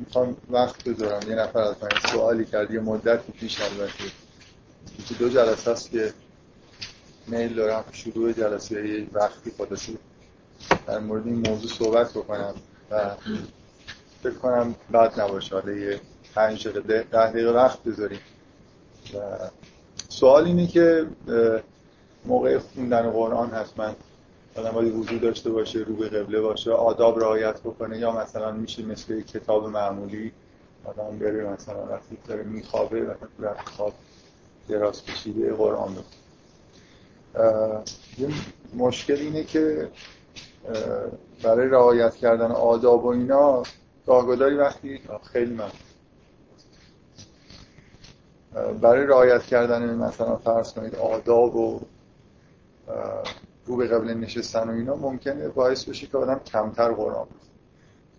می‌خوام وقت بذارم. یه نفر از من سوالی کرد. یه مدتی پیش البته. که دو جلسه است که میل دارم شروع جلسه یه وقتی خودشو در مورد این موضوع صحبت بکنم و فکر کنم بعد نباشه. حالا یه پنج دقیقه ده وقت بذاریم. و سوال اینه که موقع خوندن قرآن حتما آدم باید وجود داشته باشه رو به قبله باشه آداب رعایت بکنه یا مثلا میشه مثل کتاب معمولی آدم بره مثلا وقتی داره میخوابه وقتی خواب دراز کشیده قرآن یه مشکل اینه که برای رعایت کردن آداب و اینا گاهگداری وقتی خیلی من برای رعایت کردن مثلا فرض کنید آداب و رو به قبل نشستن و اینا ممکنه باعث بشه که آدم کمتر قرآن بخونه.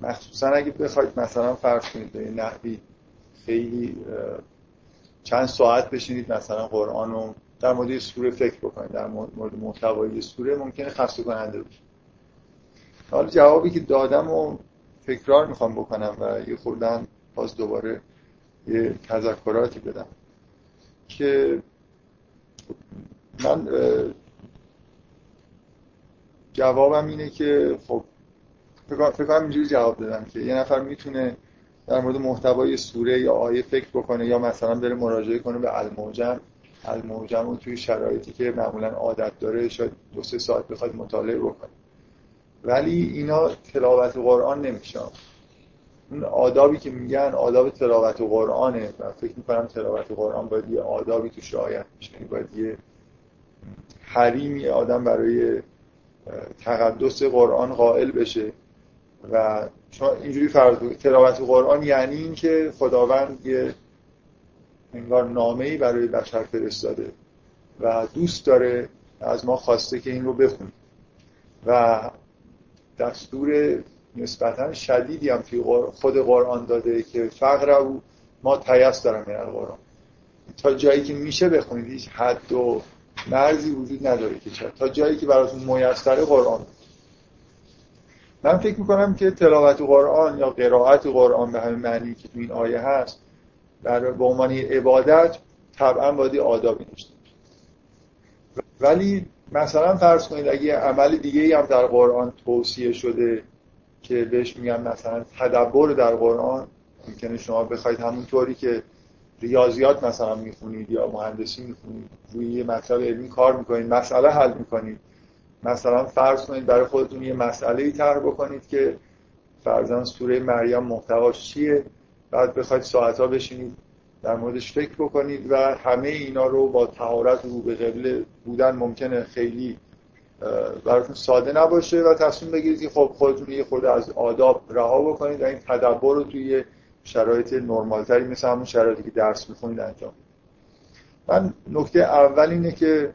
مخصوصا اگه بخواید مثلا فرض کنید به نحوی خیلی چند ساعت بشینید مثلا قرآن رو در مورد سوره فکر بکنید در مورد محتوای سوره ممکنه خسته کننده بشه حالا جوابی که دادم و تکرار می‌خوام بکنم و یه خوردن باز دوباره یه تذکراتی بدم که من جوابم اینه که خب فکر کنم اینجوری جواب دادم که یه نفر می‌تونه در مورد محتوای سوره یا آیه فکر بکنه یا مثلا بره مراجعه کنه به الموجم. الموجم رو توی شرایطی که معمولا عادت داره شاید دو سه ساعت بخواد مطالعه بکنه. ولی اینا تلاوت قرآن نمیشه اون آدابی که میگن آداب تلاوت قرآنه. و فکر می‌کنم تلاوت قرآن باید یه آدابی توش رعایت میشه. باید یه حریمی آدم برای تقدس قرآن قائل بشه و چون اینجوری فرض تلاوت قرآن یعنی اینکه خداوند یه انگار نامه ای برای بشر فرستاده و دوست داره از ما خواسته که این رو بخونیم و دستور نسبتا شدیدی هم توی خود قرآن داده که فقر او ما تیست دارم من قرآن. تا جایی که میشه بخونید هیچ حد و مرزی وجود نداره که چرا. تا جایی که براتون میسر قرآن. من فکر می‌کنم که تلاوت قرآن یا قرائت قرآن به همین معنی که تو این آیه هست در به عنوان عبادت طبعا باید آدابی داشته ولی مثلا فرض کنید اگه عمل دیگه هم در قرآن توصیه شده که بهش میگن مثلا تدبر در قرآن ممکنه شما بخواید همونطوری که ریاضیات مثلا می‌خونید یا مهندسی می‌خونید روی یه مطلب علمی کار می‌کنید مسئله حل می‌کنید. مثلا فرض کنید برای خودتون یه مسئله ای طرح بکنید که فرضاً سوره مریم محتواش چیه بعد بخواید ساعتها بشینید در موردش فکر بکنید و همه اینا رو با تهارت رو به قبله بودن ممکنه خیلی براتون ساده نباشه و تصمیم بگیرید که خب خودتون یه خود از آداب رها بکنید و این تدبر رو توی شرایط نرمالتری مثل همون شرایطی که درس می‌خونید انجام من نکته اول اینه که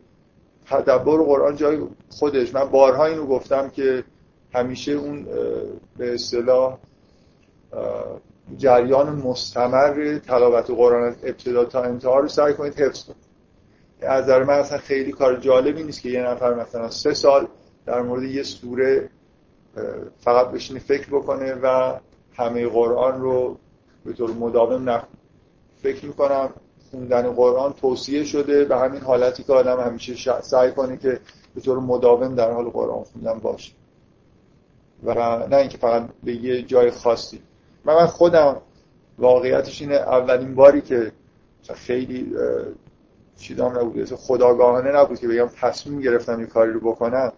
تدبر قرآن جای خودش. من بارها اینو گفتم که همیشه اون به اصطلاح جریان مستمر تلاوت قرآن از ابتدا تا انتها رو سعی کنید حفظ کنید. از نظر من اصلا خیلی کار جالبی نیست که یه نفر مثلا سه سال در مورد یه سوره فقط بشینه فکر بکنه و همه قرآن رو به طور مداوم نخ فکر می‌کنم خوندن قرآن توصیه شده. به همین حالتی که آدم همیشه سعی کنه که به طور مداوم در حال قرآن خوندن باشه. و نه اینکه فقط به یه جای خاصی. من خودم واقعیتش اینه اولین باری که خیلی چیدام نبود خداگاهانه نبود که بگم تصمیم گرفتم یه کاری رو بکنم.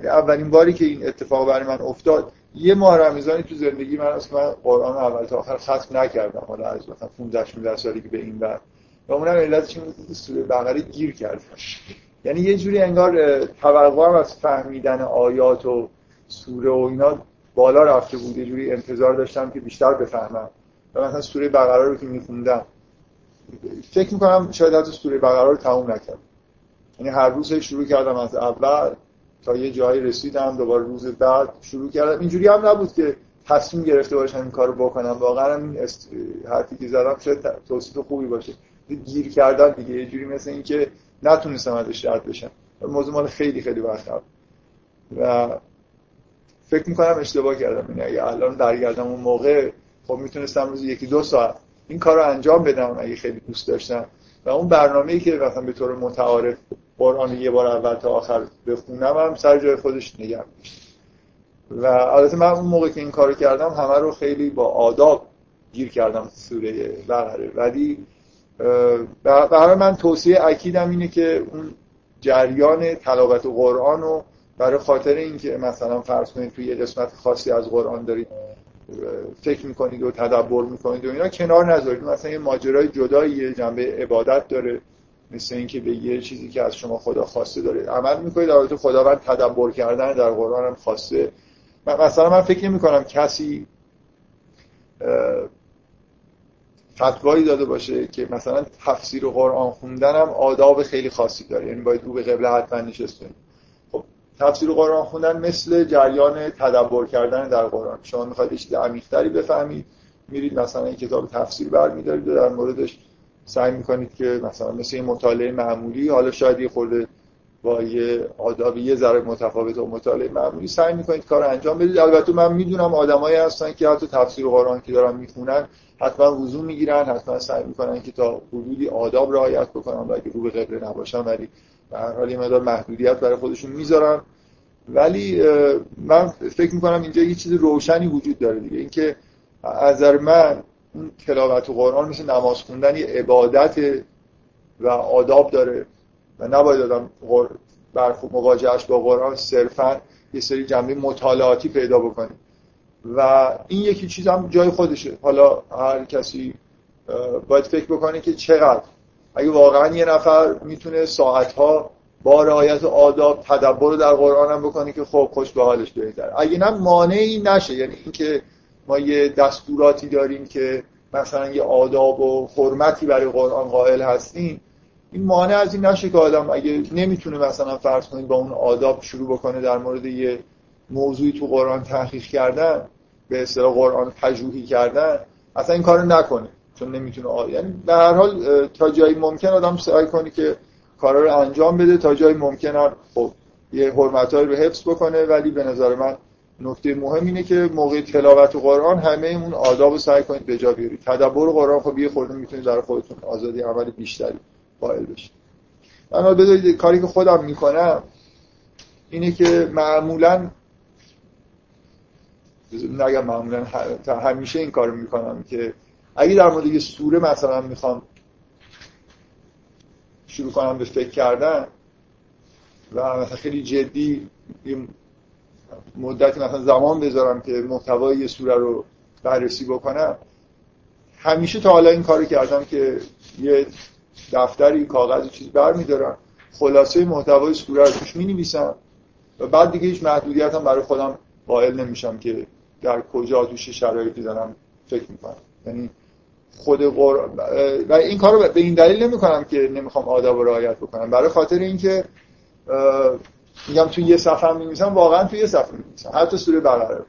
اولین باری که این اتفاق برای من افتاد یه ماه رمضانی تو زندگی من من قرآن اول تا آخر ختم نکردم. حالا از مثلا 15 16 سالی که به این بعد و اونم علتش سوره بقره گیر کردم یعنی یه جوری انگار توقعم از فهمیدن آیات و سوره و اینا بالا رفته بود. یه جوری انتظار داشتم که بیشتر بفهمم. و مثلا سوره بقره رو که میخوندم فکر می‌کنم شاید حتی سوره بقره رو تموم نکردم. یعنی هر روز شروع کردم از اول تا یه جایی رسیدم دوباره روز بعد شروع کردم. اینجوری هم نبود که تصمیم گرفته باشم این کارو بکنم. واقعا این است... حرفی که زدم شاید توصیف خوبی باشه. گیر کردن دیگه یه جوری مثل اینکه نتونستم ازش رد بشم. موضوع مال خیلی خیلی وقت قبل و فکر می‌کنم اشتباه کردم. یعنی اگه الان برگردم اون موقع خب می‌تونستم روز یکی دو ساعت این کار رو انجام بدم اگه خیلی دوست داشتم. و اون برنامه ای که مثلا به طور متعارف قرآن یه بار اول تا آخر بخونم هم سر جای خودش نگم و البته من اون موقع که این کارو کردم همه رو خیلی با آداب گیر کردم سوره بقره. ولی برای من توصیه اکیدم اینه که اون جریان تلاوت قرآن رو برای خاطر اینکه مثلا فرض کنید توی یه قسمت خاصی از قرآن دارید فکر می‌کنید و تدبر می‌کنید و اینا کنار نذارید. مثلا یه ماجرای جدایی جنبه عبادت داره. مثل اینکه به یه چیزی که از شما خدا خواسته داره. عمل می‌کنید البته خداوند تدبر کردن در قرآن هم خواسته. مثلا من فکر نمی کنم کسی فتوایی داده باشه که مثلا تفسیر قرآن خوندن هم آداب خیلی خاصی داره. یعنی باید رو به قبله حتما نشسته خب تفسیر قرآن خوندن مثل جریان تدبر کردن در قرآن. شما می‌خواید یه چیز عمیق‌تری بفهمید میرید مثلا این کتاب تفسیر برمیدارید و در موردش سعی می‌کنید که مثلا مثل این مطالعه معمولی حالا شاید یه خورده با یه آدابی یه ذره متفاوت و مطالعه معمولی سعی می‌کنید کار انجام بدید. البته من می‌دونم آدمایی هستن که حتی تفسیر قرآن که دارن می‌خونن حتما وضو می‌گیرن حتما سعی می‌کنن که تا حدودی آداب رعایت بکنن و اگه رو به قبله نباشن ولی به هر حال مقدار محدودیت برای خودشون می‌ذارن. ولی من فکر می‌کنم اینجا یه چیز روشنی وجود داره دیگه. اینکه از من اون تلاوت قرآن مثل نماز خوندن یه عبادت و آداب داره و نباید آدم بر مواجهش با قرآن صرفا یه سری جنبه مطالعاتی پیدا بکنه. و این یکی چیز هم جای خودشه. حالا هر کسی باید فکر بکنه که چقدر. اگه واقعا یه نفر می‌تونه ساعتها با رعایت آداب تدبر رو در قرآن هم بکنه که خب خوش به حالش بهتر اگه نه مانعی نشه. یعنی اینکه ما یه دستوراتی داریم که مثلا یه آداب و حرمتی برای قرآن قائل هستیم این مانع از این نشه که آدم اگه نمی‌تونه مثلا فرض کنید با اون آداب شروع بکنه در مورد یه موضوعی تو قرآن تحقیق کردن به اصطلاح قرآن پژوهی کردن اصلا این کارو نکنه چون نمی‌تونه آ... یعنی به هر حال تا جایی ممکن آدم سعی کنه که کارا رو انجام بده تا جایی ممکن خب یه حرمتایی رو حفظ بکنه ولی به نظر من نکته مهم اینه که موقع تلاوت قرآن همه اون آداب رو سعی کنید به جا بیارید. تدبر قرآن خب یه خورده می‌تونید در خودتون آزادی عمل بیشتری قائل بشید. من بذارید کاری که خودم می‌کنم اینه که معمولا نگم معمولا همیشه این کارو می‌کنم که اگه در مورد یه سوره مثلا می‌خوام شروع کنم به فکر کردن و خیلی جدی مدتی مثلا زمان بذارم که محتوای یه سوره رو بررسی بکنم. همیشه تا حالا این کارو کردم که یه دفتری کاغذ چیز برمیدارم. خلاصه محتوای سوره رو توش می‌نویسم و بعد دیگه هیچ محدودیت هم برای خودم قائل نمیشم که در کجا توش شرایطی دارم فکر می‌کنم. یعنی خود قر... و این کارو به این دلیل نمی‌کنم که نمی‌خوام آداب و رعایت بکنم. برای خاطر اینکه میگم توی یه صفحه می‌نویسم واقعا توی یه صفحه می‌نویسم. حتی سوره بقره.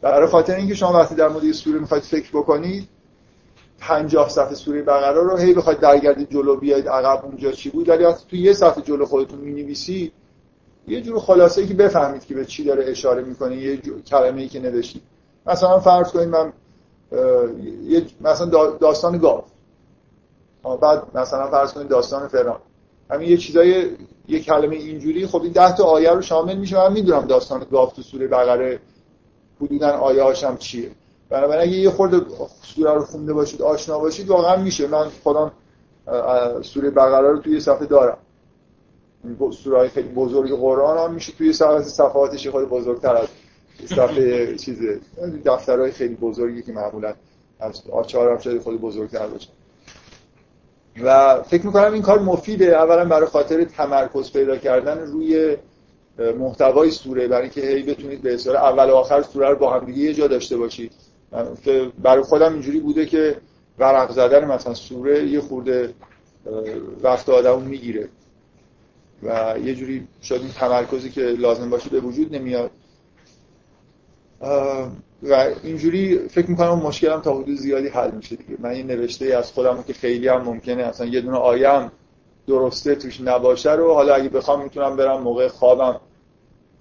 برای خاطر اینکه شما وقتی در مورد یه سوره می‌خواید فکر بکنید 50 صفحه سوره بقره رو هی بخواید درگردید جلو بیاید عقب اونجا چی بود ولی وقتی توی یه صفحه جلو خودتون می‌نویسید یه جور خلاصه ای که بفهمید که به چی داره اشاره می‌کنه یه کلمه ای که نوشتید. مثلا فرض کنید من یه مثلا داستان گاو. بعد مثلا فرض کنید داستان فرعون. همین یه چیزای یه کلمه اینجوری خب این ده تا آیه رو شامل میشه. من می‌دونم داستان گاو تو سوره بقره حدودا آیه هاشم چیه. بنابراین اگه یه خورده سوره رو خونده باشید آشنا باشید واقعا میشه. من خودم سوره بقره رو توی صفحه دارم. سوره خیلی بزرگ قرآن هم میشه توی صفحه صفحاتش خیلی بزرگتر از صفحه چیز دفترهای خیلی بزرگی که معمولا از آچار هم شده خیلی بزرگتر باشه. و فکر می‌کنم این کار مفیده. اولا برای خاطر تمرکز پیدا کردن روی محتوای سوره برای اینکه هی بتونید به اصطلاح اول و آخر سوره رو با هم دیگه یه جا داشته باشید. برای خودم اینجوری بوده که ورق زدن مثلا سوره یه خورده وقت آدمو می‌گیره. و یه جوری شاید این تمرکزی که لازم باشه به وجود نمیاد. و اینجوری فکر می‌کنم مشکلم تا حدود زیادی حل میشه دیگه. من این نوشته از خودم که خیلی هم ممکنه اصلا یه دونه آیم درسته توش نباشه رو حالا اگه بخوام می‌تونم برم موقع خوابم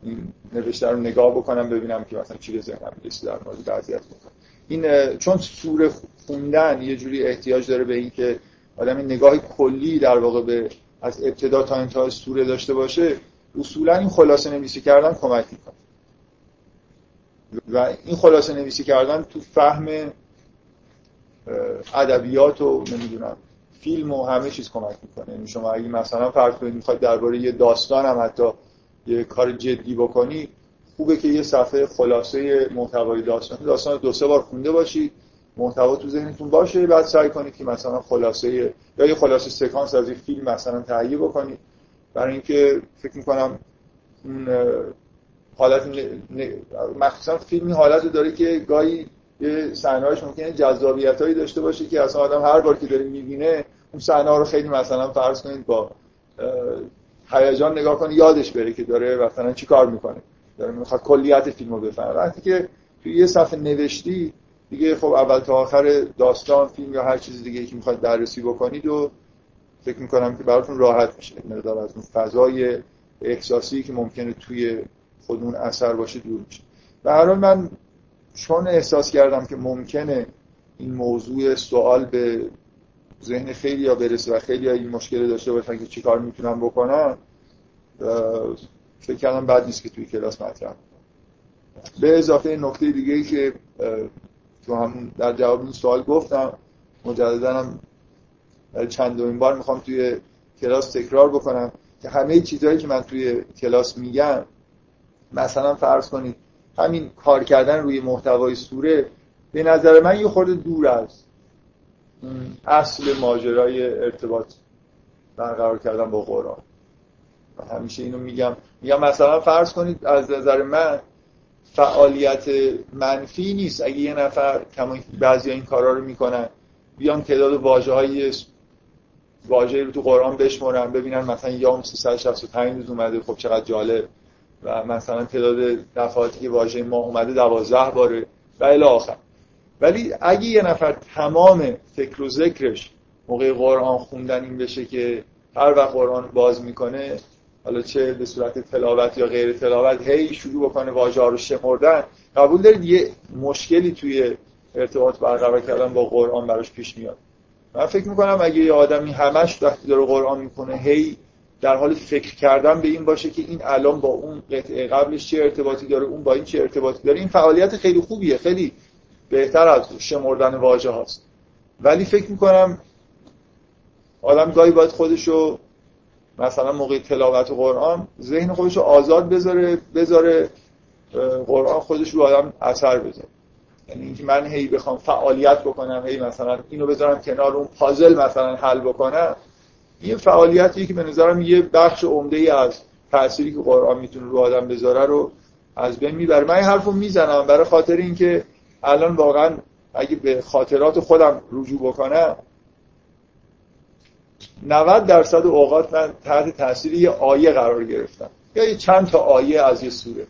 این نوشته رو نگاه بکنم ببینم که مثلا چی به ذهنم می‌رسه در مورد وضعیت این چون سوره خوندن یه جوری احتیاج داره به اینکه آدم نگاه کلی در واقع به از ابتدا تا انتهای سوره داشته باشه اصولا این خلاصه نویسی کردن کمک می‌کنه. و این خلاصه نویسی کردن تو فهم ادبیات و نمی‌دونم فیلم و همه چیز کمک می‌کنه. یعنی شما اگه مثلا فرض کنید می‌خواید درباره یه داستان هم حتی یه کار جدی بکنی خوبه که یه صفحه خلاصه محتوای داستان داستان دو سه بار خونده باشید محتوا تو ذهنتون باشه بعد سعی کنید که مثلا خلاصه یا یه خلاصه سکانس از این فیلم مثلا تهیه بکنید برای اینکه فکر می‌کنم حالت مخصوصا فیلمی حالت داره که گاهی یه صحنه‌اش ممکنه جذابیتایی داشته باشه که اصلا آدم هر بار که داره می‌بینه اون صحنه رو خیلی مثلا فرض کنید با هیجان نگاه کنه یادش بره که داره مثلا چی کار می‌کنه. داره می‌خواد کلیت فیلم رو بفهمه. وقتی که توی یه صفحه نوشتی دیگه خب اول تا آخر داستان فیلم یا هر چیز دیگه که می‌خواید بررسی بکنید و فکر می‌کنم که براتون راحت میشه. مقدار از اون فضای احساسی که ممکنه توی خودمون اثر باشه دور میشه. و هر من چون احساس کردم که ممکنه این موضوع سوال به ذهن خیلی یا برسه و خیلی این مشکل داشته باشن که چیکار می‌تونم بکنم فکر کردم بعد نیست که توی کلاس مطرح به اضافه نکته دیگه ای که تو هم در جواب این سوال گفتم مجددا هم چندمین بار می‌خوام توی کلاس تکرار بکنم که همه چیزهایی که من توی کلاس میگم مثلا فرض کنید همین کار کردن روی محتوای سوره به نظر من یه خورده دور از اصل ماجرای ارتباط برقرار کردن با قرآن. همیشه اینو میگم. میگم مثلا فرض کنید از نظر من فعالیت منفی نیست. اگه یه نفر کما بعضی این کارا رو می‌کنن بیان تعداد واژه های واژه رو تو قرآن بشمرن ببینن مثلا یوم 365 روز اومده خب چقدر جالب. و مثلا تعداد دفعاتی که واژه ما اومده 12 باره و الی آخر. ولی اگه یه نفر تمام فکر و ذکرش موقع قرآن خوندن این بشه که هر وقت قرآن باز می‌کنه حالا چه به صورت تلاوت یا غیر تلاوت هی شروع بکنه واژه رو شمردن قبول دارید یه مشکلی توی ارتباط برقرار کردن با قرآن براش پیش میاد. من فکر می‌کنم اگه یه آدمی همش وقتی داره قرآن می‌کنه هی در حال فکر کردن به این باشه که این الان با اون قطعه قبلش چه ارتباطی داره اون با این چه ارتباطی داره این فعالیت خیلی خوبیه خیلی بهتر از شمردن واژه هاست. ولی فکر می‌کنم آدم گاهی باید خودشو مثلا موقع تلاوت قرآن ذهن خودشو آزاد بذاره بذاره قرآن خودش رو آدم اثر بذاره. یعنی اینکه من هی بخوام فعالیت بکنم هی مثلا اینو بذارم کنار اون پازل مثلا حل بکنم این فعالیتی که به نظرم یه بخش عمده ای از تأثیری که قرآن می‌تونه رو آدم بذاره رو از بین می‌بره. من این حرفو می‌زنم برای خاطر اینکه الان واقعا اگه به خاطرات خودم رجوع بکنم 90 درصد اوقات من تحت تاثیر یه آیه قرار گرفتم. یا یه چند تا آیه از یه سوره.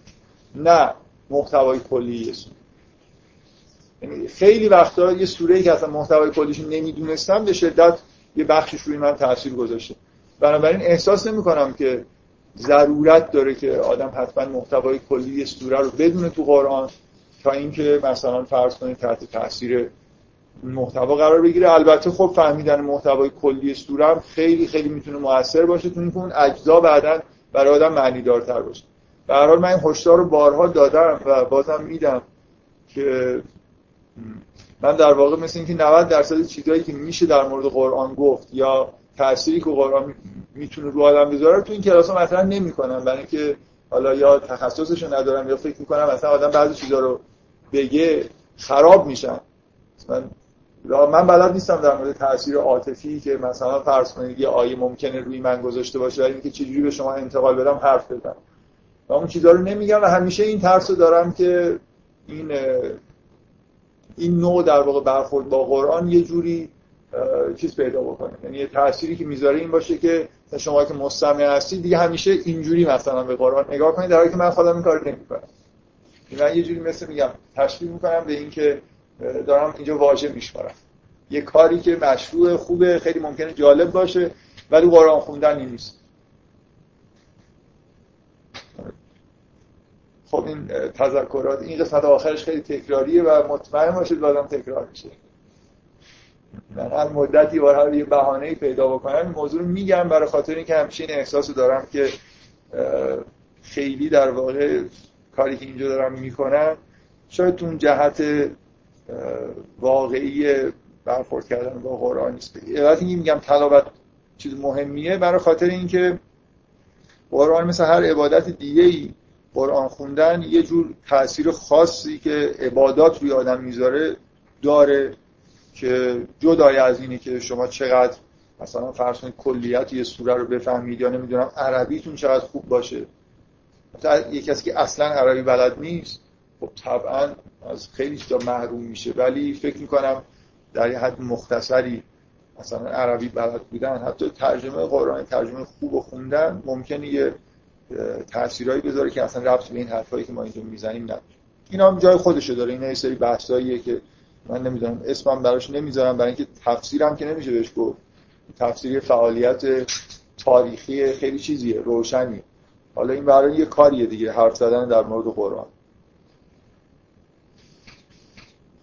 نه محتوای کلی یه سوره. یعنی خیلی وقتا یه سوره که اصلا محتوای کلیش نمی‌دونستم به شدت یه بخشش روی من تاثیر گذاشته. بنابراین احساس نمی کنم که ضرورت داره که آدم حتما محتوای کلی سوره رو بدونه تو قرآن تا اینکه مثلا فرض کنید تحت تاثیر محتوا قرار بگیره. البته خب فهمیدن محتوای کلی سوره هم خیلی خیلی می‌تونه موثر باشه تو اینکه اون اجزا بعدا برای آدم معنی دارتر باشه. به هر حال من این هشدار رو بارها دادم و بازم میدم که من در واقع مثل اینکه 90 درصد چیزایی که میشه در مورد قرآن گفت یا تأثیری که قرآن می‌تونه رو آدم بذاره تو این کلاس ها مطرح نمی‌کنم. برای اینکه حالا یا تخصصش ندارم یا فکر می‌کنم مثلا آدم بعضی چیزا رو بگه خراب میشن. من من بلد نیستم در مورد تاثیر عاطفی که مثلا فرض کنید یه آیه ممکنه روی من گذاشته باشه ولی اینکه چجوری به شما انتقال بدم حرف بزنم. و اون چیزا رو نمیگم و همیشه این ترس رو دارم که این این نوع در واقع برخورد با قرآن یه جوری چیز پیدا بکنه. یعنی یه تأثیری که می‌ذاره این باشه که شما که مستمع هستید دیگه همیشه اینجوری مثلا به قرآن نگاه کنید در حالی که من خودم این کار نمی‌کنم. من یه جوری مثل میگم تشبیه می‌کنم به اینکه دارم اینجا واژه میشمارم. یه کاری که مشروع خوبه خیلی ممکنه جالب باشه ولی قرآن خوندن نیست. خب این تذکرات این قسمت آخرش خیلی تکراریه و مطمئن باشید بازم تکرار میشه. من هر مدتی بار یه بهانه پیدا بکنم موضوع رو میگم برای خاطر اینکه همچین احساس دارم که خیلی در واقع کاری که اینجا دارم می‌کنم شاید اون جهت واقعی برخورد کردن با قرآن نیست. البته میگم تلاوت چیز مهمیه برای خاطر اینکه قرآن مثل هر عبادت دیگه ای قرآن خوندن یه جور تاثیر خاصی که عبادات روی آدم می‌ذاره داره که جدای از اینه که شما چقدر مثلا فرض کنید کلیت یه سوره رو بفهمید یا نمی‌دونم عربیتون چقدر خوب باشه. یه کسی که اصلا عربی بلد نیست خب طبعا از خیلی چیزا محروم میشه. ولی فکر می‌کنم در یه حد مختصری مثلا عربی بلد بودن حتی ترجمه قرآن ترجمه خوب خوندن ممکنه یه تاثیرایی بذاره که اصلا ربط به این حرفایی که ما اینجا می‌زنیم نداره این هم جای خودشه داره. این یه سری بحثاییه که من نمی‌دونم اسمم براش نمی‌ذارم. برای اینکه تفسیرم که نمیشه بهش گفت. تفسیر فعالیت تاریخی خیلی چیزیه روشنی حالا این برای یه کاریه دیگه حرف زدن در مورد قرآن.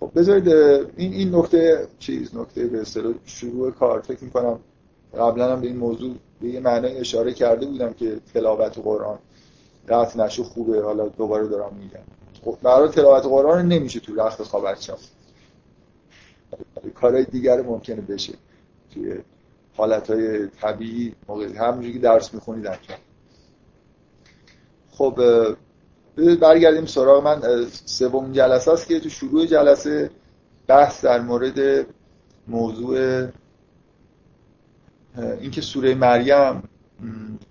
خب بذارید این این نکته چیز نکته به اصطلاح شروع کار. فکر می‌کنم قبلا هم به این موضوع به یه معنی اشاره کرده بودم که تلاوت قرآن رفت نشو خوبه. حالا دوباره دارم میگم. خب برای تلاوت قرآن نمیشه تو رخت خواب بچه‌ها کارهای دیگر ممکنه بشه. توی حالتهای طبیعی موقعی همونجوری که درس می‌خونید انجام خب برگردیم سراغ. من سوم جلسه است که تو شروع جلسه بحث در مورد موضوع اینکه سوره مریم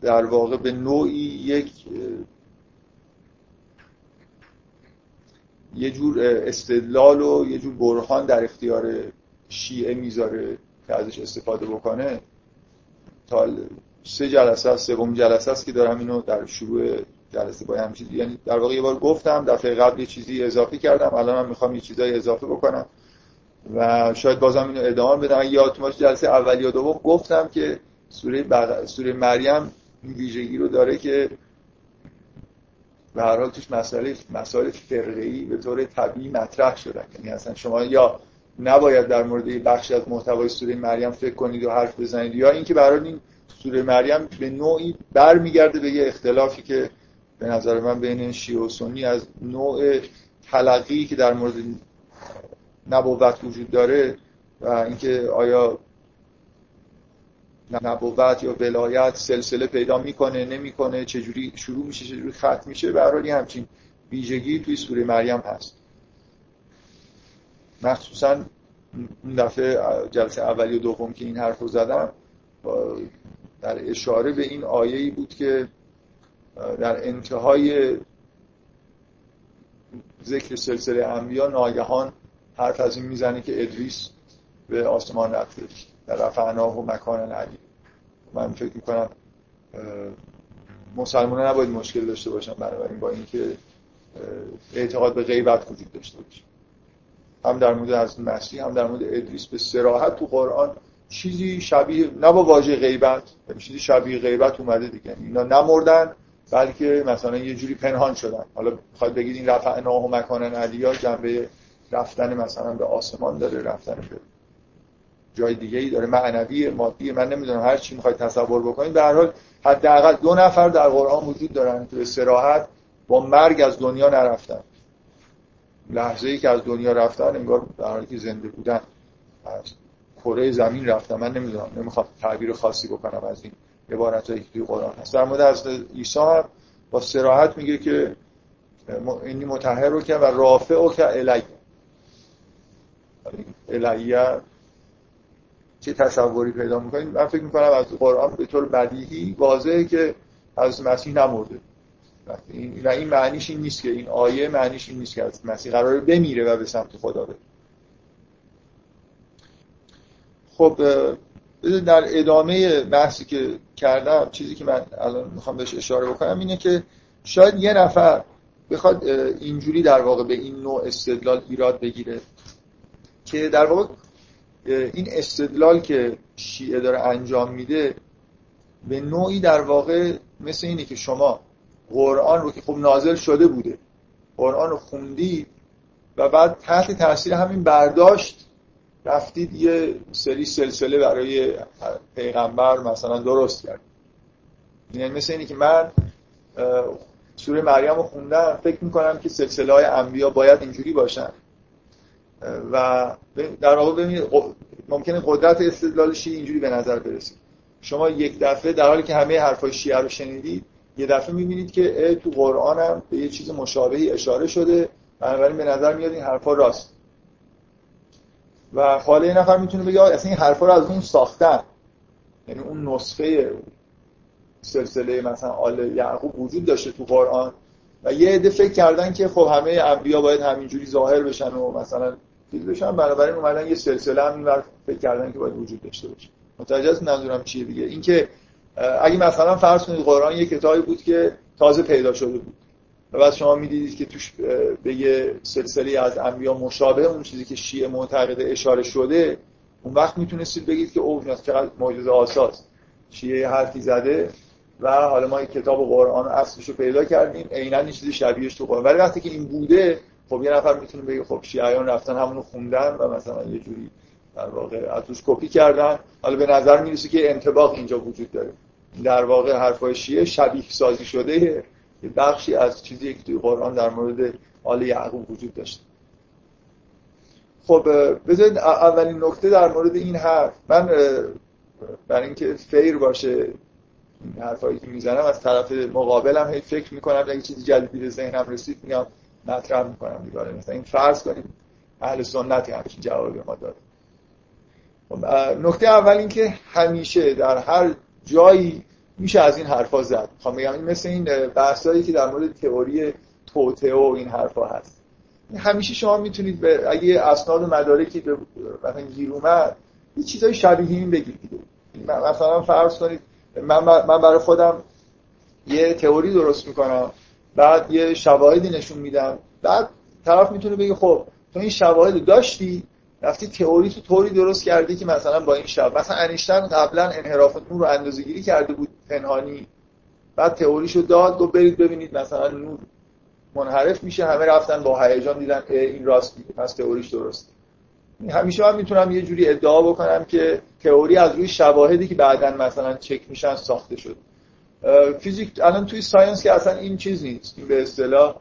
در واقع به نوعی یک یه جور استدلال و یه جور برهان در اختیار شیعه می‌ذاره که ازش استفاده بکنه. تا سه جلسه است سوم جلسه است که دارم اینو در شروع جلسه با هم یعنی در واقع یه بار گفتم دفعه قبل یه چیزی اضافه کردم. الان هم می‌خوام یه چیزای اضافه بکنم. و شاید بازم اینو ادامه بدم. یادتون باشه جلسه اول یا دوم گفتم که سوره بغ... سوره مریم این ویژگی رو داره که به هر حال توش مسئله مسائل فرقه‌ای به طور طبیعی مطرح شدن. یعنی اصلا شما یا نباید در مورد بخشی از محتوای سوره مریم فکر کنید و حرف بزنید یا اینکه برای این سوره مریم به نوعی برمیگرده به یه اختلافی که به نظر من بین شیعه و سنی از نوع تلقی که در مورد نبوت وجود داره و اینکه آیا نبوت یا ولایت سلسله پیدا می‌کنه نمی‌کنه چجوری شروع میشه چجوری ختم میشه به همچین ویژگی توی سوره مریم هست. مخصوصا اون دفعه جلسه اولی و دوم که این حرف رو زدم در اشاره به این آیه بود که در انتهای ذکر سلسله انبیا ناگهان حرف از این می‌زنه که ادریس به آسمان رفته. در و مکان علی. من فکر می‌کنم مسلمان نباید مشکل داشته باشن بنابراین با اینکه اعتقاد به غیبت وجود داشته باشه. هم در مورد از مسیح هم در مورد ادریس. به سراحت تو قرآن چیزی شبیه نه با واژه غیبت یعنی چیزی شبیه غیبت اومده دیگه. اینا نمردن بلکه مثلا یه جوری پنهان شدن. حالا می‌خواد بگید این رفع ناه و مکان علیا جنبه رفتن مثلا به آسمان داره رفتن به جای دیگه ای داره معنوی مادی من نمی‌دونم هر چی می‌خواید تصور بکنید به هر حال حداقل دو نفر در قرآن وجود دارن که به صراحت با مرگ از دنیا نرفتن. لحظه ای که از دنیا رفتن انگار در حالی که زنده بودن. از کره زمین رفتن من نمی‌دونم نمی‌خوام تعبیر خاصی بکنم از این عبارت هایی که قرآن هست. در مورد از عیسی با سراحت میگه که اینی متحر رو که و رافع رو که الیه الیه چه تصوری پیدا می‌کنید من فکر می‌کنم از قرآن به طور بدیهی واضحه که از مسیح نمرده. این این معنیش این نیست که این آیه معنیش این نیست که از مسیح قراره بمیره و به سمت خدا بره. خب در ادامه بحثی که کردم چیزی که من الان می‌خوام بهش اشاره بکنم اینه که شاید یه نفر بخواد اینجوری در واقع به این نوع استدلال ایراد بگیره. که در واقع این استدلال که شیعه داره انجام میده به نوعی در واقع مثل اینه که شما قرآن رو که خب نازل شده بوده قرآن رو خوندید و بعد تحت تاثیر همین برداشت رفتید یه سری سلسله برای پیغمبر مثلا درست کرد. یعنی مثل اینی که من سوره مریم رو خوندم فکر می‌کنم که سلسله های انبیا باید اینجوری باشن. و در واقع ببینید ممکنه قدرت استدلال شیعه اینجوری به نظر برسید شما یک دفعه در حالی که همه حرفای شیعه رو شنیدید یه دفعه می‌بینید که تو قرآن هم به یه چیز مشابهی اشاره شده. بنابراین به نظر میاد این حرفا راست. و حالا یه نفر می‌تونه بگه اصلا این حرفا رو از اون ساختن. یعنی اون نسخه سلسله مثلا آل یعقوب وجود داشته تو قرآن. و یه عده فکر کردن که خب همه انبیا باید همینجوری ظاهر بشن و مثلا چیز بشن بنابراین اومدن یه سلسله هم فکر کردن که باید وجود داشته باشه. متوجه است منظورم چیه دیگه؟ اینکه اگه مثلا فرض کنید قرآن یه کتابی بود که تازه پیدا شده بود و بعد شما می‌دیدید که توش به یه سلسله از انبیا مشابه اون چیزی که شیعه معتقده اشاره شده اون وقت می‌تونستید بگید که اوه چقدر معجزه آساس شیعه حرفی زده و حالا ما کتاب قرآن اصلش رو پیدا کردیم. عینا این چیزی شبیهش تو قرآن. ولی وقتی که این بوده خب یه نفر می‌تونه بگه خب شیعیان رفتن همونو خوندن و مثلا یه جوری در واقع از توش کپی کردن. حالا به نظر می‌رسه که انتباق اینجا وجود داره. در واقع حرفای شیعه شبیه سازی شده. یه بخشی از چیزی که توی قرآن در مورد آل یعقوب وجود داشته. خب بذارید اولین نکته در مورد این حرف. من برای اینکه فیر باشه این حرفایی که می‌زنم از طرف مقابلم هی فکر می‌کنم اگه چیزی جدیدی به ذهنم رسید میام مطرح می‌کنم دیگه مثلا. این فرض کنیم اهل سنتی همچین جواب ما داده خب، نکته اول این که همیشه در هر جایی میشه از این حرفا زد. خب میگم این مثل این بحثایی که در مورد تئوری توته و این حرفا هست. همیشه شما می‌تونید به اگه اسناد و مدارکی به مثلا گیر اومد یه چیزای شبیه این بگید مثلا فرض کنید من برای خودم یه تئوری درست می‌کنم. بعد یه شواهدی نشون میدم. بعد طرف می‌تونه بگه خب تو این شواهد داشتی؟ رفتی تئوری تو طوری درست کردی که مثلا با این شب مثلا انیشتن قبلا انحراف نور رو اندازه گیری کرده بود پنهانی. بعد تئوریشو داد گفت برید ببینید مثلا نور منحرف میشه همه رفتن با هیجان دیدن این راست میگه پس تئوریش درست. همیشه من می‌تونم یه جوری ادعا بکنم که تئوری از روی شواهدی که بعدا مثلا چک میشن ساخته شد فیزیک الان توی ساینس که اصلا این چیز نیست. این به اصطلاح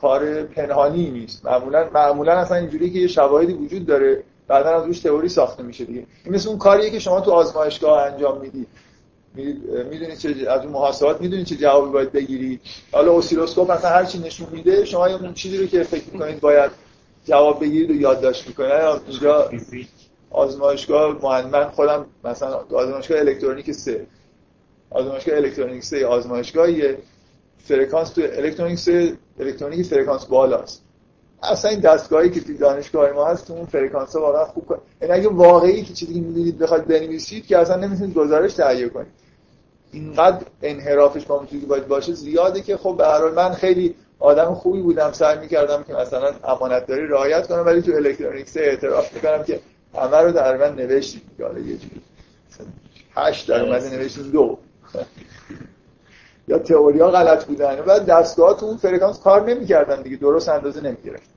کار پنهانی نیست. معمولا معمولا اصلا اینجوری که یه شواهدی وجود داره. بعدا از روش تئوری ساخته میشه دیگه. این مثل اون کاریه که شما تو آزمایشگاه انجام میدی. می‌دونید چه از اون محاسبات می‌دونید چه جوابی باید بگیرید حالا اسیلوسکوپ مثلا هر چی نشون میده شما اون چیزی رو که فکر می‌کنید باید جواب بگیرید و یادداشت می‌کنید. اینجا آزمایشگاه من خودم مثلا آزمایشگاه الکترونیک سه. آزمایشگاه الکترونیک سه آزمایشگاهیه فرکانس تو الکترونیک سه الکترونیک فرکانس بالاست. اصلا این دستگاهی که توی دانشگاه ما هست تو اون فرکانس ها واقعا خوب کنه یعنی اگه واقعی که چیزی که می‌دونید بخواد بنویسید که اصلا نمی‌تونید گزارش تهیه کنید. اینقدر انحرافش با اون که باید باشه زیاده که خب به هر من خیلی آدم خوبی بودم سعی می‌کردم که مثلا امانتداری رعایت کنم ولی تو الکترونیک سه اعتراف می‌کنم که همه رو در من نوشتیم حالا یه جوری هشت در اومده نوشتیم یا تئوری ها غلط بودن و دستگاه تو اون فرکانس کار نمی‌کردن دیگه درست اندازه نمی‌گرفت.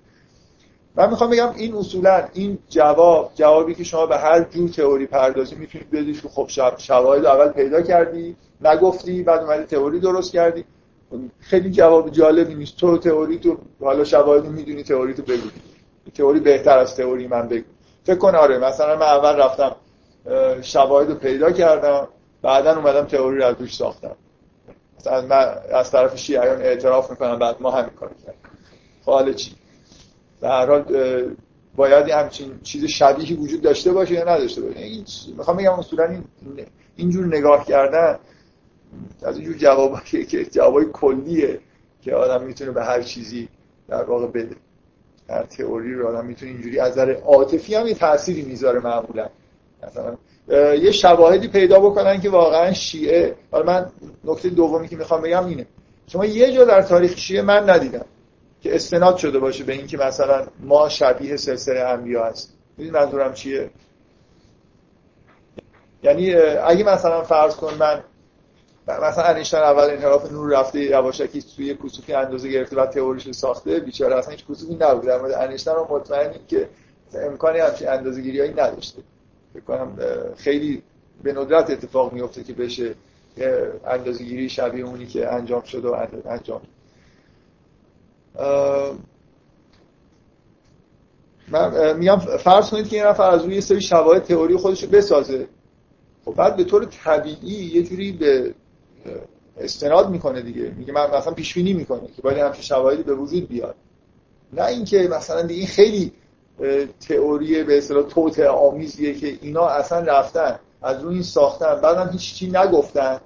من می‌خوام بگم این اصولا این جواب جوابی که شما به هر جور تئوری پردازی می‌تونید که خب شواهد اول پیدا کردی نگفتی بعد اومدی تئوری درست کردی. خیلی جواب جالبی نیست. تو تئوری تو حالا شواهد می‌دونی تئوری تو بگو. تئوری بهتر از تئوری من بگو. فکر کن آره مثلا من اول رفتم شواهد رو پیدا کردم. بعدا اومدم تئوری رو از ساختم. مثلا من از طرف شیعیان اعتراف می‌کنم بعد ما همین کار کردیم. خب حالا چی؟ به هر حال باید همچین چیز شبیهی وجود داشته باشه یا نداشته باشه؟ این می‌خوام بگم اصولا این اینجور نگاه کردن از اینجور جوابایی که جوابای کلیه که آدم می‌تونه به هر چیزی در واقع بده. هر تئوری رو آدم می‌تونه اینجوری از نظر عاطفی هم یه تأثیری می‌ذاره معمولا. مثلا یه شواهدی پیدا بکنن که واقعا شیعه حالا من نکته دومی که می‌خوام بگم اینه. شما یه جا در تاریخ شیعه من ندیدم که استناد شده باشه به اینکه مثلا ما شبیه سلسله انبیا هست می‌دونید منظورم چیه؟ یعنی اگه مثلا فرض کن من مثلا انیشتین اول انحراف نور رفته یواشکی توی کسوفی اندازه گرفته و تئوریش ساخته بیچاره اصلا هیچ کسوفی نبود در مورد انیشتین رو مطمئنیم که امکانی همچین اندازه‌گیریایی نداشته. فکر کنم خیلی به ندرت اتفاق میفته که بشه اندازه‌گیری شبیه اونی که انجام شد و انجام من میگم فرض کنید که این نفر از روی یه سری شواهد تئوری خودش بسازه. خب بعد به طور طبیعی یه جوری به استناد می‌کنه دیگه. میگه من مثلا پیش بینی می‌کنه که باید همچین شواهدی به وجود بیاد. نه اینکه مثلا دیگه این خیلی تئوری به اصطلاح توت آمیزیه که اینا اصلا رفتن از روی این ساختن. بعدم هیچ چی نگفتن.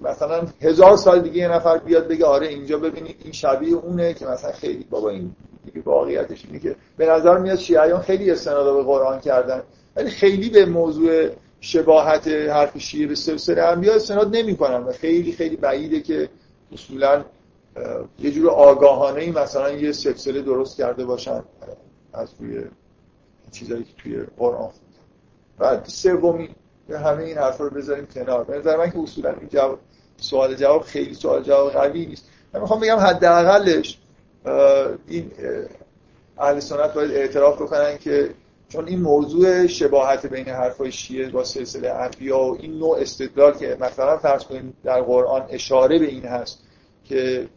مثلا هزار سال دیگه یه نفر بیاد بگه آره اینجا ببینید این شبیه اونه که مثلا خیلی بابا این دیگه واقعیتش اینه که به نظر میاد شیعیان خیلی استناد به قرآن کردن. ولی خیلی به موضوع شباهت حرف شیعه به سلسله انبیا استناد نمی‌کنن و خیلی خیلی بعیده که اصولا یه جور آگاهانه ای مثلا یه سلسله درست کرده باشن. از روی چیزایی که توی قرآن بعد سومی همه این حرفا رو بذاریم کنار. به نظر من که اصولا این جواب سوال جواب خیلی سوال جواب قوی نیست. من می‌خوام بگم حداقلش این اهل سنت باید اعتراف بکنن که چون این موضوع شباهت بین حرفای شیعه با سلسله انبیا و این نوع استدلال که مثلا فرض کنیم در قرآن اشاره به این هست که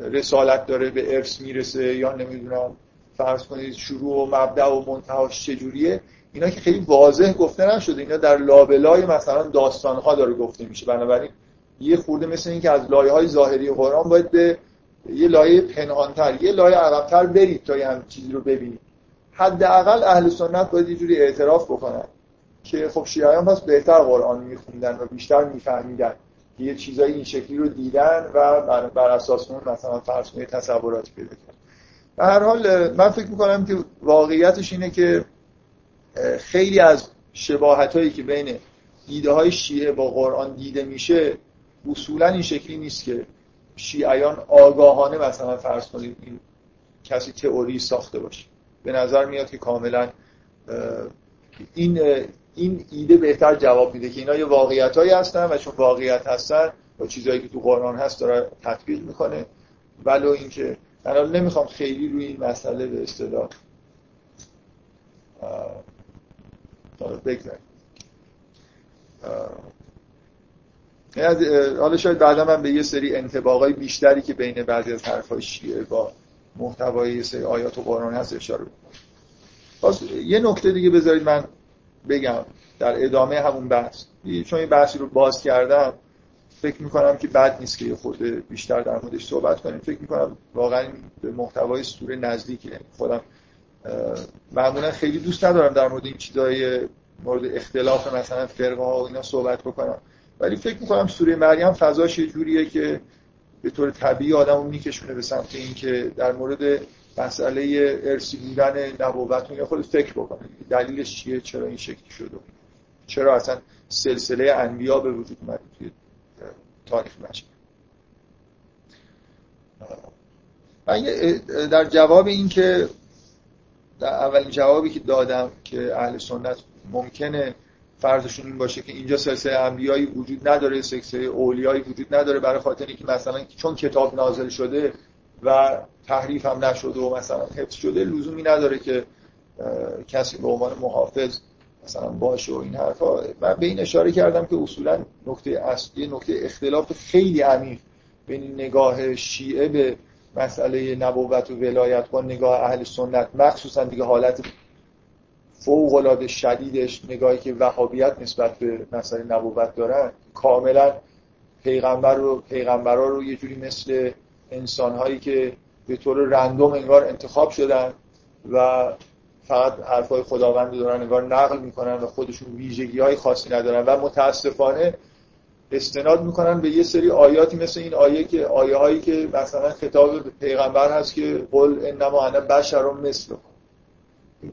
رسالت داره به ارث می‌رسه یا نمی‌دونم فرض کنید شروع و مبدع و منتهاش چجوریه؟ اینا که خیلی واضح گفته نشده. اینا در لابلای مثلا داستانها داره گفته میشه. بنابراین یه خورده مثل این که از لایه های ظاهری قرآن باید به یه لایه پنهانتر یه لایه عقبتر برید تا یه چیزی رو ببینید. حداقل اهل سنت باید یه جوری اعتراف بکنن که خب شیعیان پس بهتر قرآن میخوندن و بیشتر میفهمیدن یه چیزایی این شکلی رو دیدن و بر, اساس اون مثلا فرض تصوراتی پیدا کرد به هر حال من فکر می‌کنم که واقعیتش اینه که خیلی از شباهت هایی که بین ایده های شیعه با قرآن دیده میشه اصولا این شکلی نیست که شیعیان آگاهانه مثلا فرض کنید این کسی تئوری ساخته باشه. به نظر میاد که کاملا این این ایده بهتر جواب میده که اینا یه واقعیت هایی هستن و چون واقعیت هستن با چیزهایی که تو قرآن هست داره تطبیق می‌کنه. ولو اینکه من نمی‌خوام خیلی روی این مسئله به اصطلاح بگذاریم. حالا شاید بعدا من به یه سری انتباقای بیشتری که بین بعضی از حرفای شیعه با محتوای یه سری آیات و قرآن هست اشاره باز یه نکته دیگه بذارید من بگم در ادامه همون بحث. چون این بحثی رو باز کردم فکر می‌کنم که بد نیست که یه خورده بیشتر در موردش صحبت کنیم. فکر می‌کنم واقعا به محتوای سوره نزدیکی یعنی خودم معمولا خیلی دوست ندارم در مورد این چیزای مورد اختلاف مثلا فرقه ها و اینا صحبت بکنم. ولی فکر می‌کنم سوره مریم فضاش یه جوریه که به طور طبیعی آدم رو میکشونه به سمت اینکه در مورد مسئله ارسی بودن نبوت یا خود فکر بکنه. دلیلش چیه؟ چرا این شکلی شده؟ چرا اصلا سلسله انبیا به وجود اومد تاریخ بشر من در جواب این که در اولین جوابی که دادم که اهل سنت ممکنه فرضشون این باشه که اینجا سلسله انبیایی وجود نداره سلسله اولیایی وجود نداره برای خاطر اینکه مثلا چون کتاب نازل شده و تحریف هم نشده و مثلا حفظ شده لزومی نداره که کسی به عنوان محافظ مثلا باشه و این حرفا. من به این اشاره کردم که اصولا نکته اصلی نکته اختلاف خیلی عمیق بین نگاه شیعه به مسئله نبوت و ولایت با نگاه اهل سنت مخصوصا دیگه حالت فوق العاده شدیدش نگاهی که وهابیت نسبت به مسئله نبوت دارن کاملا پیغمبر رو پیغمبرا رو یه جوری مثل انسانهایی که به طور رندوم انگار انتخاب شدن و فقط حرفای خداوند دارن انگار نقل می‌کنن و خودشون ویژگی های خاصی ندارن و متاسفانه استناد می‌کنن به یه سری آیاتی مثل این آیه که آیه هایی که مثلا خطاب پیغمبر هست که قل انما انا بشر مثل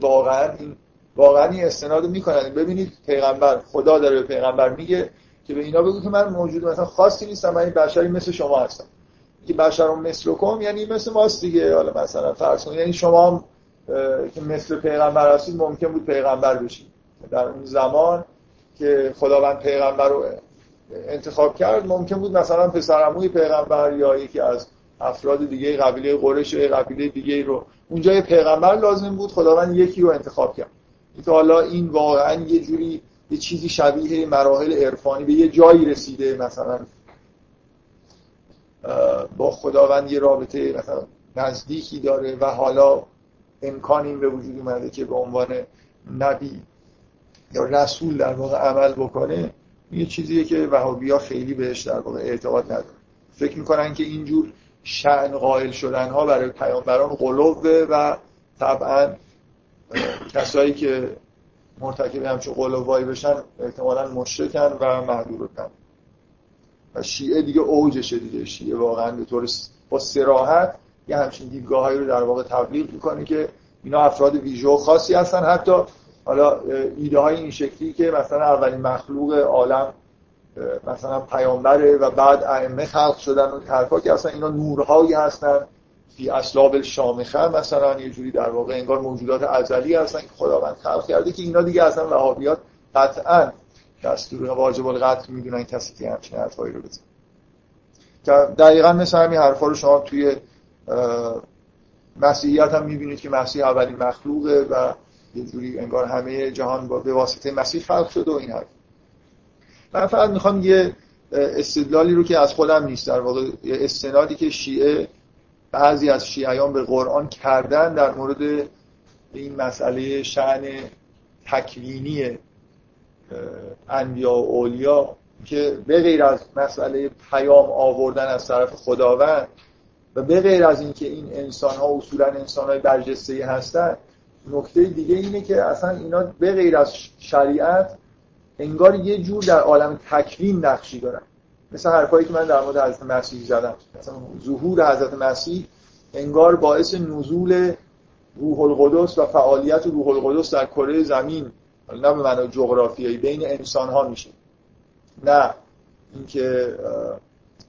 واقعا این واقعا این استناد می‌کنن. ببینید پیغمبر خدا داره به پیغمبر میگه که به اینا بگو که من موجود مثلا خاصی نیستم من این بشری مثل شما هستم. که بشر مثلکم یعنی مثل ماست دیگه. حالا مثلا فرض یعنی شما که مثل پیغمبر هستید ممکن بود پیغمبر بشید. در اون زمان که خداوند پیغمبر رو انتخاب کرد ممکن بود مثلا پسرعموی پیغمبر یا یکی از افراد دیگه قبیله قریش قبیله دیگه رو. اونجا یه پیغمبر لازم بود خداوند یکی رو انتخاب کرد. که حالا این واقعا یه جوری یه چیزی شبیه مراحل عرفانی به یه جایی رسیده مثلا. با خداوند یه رابطه مثلا نزدیکی داره و حالا امکان این به وجود اومده که به عنوان نبی یا رسول در واقع عمل بکنه یه چیزیه که وهابی ها خیلی بهش در واقع اعتقاد نداره فکر می‌کنن که اینجور شعن قائل شدن ها برای پیامبران قلوبه و طبعا کسایی که مرتکب همچون قلوبایی بشن احتمالا مشرکن و محدورتن و شیعه دیگه اوجشه دیگه. شیعه واقعا به طور با سراحت یه همچین دیدگاه رو در واقع تبلیغ می‌کنه که اینا افراد ویژه خاصی هستن. حتی حالا ایده های این شکلی که مثلا اولین مخلوق عالم مثلا پیامبره و بعد ائمه خلق شدن و حرفا که اصلا اینا نورهایی هستن. فی اسلاب الشامخه مثلا یه جوری در واقع انگار موجودات ازلی هستن که خداوند خلق کرده که اینا دیگه اصلا وهابیات قطعا دستور واجب القتل می‌دونن کسی که همچین حرفایی رو بزن دقیقا مثل همین حرفا رو شما توی مسیحیت هم می‌بینید که مسیح اولین مخلوقه و یه جوری انگار همه جهان با به واسطه مسیح خلق شده و این حرف. من فقط می‌خوام یه استدلالی رو که از خودم نیست در واقع استنادی که شیعه بعضی از شیعیان به قرآن کردن در مورد این مسئله شعن تکوینی انبیا و اولیا که به غیر از مسئله پیام آوردن از طرف خداوند و به غیر از اینکه این انسان ها اصولا انسان های برجسته هستن نکته دیگه اینه که اصلا اینا به غیر از شریعت انگار یه جور در عالم تکوین نقشی دارن. مثل حرفایی که من در مورد حضرت مسیح زدم. مثلا ظهور حضرت مسیح انگار باعث نزول روح القدس و فعالیت روح القدس در کره زمین نه به معنای جغرافیایی بین انسان ها میشه. نه اینکه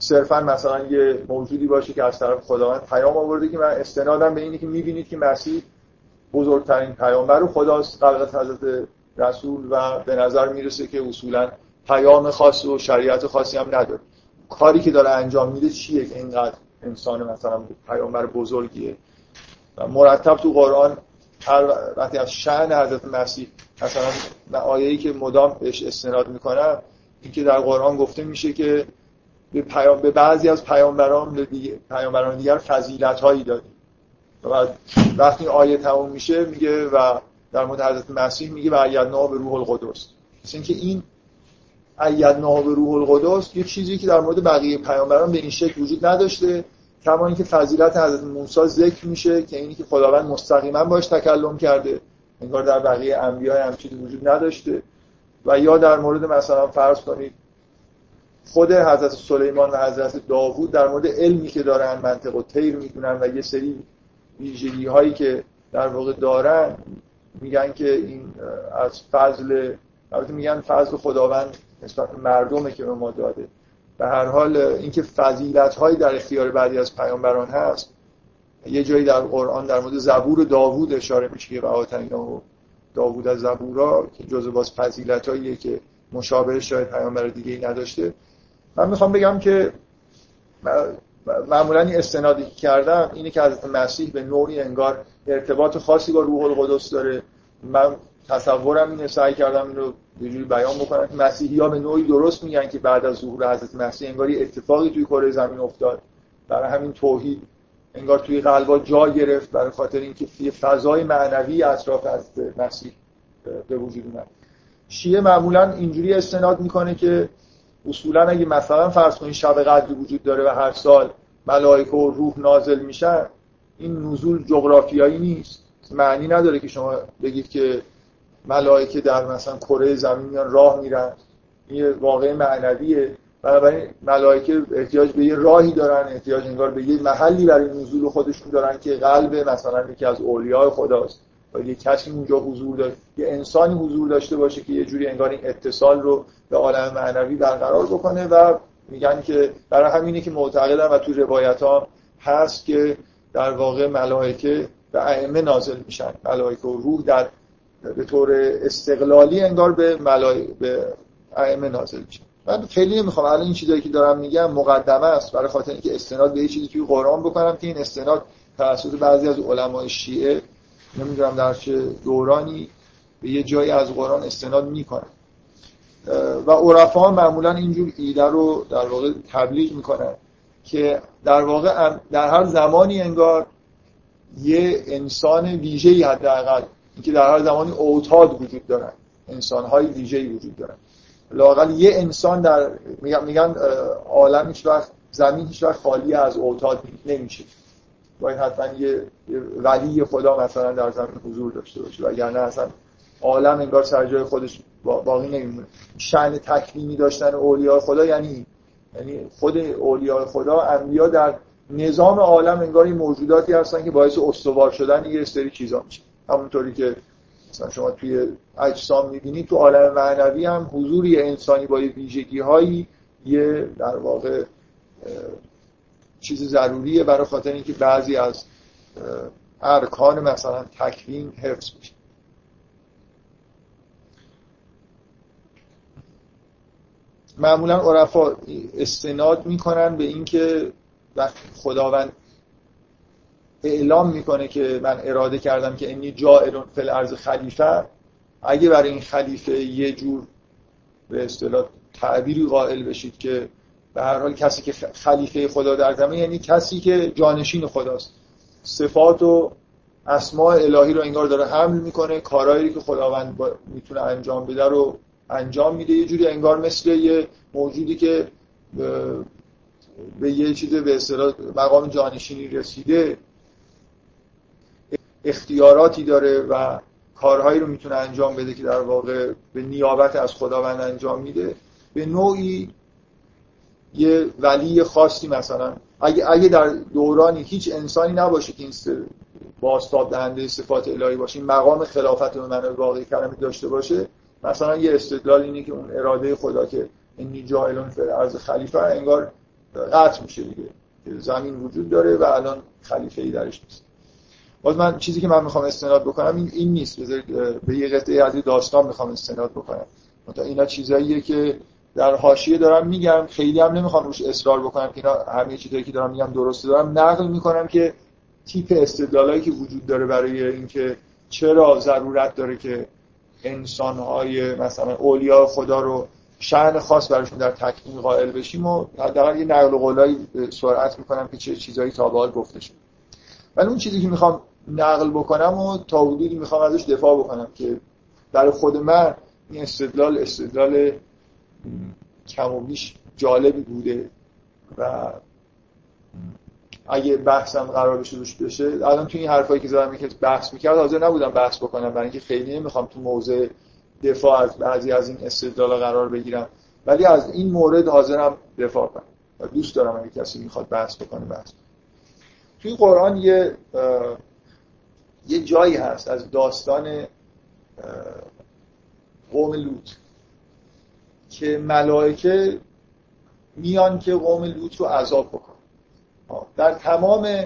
صرفا مثلا یه موجودی باشه که از طرف خداوند پیام آورده که من استنادم به اینی که می‌بینید که مسیح بزرگترین پیامبر خداست قبل از حضرت رسول و به نظر می‌رسه که اصولا پیام خاص و شریعت خاصی هم نداره. کاری که داره انجام میده چیه که اینقدر انسان مثلا پیامبر بزرگیه؟ و مرتب تو قرآن هر وقتی از شأن حضرت مسیح مثلا آیه‌ای که مدام بهش استناد می‌کنم اینکه در قرآن گفته میشه که به, پیام، به بعضی از پیامبران به پیامبران دیگر فضیلت هایی دادیم. و وقتی آیه تموم میشه میگه و در مورد حضرت مسیح میگه و ایدنا به روح القدس. مثل اینکه این ایدنا به روح القدس یه چیزی که در مورد بقیه پیامبران به این شکل وجود نداشته کما اینکه فضیلت حضرت موسی ذکر میشه که اینی که خداوند مستقیما باش تکلم کرده انگار در بقیه انبیا هم چیزی وجود نداشته. و یا در مورد مثلا فرض کنید خود حضرت سلیمان و حضرت داوود در مورد علمی که دارن منطق و تیر می‌کنن و یه سری ویژگی هایی که در واقع دارن میگن که این از فضل البته میگن فضل خداوند نسبت مردمه که به ما داده. به هر حال اینکه فضیلت هایی در اختیار بعضی از پیامبران هست یه جایی در قرآن در مورد زبور داوود اشاره میشه که و داوود از زبورا که جزء باز فضیلت هاییه که مشابه شاید پیامبر دیگه ای نداشته. من می‌خوام بگم که معمولا این استنادی کردم اینه که حضرت مسیح به نوعی انگار ارتباط خاصی با روح القدس داره. من تصورم اینه سعی کردم این رو یه جوری بیان بکنم که مسیحی ها به نوعی درست میگن که بعد از ظهور حضرت مسیح انگار یه اتفاقی توی کره زمین افتاد. برای همین توحید انگار توی قلبا جا گرفت برای خاطر اینکه یه فضای معنوی اطراف حضرت مسیح به وجود اومد. شیعه معمولا اینجوری استناد می‌کنه که اصولا اگه مثلا فرض کنید شب قدر وجود داره و هر سال ملائکه و روح نازل میشن این نزول جغرافیایی نیست. معنی نداره که شما بگید که ملائکه در مثلا کره زمین میان راه میرن. این واقع معنویه. بنابراین ملائکه احتیاج به یه راهی دارن احتیاج انگار به یه محلی برای نزول خودشون دارن که قلب مثلا یکی از اولیاء خداست. یه کسی اونجا حضور داره یه انسانی حضور داشته باشه که یه جوری انگار این اتصال رو به عالم معنوی برقرار بکنه و میگن که برای همینه که معتقدن و تو روایت ها هست که در واقع ملائکه به ائمه نازل میشن. ملائکه و روح در به طور استقلالی انگار به ملائکه به ائمه نازل میشن. من خیلی نمی‌خوام الان این چیزایی که دارم میگم مقدمه است برای خاطر اینکه استناد به چیزی توی قرآن بکنم که این استناد توسط بعضی از علمای شیعه نمی‌دونم در چه دورانی به یه جایی از قرآن استناد می‌کنن و عرفا معمولا اینجور ایده رو در واقع تبلیغ می‌کنن که در واقع در هر زمانی انگار یه انسان ویژه‌ای حداقل اینکه در هر زمانی اوتاد وجود دارن انسان‌های ویژه‌ای وجود دارن لاقل یه انسان در میگن عالم هیچ وقت زمین هیچ وقت خالی از اوتاد نمیشه. باید حتما یه ولی خدا مثلا در زمین حضور داشته باشه وگرنه اصلا عالم انگار سر جای خودش باقی نمیمونه. شأن تکلیمی داشتن اولیاء خدا یعنی یعنی خود اولیاء خدا انبیا در نظام عالم انگار این موجوداتی هستن که باعث استوار شدن یه سری چیزا میشه. همونطوری که مثلا شما توی اجسام می‌بینید تو عالم معنوی هم حضور یه انسانی با ویژگی هایی یه در واقع چیز ضروریه برای خاطر اینکه بعضی از ارکان مثلا تکوین حفظ بشه معمولا عرفا استناد می‌کنن به اینکه وقتی خداوند اعلام می‌کنه که من اراده کردم که اینی جائر فل ارز خلیفه. اگه برای این خلیفه یه جور به اصطلاح تعبیری قائل بشید که به هر حال کسی که خلیفه خدا در زمین یعنی کسی که جانشین خداست. صفات و اسماء الهی رو انگار داره حمل می‌کنه کارهایی که خداوند می‌تونه انجام بده رو انجام میده. یه جوری انگار مثل یه موجودی که به یه چیز به مقام جانشینی رسیده اختیاراتی داره و کارهایی رو می‌تونه انجام بده که در واقع به نیابت از خداوند انجام میده. به نوعی یه ولی خاصی مثلا. اگه, اگه در دورانی هیچ انسانی نباشه که این باستاب دهنده صفات الهی باشه این مقام خلافت رو من واقعی کلمه داشته باشه مثلا یه استدلال اینه که اون اراده خدا که این جاهلون فر از خلیفه انگار قطع میشه دیگه زمین وجود داره و الان خلیفه ای درش نیست. باز من چیزی که من می‌خوام استناد بکنم این, این نیست. به یه قطعه از داستان می‌خوام استناد بکنم. مثلا اینا چیزاییه که در حاشیه دارم میگم. خیلی هم نمی‌خوام روش اصرار بکنم که اینا همه چیزایی که دارم میگم درسته. دارم نقل می‌کنم که تیپ استدلالایی که وجود داره برای اینکه چرا ضرورت داره که انسانهای مثلا اولیاء خدا رو شأن خاص براشون در تکمیل قائل بشیم و حداقل یه نقل قولایی سرعت می‌کنم که چه چیزایی تا گفته شد. ولی اون چیزی که می‌خوام نقل بکنم و تا حدودی می‌خوام ازش دفاع بکنم که در خود من این استدلال استدلال کم و بیش جالبی بوده و اگه بحثم قرار بشه روش بشه الان تو این حرفایی که زدم که بحث می‌کرد حاضر نبودم بحث بکنم برای اینکه خیلی نمی‌خوام تو موضع دفاع از بعضی از این استدلال قرار بگیرم. ولی از این مورد حاضرم دفاع کنم. و دوست دارم اگه کسی می‌خواد بحث بکنه بحث توی قرآن یه یه جایی هست از داستان قوم لوط که ملائکه میان که قوم لوط رو عذاب در تمام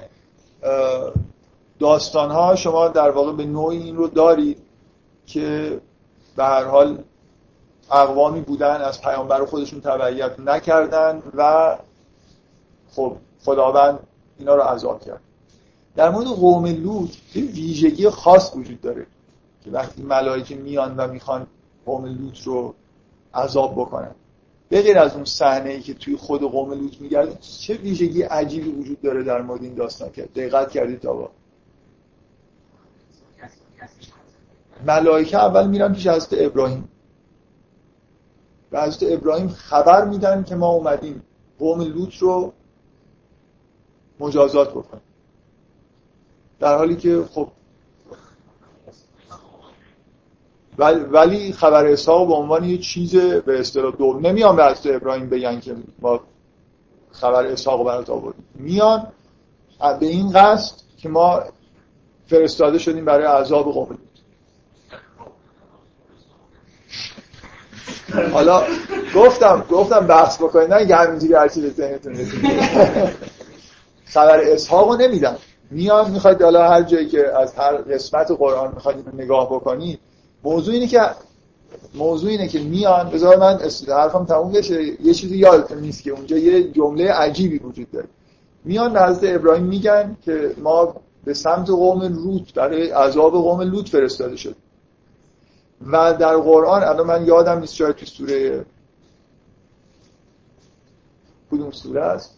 داستان ها شما در واقع به نوعی این رو دارید که به هر حال اقوامی بودن از پیامبر خودشون تبعیت نکردن و خب خداوند اینا رو عذاب کرد. در مورد قوم لوط یه ویژگی خاص وجود داره که وقتی ملائکه میان و می‌خوان قوم لوط رو عذاب بکنن. به غیر از اون صحنه ای که توی خود قوم لوط میگرده چه ویژگی عجیبی وجود داره در مورد این داستان که دقت کردید تا ملائکه اول میرن پیش حضرت ابراهیم. و حضرت ابراهیم خبر میدن که ما اومدیم قوم لوط رو مجازات بکنیم. در حالی که خب ولی خبر اسحاق به عنوان یه چیز به اصطلاح دو نمیان به حضرت ابراهیم بگن که ما خبر اسحاق برات آوردیم. میان به این قصد که ما فرستاده شدیم برای عذاب قوم. حالا گفتم گفتم بحث بکنید نه همینجوری هرچی به ذهنتون خبر اسحاق رو نمیدن میان می‌خواید حالا هر جایی که از هر قسمت قرآن می‌خواید نگاه بکنید موضوع اینه که موضوع اینه که میان بذار من حرفم تموم بشه. یه چیزی یادتون نیست که اونجا یه جمله عجیبی وجود داره. میان نزد ابراهیم میگن که ما به سمت قوم لوط برای عذاب قوم لوط فرستاده شد. و در قرآن الان من یادم نیست شاید تو سوره کدوم سوره است؟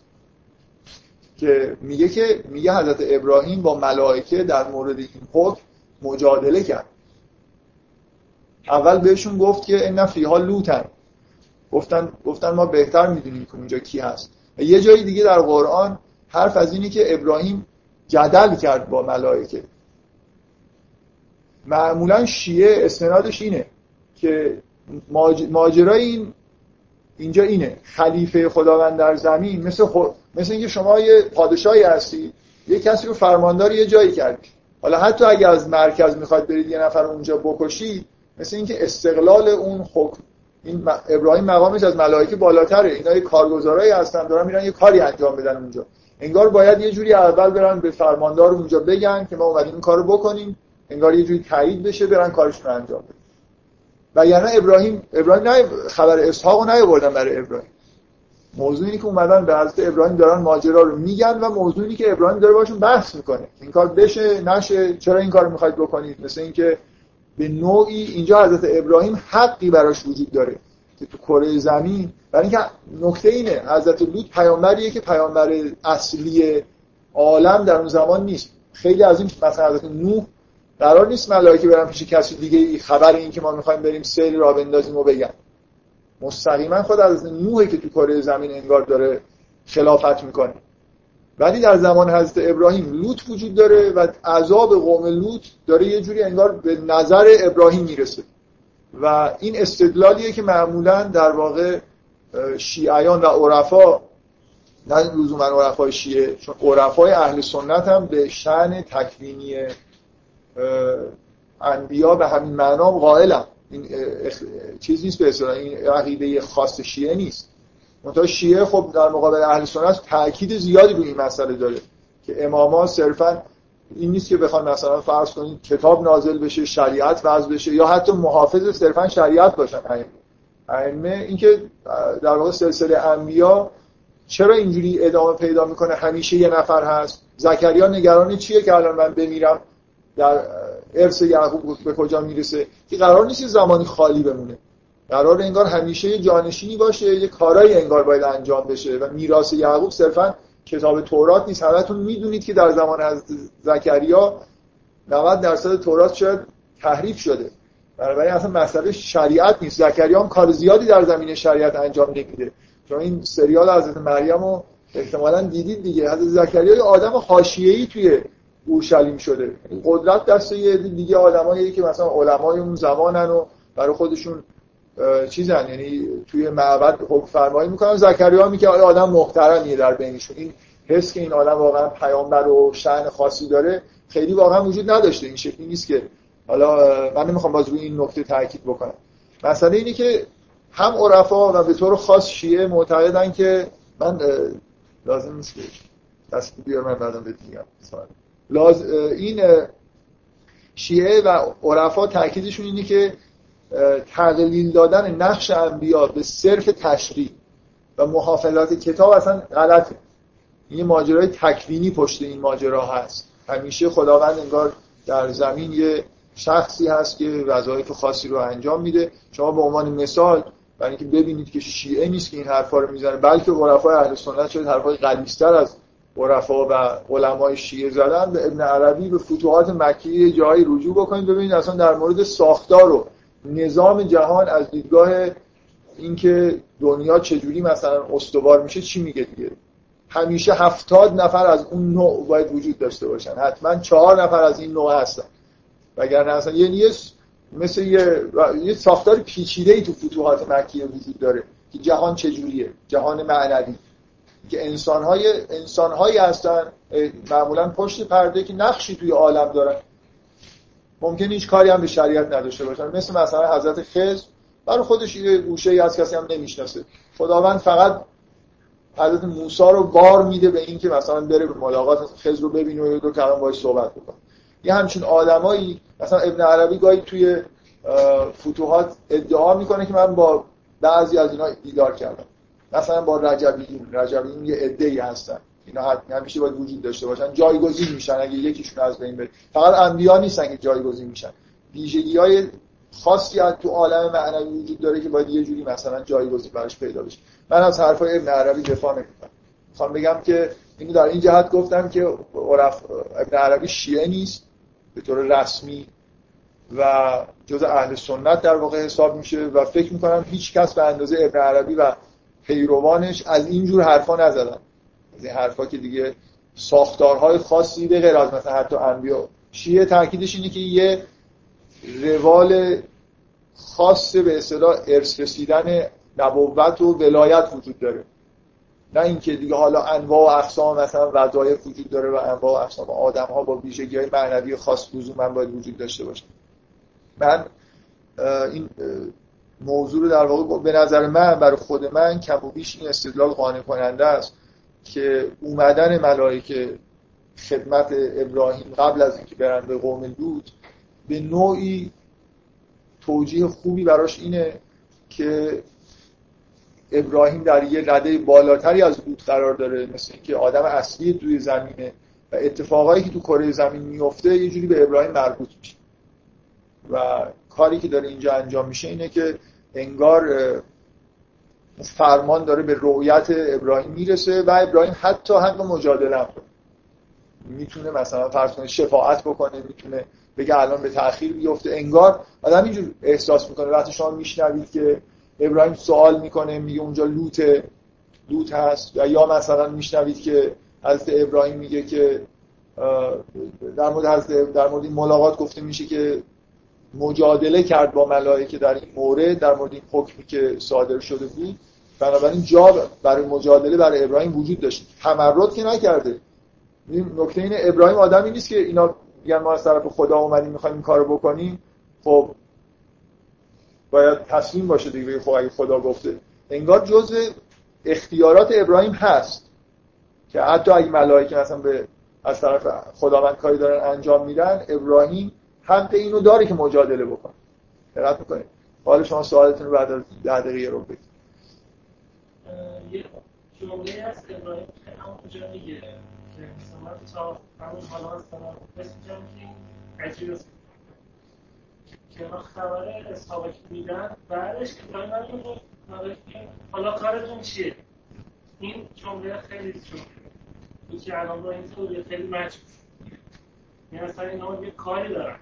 که میگه که میگه حضرت ابراهیم با ملائکه در مورد این حکم مجادله کرد. اول بهشون گفت که این فیها لوتن. گفتن گفتن ما بهتر می‌دونیم که اونجا کی هست. و یه جایی دیگه در قرآن حرف از اینه که ابراهیم جدل کرد با ملائکه. معمولا شیعه استنادش اینه که ماجرای این اینجا اینه. خلیفه خداوند در زمین مثل مثل اینکه شما یه پادشاهی هستی یه کسی رو فرماندار یه جایی کردی. حالا حتی اگه از مرکز می‌خواد برید یه نفر اونجا بکشی مثل اینکه استقلال اون حکم این ابراهیم مقامش از ملائکه بالاتره. اینا یه کارگزارایی هستن دارن میرن یه کاری انجام بدن اونجا. انگار باید یه جوری اول برن به فرماندار اونجا بگن که ما اومدیم این کارو بکنیم. انگار یه جوری تایید بشه برن کارشون انجام بدن. و یعنی ابراهیم ابراهیم نه خبر اسحاقو نیاوردن برای ابراهیم. موضوع اینه که اومدن به حضرت ابراهیم دارن ماجرا رو میگن و موضوع اینه که ابراهیم داره باشون بحث می‌کنه. این کار بشه نشه چرا این کار می‌خواید بکنید؟ مثل اینکه به نوعی اینجا حضرت ابراهیم حقی براش وجود داره که تو کره زمین. برای اینکه نکته اینه حضرت لوط پیامبریه که پیامبر اصلی عالم در اون زمان نیست. خیلی از این مثلا حضرت نوح قرار نیست ملائکه برن پیش کسی دیگه. خبر این که ما می‌خوایم بریم سیل را بندازیم و بگن. مستقیما خود از نوحه که تو کره زمین انگار داره خلافت می‌کنه. ولی در زمان حضرت ابراهیم لوط وجود داره و عذاب قوم لوط داره یه جوری انگار به نظر ابراهیم می‌رسه. و این استدلالیه که معمولا در واقع شیعیان و عرفا نه لزوما عرفای شیعه چون عرفای اهل سنت هم به شعن تکوینی انبیا به همین معنا قائلن. این چیز نیست به اصطلاح این عقیده خاص شیعه نیست. منتها شیعه خب در مقابل اهل سنت تاکید زیادی روی این مسئله داره که اماما صرفا این نیست که بخوان مثلا فرض کنید کتاب نازل بشه شریعت وضع بشه یا حتی محافظ صرفا شریعت باشن ائمه. اینکه در واقع سلسله انبیا چرا اینجوری ادامه پیدا می‌کنه؟ همیشه یه نفر هست. زکریا نگرانی چیه که الان من بمیرم؟ در ارث یعقوب به کجا می‌رسه؟ که قرار نیست زمانی خالی بمونه. قرار انگار همیشه یه جانشینی باشه یه کارایی انگار باید انجام بشه و میراث یعقوب صرفا کتاب تورات نیست. همتون می‌دونید که در زمان از زکریا 90 درصد تورات شاید تحریف شده. بنابراین اصلا مسئله شریعت نیست. زکریا هم کار زیادی در زمین شریعت انجام نمیده. چون این سریال حضرت مریم رو احتمالا دیدید دیگه. حضرت زکریا یه آدم حاشیه‌ای توی اورشلیم شده. قدرت دست یه دیگه آدمایی که مثلا علمای اون زمانن و برای خودشون چیزن یعنی توی معبد حکم فرمایی می‌کنن زکریا میگه آدم محترمیه در بینشون. این حس که این آدم واقعا پیامبر و شأن خاصی داره خیلی واقعا وجود نداشته. این شکلی نیست که حالا من نمی‌خوام باز روی این نکته تاکید بکنم. مسئله اینه که هم عرفا و به طور خاص شیعه معتقدن که من لازم نیست که دست بیار من بعدم لاز... این شیعه و عرفا تاکیدشون اینه که تقلیل دادن نقش انبیا به صرف تشریع و محافظت کتاب اصلا غلطه. این ماجرای تکوینی پشت این ماجرا هست. همیشه خداوند انگار در زمین یه شخصی هست که وظایف خاصی رو انجام میده. شما به عنوان مثال برای اینکه ببینید که شیعه نیست که این حرفا رو می‌زنه بلکه عرفای اهل سنت شده حرفای غلیظتر از عرفا و علمای شیعه زدن. به ابن عربی به فتوحات مکی جایی رجوع بکنید ببینید اصلا در مورد ساختار و نظام جهان از دیدگاه اینکه دنیا چجوری مثلا استوار میشه چی میگه دیگه؟ همیشه هفتاد نفر از اون نوع باید وجود داشته باشن. حتما چهار نفر از این نوع هستن. وگرنه اصلا یعنی یه مثل یه, یه ساختار پیچیده ای تو فتوحات مکیه وجود داره که جهان چجوریه جهان معنوی. که انسانهای انسانهایی هستن معمولا پشت پرده که نقشی توی عالم دارن. ممکن هیچ کاری هم به شریعت نداشته باشن. مثل مثلا حضرت خضر برای خودش یه گوشه از کسی هم نمی‌شناسه. خداوند فقط حضرت موسی رو بار میده به اینکه مثلا بره به ملاقات خضر رو ببینه و دو کلام باهاش صحبت بکنه. یه همچین آدمایی مثلا ابن عربی گاهی توی فتوحات ادعا می‌کنه که من با بعضی از اینا دیدار کردم. مثلا با رجبیین رجبیین یه ای هستن. اینا همیشه باید وجود داشته باشن. جایگزین میشن. اگه یکیشون از بین بره. فقط انبیا نیستن که جایگزین میشن. ویژگی های خاصی از تو عالم معنوی وجود داره که باید یه جوری مثلا جایگزین براش پیدا بشه. من از حرفای ابن عربی دفاع نمی‌کنم. می‌خوام بگم که اینو در این جهت گفتم که عرف ابن عربی شیعه نیست. به طور رسمی. و جز اهل سنت در واقع حساب میشه و فکر می‌کنم هیچ کس به اندازه ابن عربی و پیروانش از اینجور حرفا نزدن. از این حرفا که دیگه ساختارهای خاصی به غیر از مثلا حتی انبیا. شیعه تاکیدش اینه که یه روال خاص به اصطلاح ارث رسیدن نبوت و ولایت وجود داره. نه اینکه دیگه حالا انواع و اقسام مثلا وظایف وجود داره و انواع و اقسام آدم ها با ویژگی های معنوی خاص من باید وجود داشته باشه. من این موضوع رو در واقع به نظر من برای خود من کم و بیش این استدلال قانع کننده است. که اومدن ملائکه خدمت ابراهیم قبل از اینکه برن به قوم لوط به نوعی توجیه خوبی براش اینه که ابراهیم در یه رده بالاتری از لوط قرار داره مثل اینکه آدم اصلی توی زمینه و اتفاقایی که تو کره زمین میفته یه جوری به ابراهیم مربوط میشه. و کاری که داره اینجا انجام میشه اینه که انگار فرمان داره به رویت ابراهیم می‌رسه و ابراهیم حتی حق مجادله هم می‌تونه مثلا فرض کنه شفاعت بکنه می‌تونه بگه الان به تاخیر بیفته انگار آدم اینجور احساس می‌کنه. وقتی شما میشنوید که ابراهیم سوال می‌کنه میگه اونجا لوت لوت هست یا مثلا میشنوید که حضرت ابراهیم میگه که در مورد حضرت در مورد ملاقات گفته میشه که مجادله کرد با ملائکه در این مورد در مورد این حکمی که صادر شده بود. بنابراین جا برای مجادله برای ابراهیم وجود داشت. تمرد که نکرده. نکته اینه ابراهیم آدمی نیست که اینا میگن ما از طرف خدا اومدیم می‌خوایم این کارو بکنیم. خب باید تسلیم باشه دیگه خب اگه خدا گفته. انگار جزء اختیارات ابراهیم هست که حتی اگه ملائکه مثلا به از طرف خداوند کاری دارن انجام میدن ابراهیم حق اینو داره که مجادله بکنه. دقت می‌کنید. حالا شما سوالتون رو بعد از 10 دقیقه رو بگید. یه جمله هست ابراهیم که همون جا میگه. که مثلا تا همون حالا مثلا بس که عجیب است. که ما خبر میدن بعدش ابراهیم هم حالا کارتون چیه؟ این جمله خیلی جمله این که الان با این خیلی مجبور. یعنی اینا یه کاری دارن.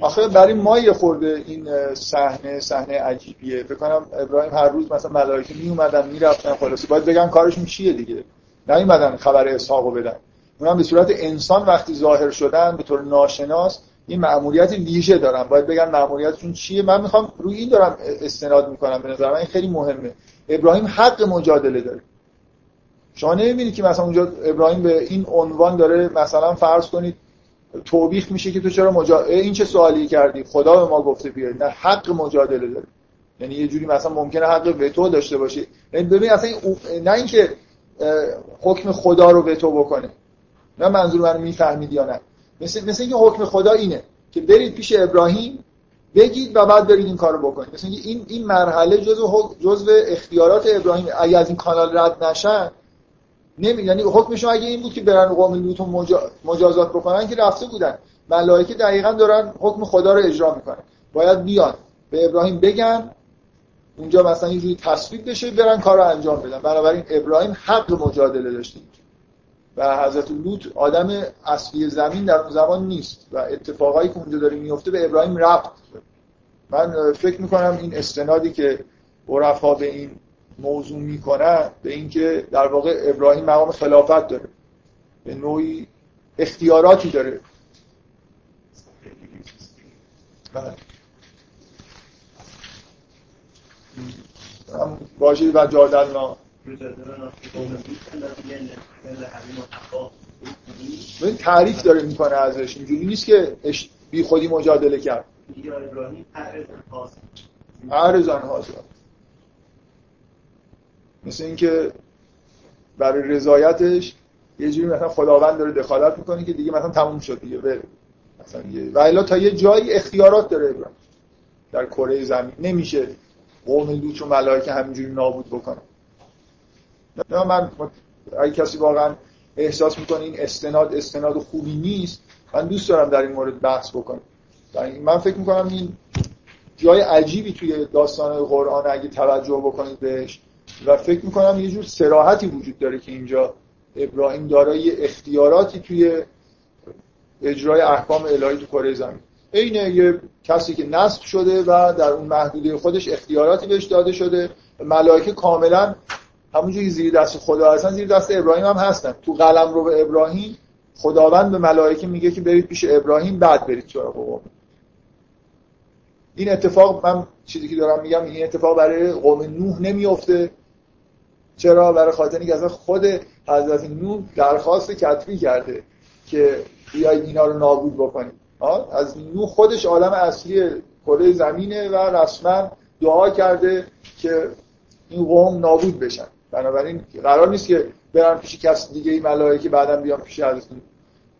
آخه برای ما یه خورده این صحنه صحنه عجیبیه. فکر کنم ابراهیم هر روز مثلا ملائکه می اومدن می‌رفتن خلاصی باید بگن کارشون چیه دیگه؟ نیومدن خبر اسحاقو بدن. اونم به صورت انسان وقتی ظاهر شدن به طور ناشناس این مأموریت ویژه دارن. باید بگن مأموریتشون چیه؟ من می‌خوام روی این دارم استناد می‌کنم به نظر من. این خیلی مهمه. ابراهیم حق مجادله داره. شما نمی‌بینید که مثلا اونجا ابراهیم به این عنوان داره مثلا فرض کنید توبیخ میشه که تو چرا مجا... این چه سوالی کردی؟ خدا به ما گفته بیاید نه حق مجادله داره. یعنی یه جوری مثلا ممکنه حق وتو داشته باشه. یعنی ببین اصلا این... نه اینکه حکم خدا رو وتو بکنه. نه منظور منو می‌فهمید یا نه. مثل مثل اینکه حکم خدا اینه که برید پیش ابراهیم بگید و بعد برید این کارو بکنید. مثل این این مرحله جزء جزء اختیارات ابراهیم. اگه از این کانال رد نشن نمی یعنی حکمشون اگه این بود که برن قوم لوط مجا... مجازات بکنن که رفته بودن. ملائکه دقیقا دارن حکم خدا رو اجرا می‌کنن. باید بیان. به ابراهیم بگن. اونجا مثلا یه جوری تصویب بشه برن کار رو انجام بدن. بنابراین ابراهیم حق مجادله داشته. و حضرت لوط آدم اصلی زمین در اون زمان نیست. و اتفاقایی که اونجا داره میفته به ابراهیم ربط من فکر می‌کنم این استنادی که عرفا به این موضوع می‌کنن به اینکه در واقع ابراهیم مقام خلافت داره. به نوعی اختیاراتی داره. بله. واژه و جادلنا این تعریف داره می‌کنه ازش. اینجوری نیست که بی خودی مجادله کرد. ارزن حاضر مثل اینکه برای رضایتش یه جوری مثلا خداوند داره دخالت می‌کنه که دیگه مثلا تموم شد دیگه بره مثلا و الا تا یه جایی اختیارات داره ابراهیم. در کره زمین. نمیشه قوم لوط و ملائکه همینجوری نابود بکنن. نه من اگه کسی واقعا احساس می‌کنه این استناد استناد خوبی نیست من دوست دارم در این مورد بحث بکنم. من فکر می‌کنم این جای عجیبی توی داستان قرآن اگه توجه بکنید بهش و فکر می‌کنم یه جور سراحتی وجود داره که اینجا ابراهیم دارای اختیاراتی توی اجرای احکام الهی تو کره زمین. اینه یه کسی که نصب شده و در اون محدوده خودش اختیاراتی بهش داده شده. ملائکه کاملا همونجوری زیر دست خدا هستن زیر دست ابراهیم هم هستن. تو قلم رو به ابراهیم خداوند به ملائکه میگه که برید پیش ابراهیم بعد برید سراغ قوم. این اتفاق من چیزی که دارم میگم این اتفاق برای قوم نوح نمیفته چرا برای خاطر اینکه اصلا خود حضرت نوح درخواست کتبی کرده که بیاید اینا رو نابود بکنید. از نوح خودش عالم اصلی کره زمینه و رسما دعا کرده که این قوم نابود بشن. بنابراین قرار نیست که برن پیش کس دیگه ای ملائکه بعدا بیان پیش حضرت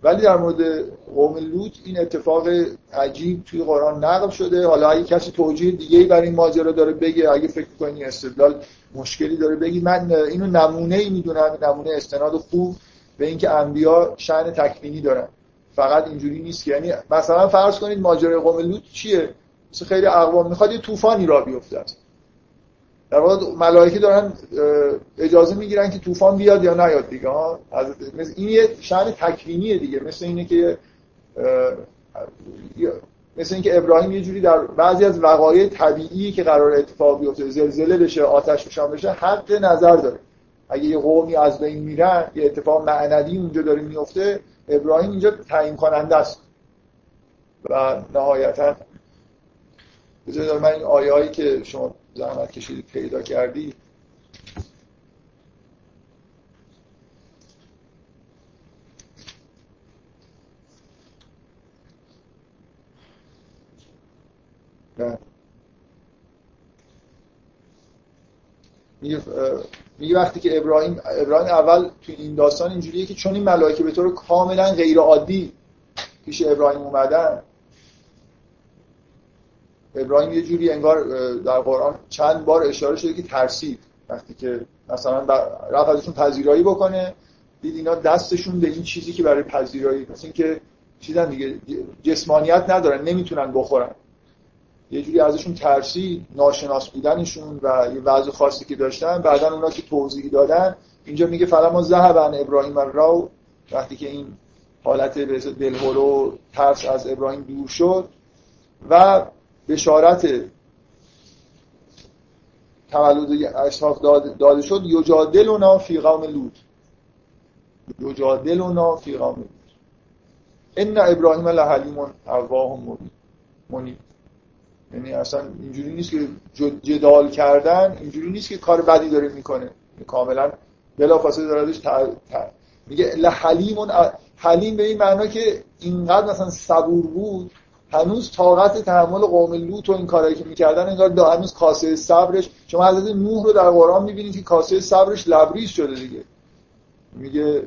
ولی در مورد قوم لوط این اتفاق عجیب توی قرآن نقل شده. حالا اگه کسی توجیه دیگه ای برای این ماجرا داره بگه اگه فکر کنید استدلال مشکلی داره بگید من اینو نمونه ای می‌دونم نمونه استناد خوب به اینکه انبیا شأن تکوینی دارن. فقط اینجوری نیست یعنی مثلا فرض کنید ماجرای قوم لوط چیه؟ خیلی اقوام می‌خواد یه طوفانی را بیفته در واقع ملائکه دارن اجازه می‌گیرن که طوفان بیاد یا نیاد دیگه ها. این یه شأن تکوینیه دیگه. مثل اینه که مثل اینکه ابراهیم یه جوری در بعضی از وقایع طبیعی که قرار اتفاق بیفته زلزله بشه آتش روشن بشه حق نظر داره. اگه یه قومی از بین میرن یه اتفاق معنوی اونجا داره میفته ابراهیم اینجا تعیین کننده است. و نهایتا بذارید من این آیه هایی که شما زحمت کشیدید پیدا کردی. میگه وقتی که ابراهیم ابراهیم اول تو این داستان اینجوریه که چون این ملائکه به طور کاملا غیر عادی پیش ابراهیم اومدن ابراهیم یه جوری انگار در قرآن چند بار اشاره شده که ترسید. وقتی که مثلا رفت ازشون پذیرایی بکنه دید اینا دستشون به این چیزی که برای پذیرایی مثل اینکه چیزن دیگه جسمانیت ندارن نمی‌تونن بخورن. یه جوری ازشون ترسید ناشناس بودنشون و یه وضع خاصی که داشتن. بعدا اونا که توضیح دادن اینجا میگه فلما ذهبن ابراهیم راو. وقتی که این حالت دلهورو ترس از ابراهیم دور شد و بشارت تولد اشراف داده شد یجادلنا فی قوم لوط. یجادلنا فی قوم لوط. ان ابراهیم لحلیم اواه منیب یعنی اصلا اینجوری نیست که جدال کردن اینجوری نیست که کار بدی داره می‌کنه. کاملا بلافاصله داره ازش میگه لحلیم حلیم به این معنا که اینقدر مثلا صبور بود هنوز طاقت تحمل قوم لوط و این کارهایی که می‌کردن انگار هنوز کاسه صبرش شما حضرت نوح رو در قرآن می‌بینید که کاسه صبرش لبریز شده دیگه. میگه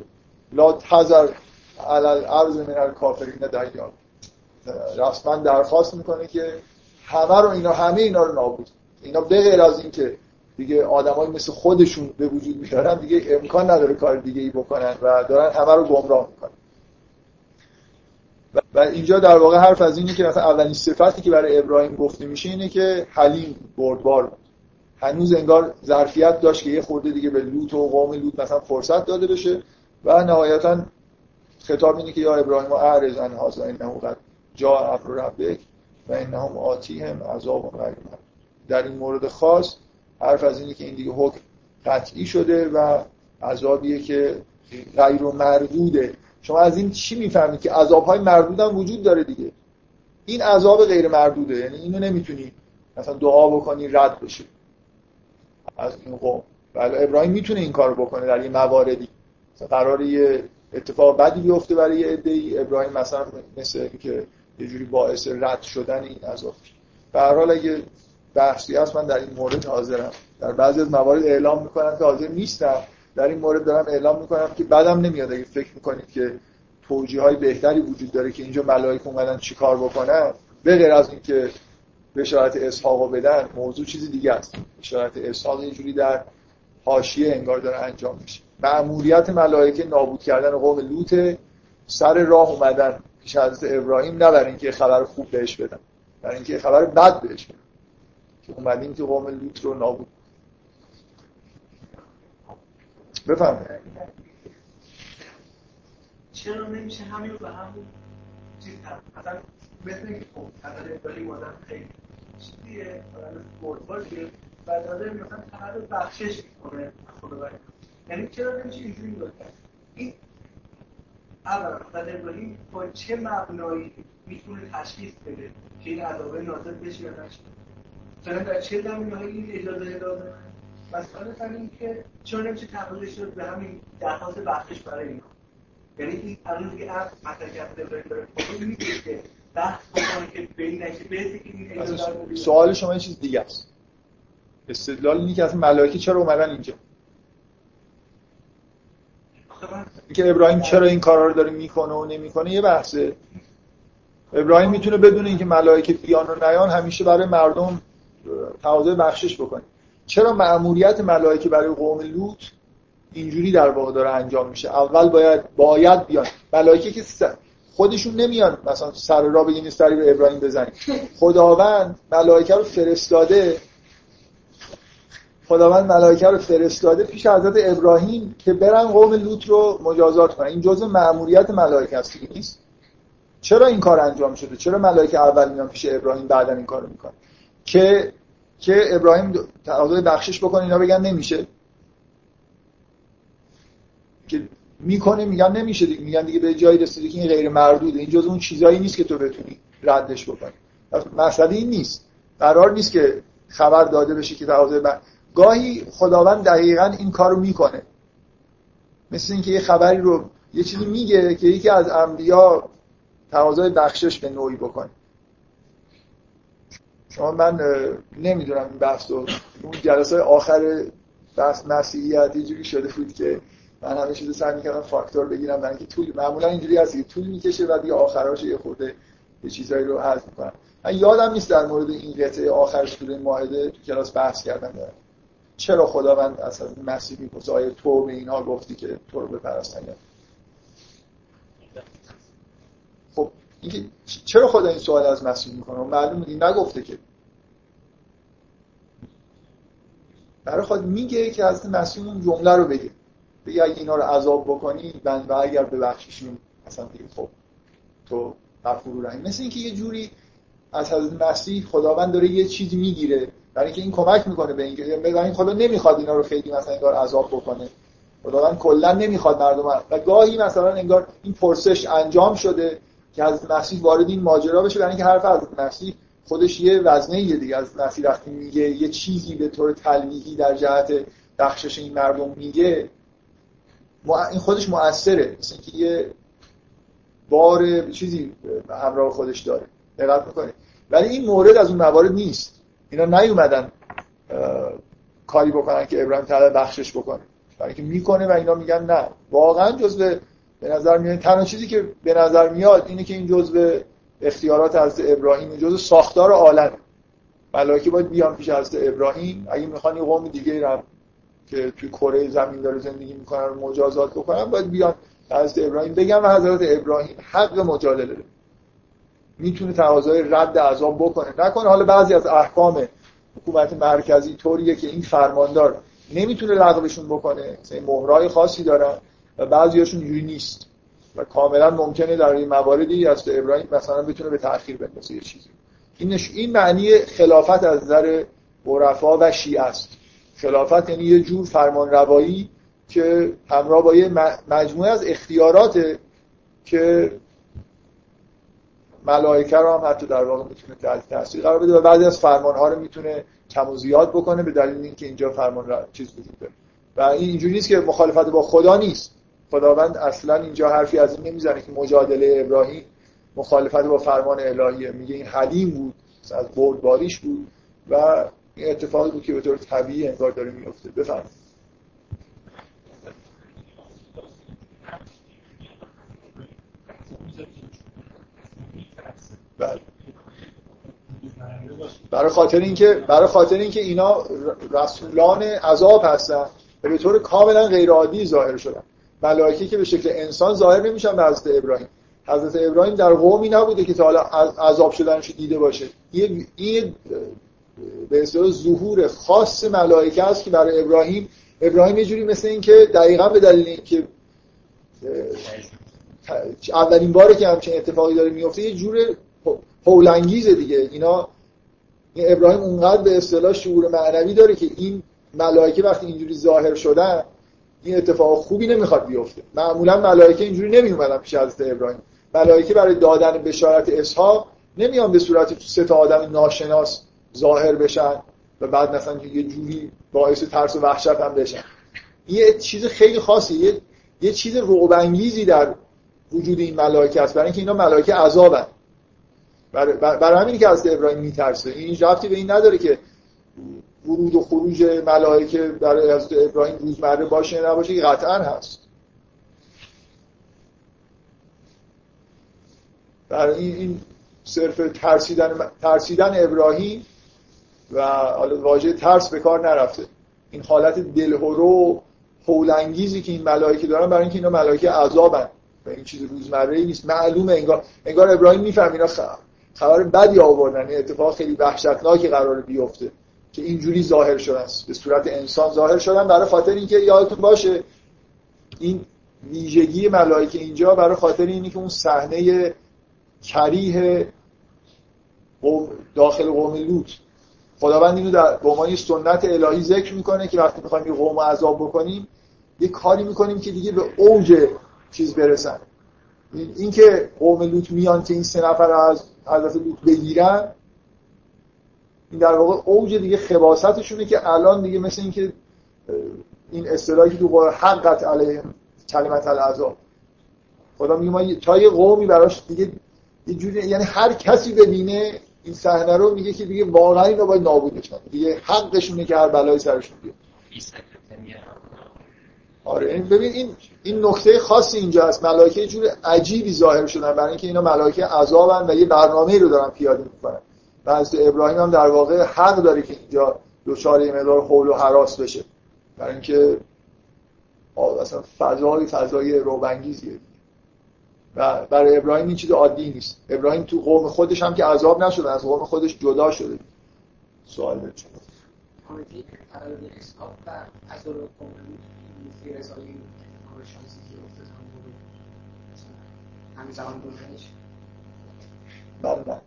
لا تذر علل عرض من الکافرین دیان رسما درخواست می‌کنه که همه رو اینا همه اینا رو نابود اینا به غیر از این که دیگه آدمای مثل خودشون به وجود میارن دیگه امکان نداره کار دیگه ای بکنن و دارن همه رو گمراه می‌کنن. و اینجا در واقع حرف از اینه که مثلا اولین صفتی که برای ابراهیم گفته میشه اینه که حلیم بردبار هنوز انگار ظرفیت داشت که یه خورده دیگه به لوط و قوم لوط مثلا فرصت داده بشه و نهایتا خطاب اینه که یا ابراهیم اعرض عن هذا انه قد جاء امر ربک و انهم آتیهم عذاب غیر در این مورد خاص حرف از اینه که این دیگه حکم قطعی شده و عذابیه که غیر مردوده. شما از این چی می‌فهمید که عذابهای مردود هم وجود داره دیگه؟ این عذاب غیر مردوده یعنی اینو نمی‌تونی مثلا دعا بکنی رد بشه از این قوم. بله ابراهیم می‌تونه این کارو بکنه در یه مواردی. مثلا قرار یه اتفاق بدی بیفته برای یه عده ابراهیم مثلا مثل که یه جوری باعث رد شدن این عذاب. به هر حال اگه بحثی هست من در این مورد حاضرم. در بعضی از موارد اعلام می‌کنم که حاضر نیستم. در این مورد دارم اعلام می‌کنم که بعدم نمیاد. اگه فکر می‌کنید که توجیه های بهتری وجود داره که اینجا ملائکه اومدن چیکار بکنن به غیر از اینکه بشارت اسحاق بدن موضوع چیزی دیگه است. بشارت اسحاق یه جوری در حاشیه انگار داره انجام میشه. مأموریت ملائکه نابود کردن قوم لوط سر راه اومدن پیش حضرت ابراهیم نه برای اینکه خبر خوب بهش بدن برای اینکه خبر بد بهش بدن. که اومدیم که قوم لوط رو نابود بفهم چرا نمیشه همین رو به همون چیز مثلا مثل اینکه خب حضرت ابراهیم آدم خیلی چیزیه بردباریه و داده مثلا خبر بخشش می‌کنه خدا یعنی چرا نمیشه اینجوری نگاه این اولا ابراهیم با چه مبنایی می‌تونه تشخیص بده که این عذابه نازل بشه یا نشه؟ مثلا در چه زمینه‌هایی این اجازه داده؟ مسئله این که چرا نمیشه تحویلش شد به همین درخواست بخشش برای اینا یعنی این الان دیگه از مطرح کرده داره. میگه که بحث بکنه که به این نشه برسه که این سوال شما یه چیز دیگه است. استدلال اینه که اصلا ملائکه چرا اومدن اینجا؟ که ابراهیم چرا این کارا رو داره می‌کنه و نمی‌کنه یه بحثه. ابراهیم می‌تونه بدون اینکه ملائکه بیان و نیان همیشه برای مردم تقاضای بخشش بکنه. چرا مأموریت ملائکه برای قوم لوط اینجوری در واقع داره انجام میشه؟ اول باید باید بیان. ملائکه که خودشون نمیان مثلا سر را بگین سری به ابراهیم بزنید خداوند ملائکه رو فرستاده. خداوند ملائکه رو فرستاده پیش حضرت ابراهیم که برن قوم لوط رو مجازات کنن. این جزء مأموریت ملائکه است نیست؟ چرا این کار انجام شده؟ چرا ملائکه اول میان پیش ابراهیم بعدا این کارو می‌کنن؟ که که ابراهیم تقاضای بخشش بکنه اینا بگن نمیشه. که می‌کنه میگن نمیشه دیگه. میگن دیگه به جایی رسیدی که این غیر مردوده. این جز اون چیزایی نیست که تو بتونی ردش بکنی. مسئله این نیست. قرار نیست که خبر داده بشه که تقاضای گاهی خداوند دقیقا این کارو می‌کنه. مثل اینکه یه خبری رو یه چیزی میگه که یکی از انبیا تقاضای بخشش به نوعی بکنه. شما من نمی‌دونم این بحث رو. اون جلسه آخر بحث مسیحیت یه جوری شده بود که من همه چیز سعی می‌کردم فاکتور بگیرم برای اینکه طول معمولا اینجوری هست که طول می‌کشه و دیگه آخراش یه خورده یه چیزایی رو حذف می‌کنم. من یادم نیست در مورد این قطعه آخرش طول ماهده تو کلاس بحث کردم دارم. چرا خداوند اصلا مسیح می‌پرسه آیا تو به اینها گفتی که تو رو بپرستن خب اینکه چرا خدا این سوال از مسیح می‌کنه؟ معلوم این نگفته که. برای خود میگه که از مسیح اون جمله رو بگه. بگه اگه اینا رو عذاب بکنی و اگر ببخشیشون اصلا دیگه خب تو غفور رحیم. مثل اینکه یه جوری از حضرت مسیح خداوند داره یه چیزی می‌گیره. برای اینکه این کمک می‌کنه به اینکه این خدا نمی‌خواد اینا رو خیلی مثلا انگار عذاب بکنه. خداوند کلا نمی‌خواد مردم و گاهی مثلا انگار این پرسش انجام شده. که از مسیح وارد این ماجرا بشه برای اینکه حرف از مسیح خودش یه وزنه یه دیگه. از مسیح وقتی میگه یه چیزی به طور تلمیحی در جهت بخشش این مردم میگه این خودش مؤثره. مثل اینکه یه بار چیزی همراه خودش داره. دقت می‌کنه ولی این مورد از اون موارد نیست. اینا نیومدن کاری بکنن که ابراهیم تعالی بخشش بکنه. برای اینکه می‌کنه و اینا میگن نه. واقعا جزء به نظر میاد تنها چیزی که به نظر میاد اینه که این جزء اختیارات از ابراهیم جزء ساختار عالم. ملائکه باید بیان پیش از ابراهیم. اگه می‌خوان یه قوم دیگه رو که توی کره زمین داره زندگی می‌کنن رو مجازات بکنن باید بیان از ابراهیم بگن و حضرت ابراهیم حق مجادله داره می‌تونه تقاضای رد عذاب بکنه. نکنه حالا بعضی از احکام حکومت مرکزی طوریه که این فرماندار نمی‌تونه لغوشون بکنه. مثلا مهرای خاصی دارن. و بعضیاشون اینجوری نیست. و کاملا ممکنه در این مواردی از ابراهیم مثلا بتونه به تاخیر بندازه یه چیزی. این این معنی خلافت از نظر عرفا و شیعه است. خلافت یعنی یه جور فرمان روایی که همراه با یه مجموعه از اختیارات که ملائکه رو هم حتی در واقع می‌تونه تحت تاثیر قرار بده و بعضی از فرمان ها رو می‌تونه کم و زیاد بکنه به دلیل اینکه اینجا فرمان را چیز وجود داره. و این اینجوری نیست که مخالفت با خدا نیست. خداوند اصلا اینجا حرفی از این نمی‌زنه که مجادله ابراهیم مخالفت با فرمان الهیه. میگه این حلیم بود از بردباریش بود و این اتفاقی بود که به طور طبیعی انگار داره میفته بفرمایید. بله. برای خاطر اینکه برای خاطر اینکه اینا رسولان عذاب هستن به طور کاملا غیر عادی ظاهر شدن. ملائکه که به شکل انسان ظاهر نمیشن به حضرت ابراهیم. حضرت ابراهیم در قومی نبوده که تا حالا عذاب شدنش دیده باشه. این به اصطلاح ظهور خاص ملائکه است که برای ابراهیم ابراهیم یه جوری مثل این که دقیقا به دلیل اینکه اولین باره که همچین اتفاقی داره میفته یه جور هولانگیزه دیگه. اینا این ابراهیم اونقدر به اصطلاح شعور معنوی داره که این ملائکه وقتی اینجوری ظاهر شدن این اتفاق خوبی نمی‌خواد بیفته. معمولا ملائکه اینجوری نمی اومدن پیش حضرت ابراهیم. ملائکه برای دادن بشارت اسحاق نمیان به صورت سه تا آدم ناشناس ظاهر بشن و بعد مثلا یه جوری باعث ترس و وحشت هم بشن. یه چیز خیلی خاصی یه, یه چیز رعب در وجود این ملائکه است. برای اینکه اینا ملائکه عذابن. برای, برای همین که از ابراهیم میترسه. این رفتی به این نداره که ورود و خروج ملائکه برای حضرت ابراهیم روزمره باشه نباشه که قطعا هست. برای این, صرف ترسیدن, ترسیدن ابراهیم و حالا واژه ترس به کار نرفته. این حالت دلهورو هولانگیزی که این ملائکه دارن برای اینکه اینا ملائکه عذابن. و این چیز روزمره ای نیست. معلومه. انگار انگار ابراهیم میفهم اینا خبر بدی آوردن. اتفاق خیلی وحشتناکی قرار بیفته. که اینجوری ظاهر شدن به صورت انسان ظاهر شدن برای خاطر اینکه یادتون باشه این ویژگی ملائکه اینجا برای خاطر اینی که اون صحنه کریه داخل قوم لوط. خداوند اینو در به عنوان سنت الهی ذکر می‌کنه که وقتی می‌خوایم یه قوم عذاب بکنیم یه کاری می‌کنیم که دیگه به اوج چیز برسن. این که قوم لوط میان که این سه نفر از حضرت لوط بگیرن این در واقع اوج دیگه خباستشونه که الان دیگه مثل اینکه این اصطلاحی که تو قرآن حقت علیه کلمت العذاب خدا میگه ما تا یه قومی براش دیگه یه جوری یعنی هر کسی ببینه این صحنه رو میگه که دیگه واقعا اینو باید نابودش کنه دیگه حقشونه که هر بلایی سرشون بیاد. آره ببین این این نکته خاصی اینجا هست. ملائکه جور عجیبی ظاهر شدن برای اینکه اینا ملائکه عذابن و یه برنامه رو دارن پیاده می‌کنن. و از ابراهیم هم در واقع حق داره که اینجا دچار یه مقدار حول و حراس بشه. برای اینکه اصلا فضای فضای روبنگیزیه و برای ابراهیم این چیز عادی نیست. ابراهیم تو قوم خودش هم که عذاب نشده از قوم خودش جدا شده. سوال بچه بله بله.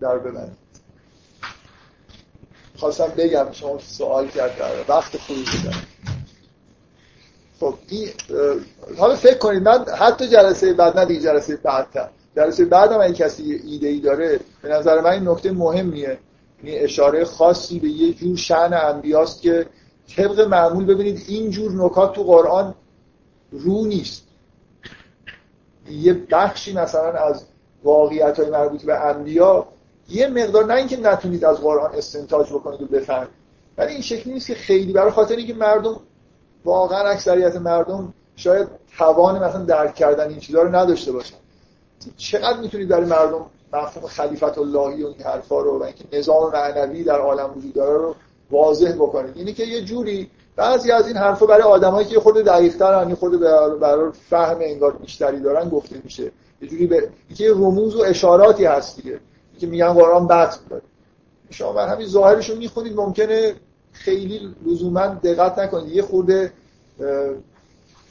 در ببند خواستم بگم شما سوال کرد در وقت خوبی بودن خب این حالا فکر کنید من حتی جلسه بعد نه دیگه جلسه بعدتر. جلسه بعد هم این کسی ایده ای داره به نظر من این نکته مهمیه. این اشاره خاصی به یه جور شعن انبیاست که طبق معمول ببینید این جور نکات تو قرآن رو نیست. یه بخشی مثلا از واقعیت های مربوط به انبیا یه مقدار نه اینکه نتونید از قرآن استنتاج بکنید و بفهمید ولی این شکلی نیست که خیلی برای خاطر اینکه مردم واقعا اکثریت مردم شاید توان مثلا درک کردن این چیزا رو نداشته باشن. چقدر می‌تونید برای مردم مفهوم خلیفت اللهی و این حرفا رو و اینکه نظام معنوی در عالم وجود داره رو واضح بکنید؟ اینی که یه جوری بعضی از این حرفا برای آدمایی که خود دقیق‌تر یه خود برای فهم انگار بیشتری دارن گفته میشه. یه جوری به اینکه رموز و اشاراتی هست دیگه. که میگن قرآن بد داره شما بر همین ظاهرش رو می‌خونید ممکنه خیلی لزوما دقت نکنید. یه خورده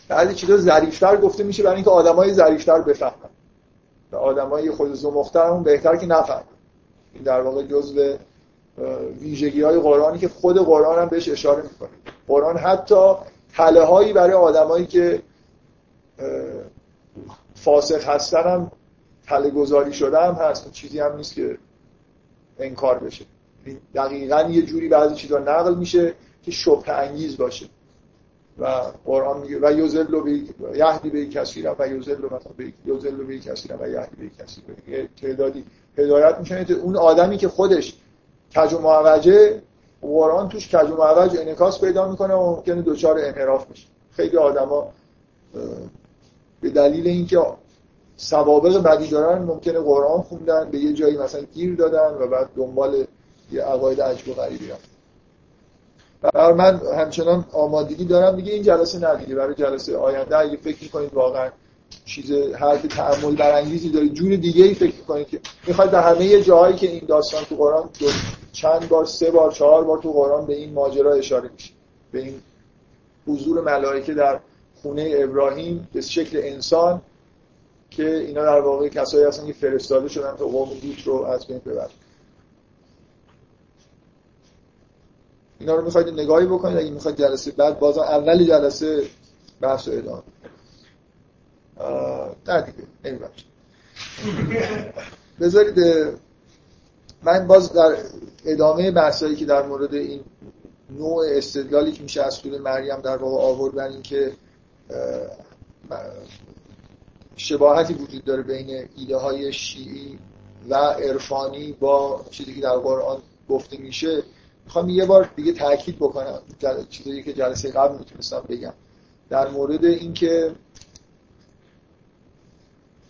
بعضی چیزا ظریف‌تر گفته میشه برای اینکه آدمای ظریف‌تر بفهمن. و آدمای خود زمختر اون بهتر که نفهمن. این در واقع جزء ویژگی های قرآنی که خود قرآن هم بهش اشاره می‌کنه. قرآن حتی تله هایی برای آدمایی که فاسق هستن هم تله گذاری شده هم هست چیزی هم نیست که انکار بشه. دقیقا یه جوری بعضی چیزا نقل میشه که شبه انگیز باشه. و قرآن میگه و یوزل به یهدی به کثیر و یوزل مثلا به یوزل به کثیر و یهدی به کثیر یه تعدادی هدایت میشه اون آدمی که خودش کج و معوجه قرآن توش کج و معوج انعکاس پیدا می‌کنه و ممکنه دچار انحراف بشه. خیلی آدما به دلیل اینکه سوابق بدی دارن ممکنه قرآن خوندن به یه جایی مثلا گیر دادن و بعد دنبال یه عقاید عجب و غریبی برای من همچنان آمادگی دارم. دیگه این جلسه ندیگه برای جلسه آینده اگه فکر می‌کنید واقعا چیز حرف تعمل برانگیزی داره جور دیگه ای فکر می‌کنید که می‌خواید در همه جاهایی که این داستان تو قرآن چند بار سه بار چهار بار تو قرآن به این ماجرا اشاره میشه. به این حضور ملائکه در خونه ابراهیم به شکل انسان که اینا در واقع کسایی هستن که فرستاده شدن تا قوم لوط رو از بین ببرن. اینا رو می‌خواید نگاهی بکنید. اگه می‌خواید جلسه بعد بازم اولی جلسه بحث و ادامه نه دیگه بذارید من باز در ادامه بحثایی که در مورد این نوع استدلالی که میشه از سوره مریم در واقع آوردن این که شباهتی وجود داره بین ایده های شیعی و عرفانی با چیزی که در قرآن گفته میشه. می‌خوام یه بار دیگه تاکید بکنم چیزی که جلسه قبل می‌تونستم بگم. در مورد اینکه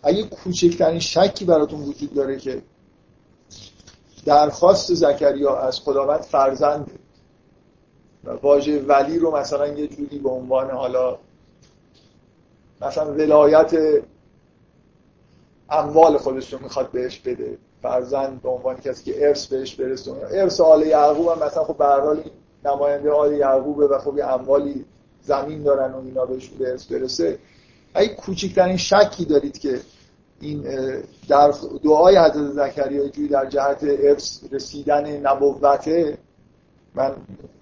اگه کوچکترین شکی براتون وجود داره که درخواست زکریا از خداوند فرزند و واژه ولی رو مثلا یه جوری به عنوان حالا مثلا ولایت اموال خودش رو می‌خواد بهش بده. فرزند به عنوان کسی که ارث بهش برسونه. ارث آل یعقوب هم مثلا خب به حال نماینده آل یعقوبه و خب اموالی زمین دارن و اینا بهش به ارث برسه. اگه کوچکترین شکی دارید که این در دعای حضرت زکریا جوی در جهت ارث رسیدن نبوته من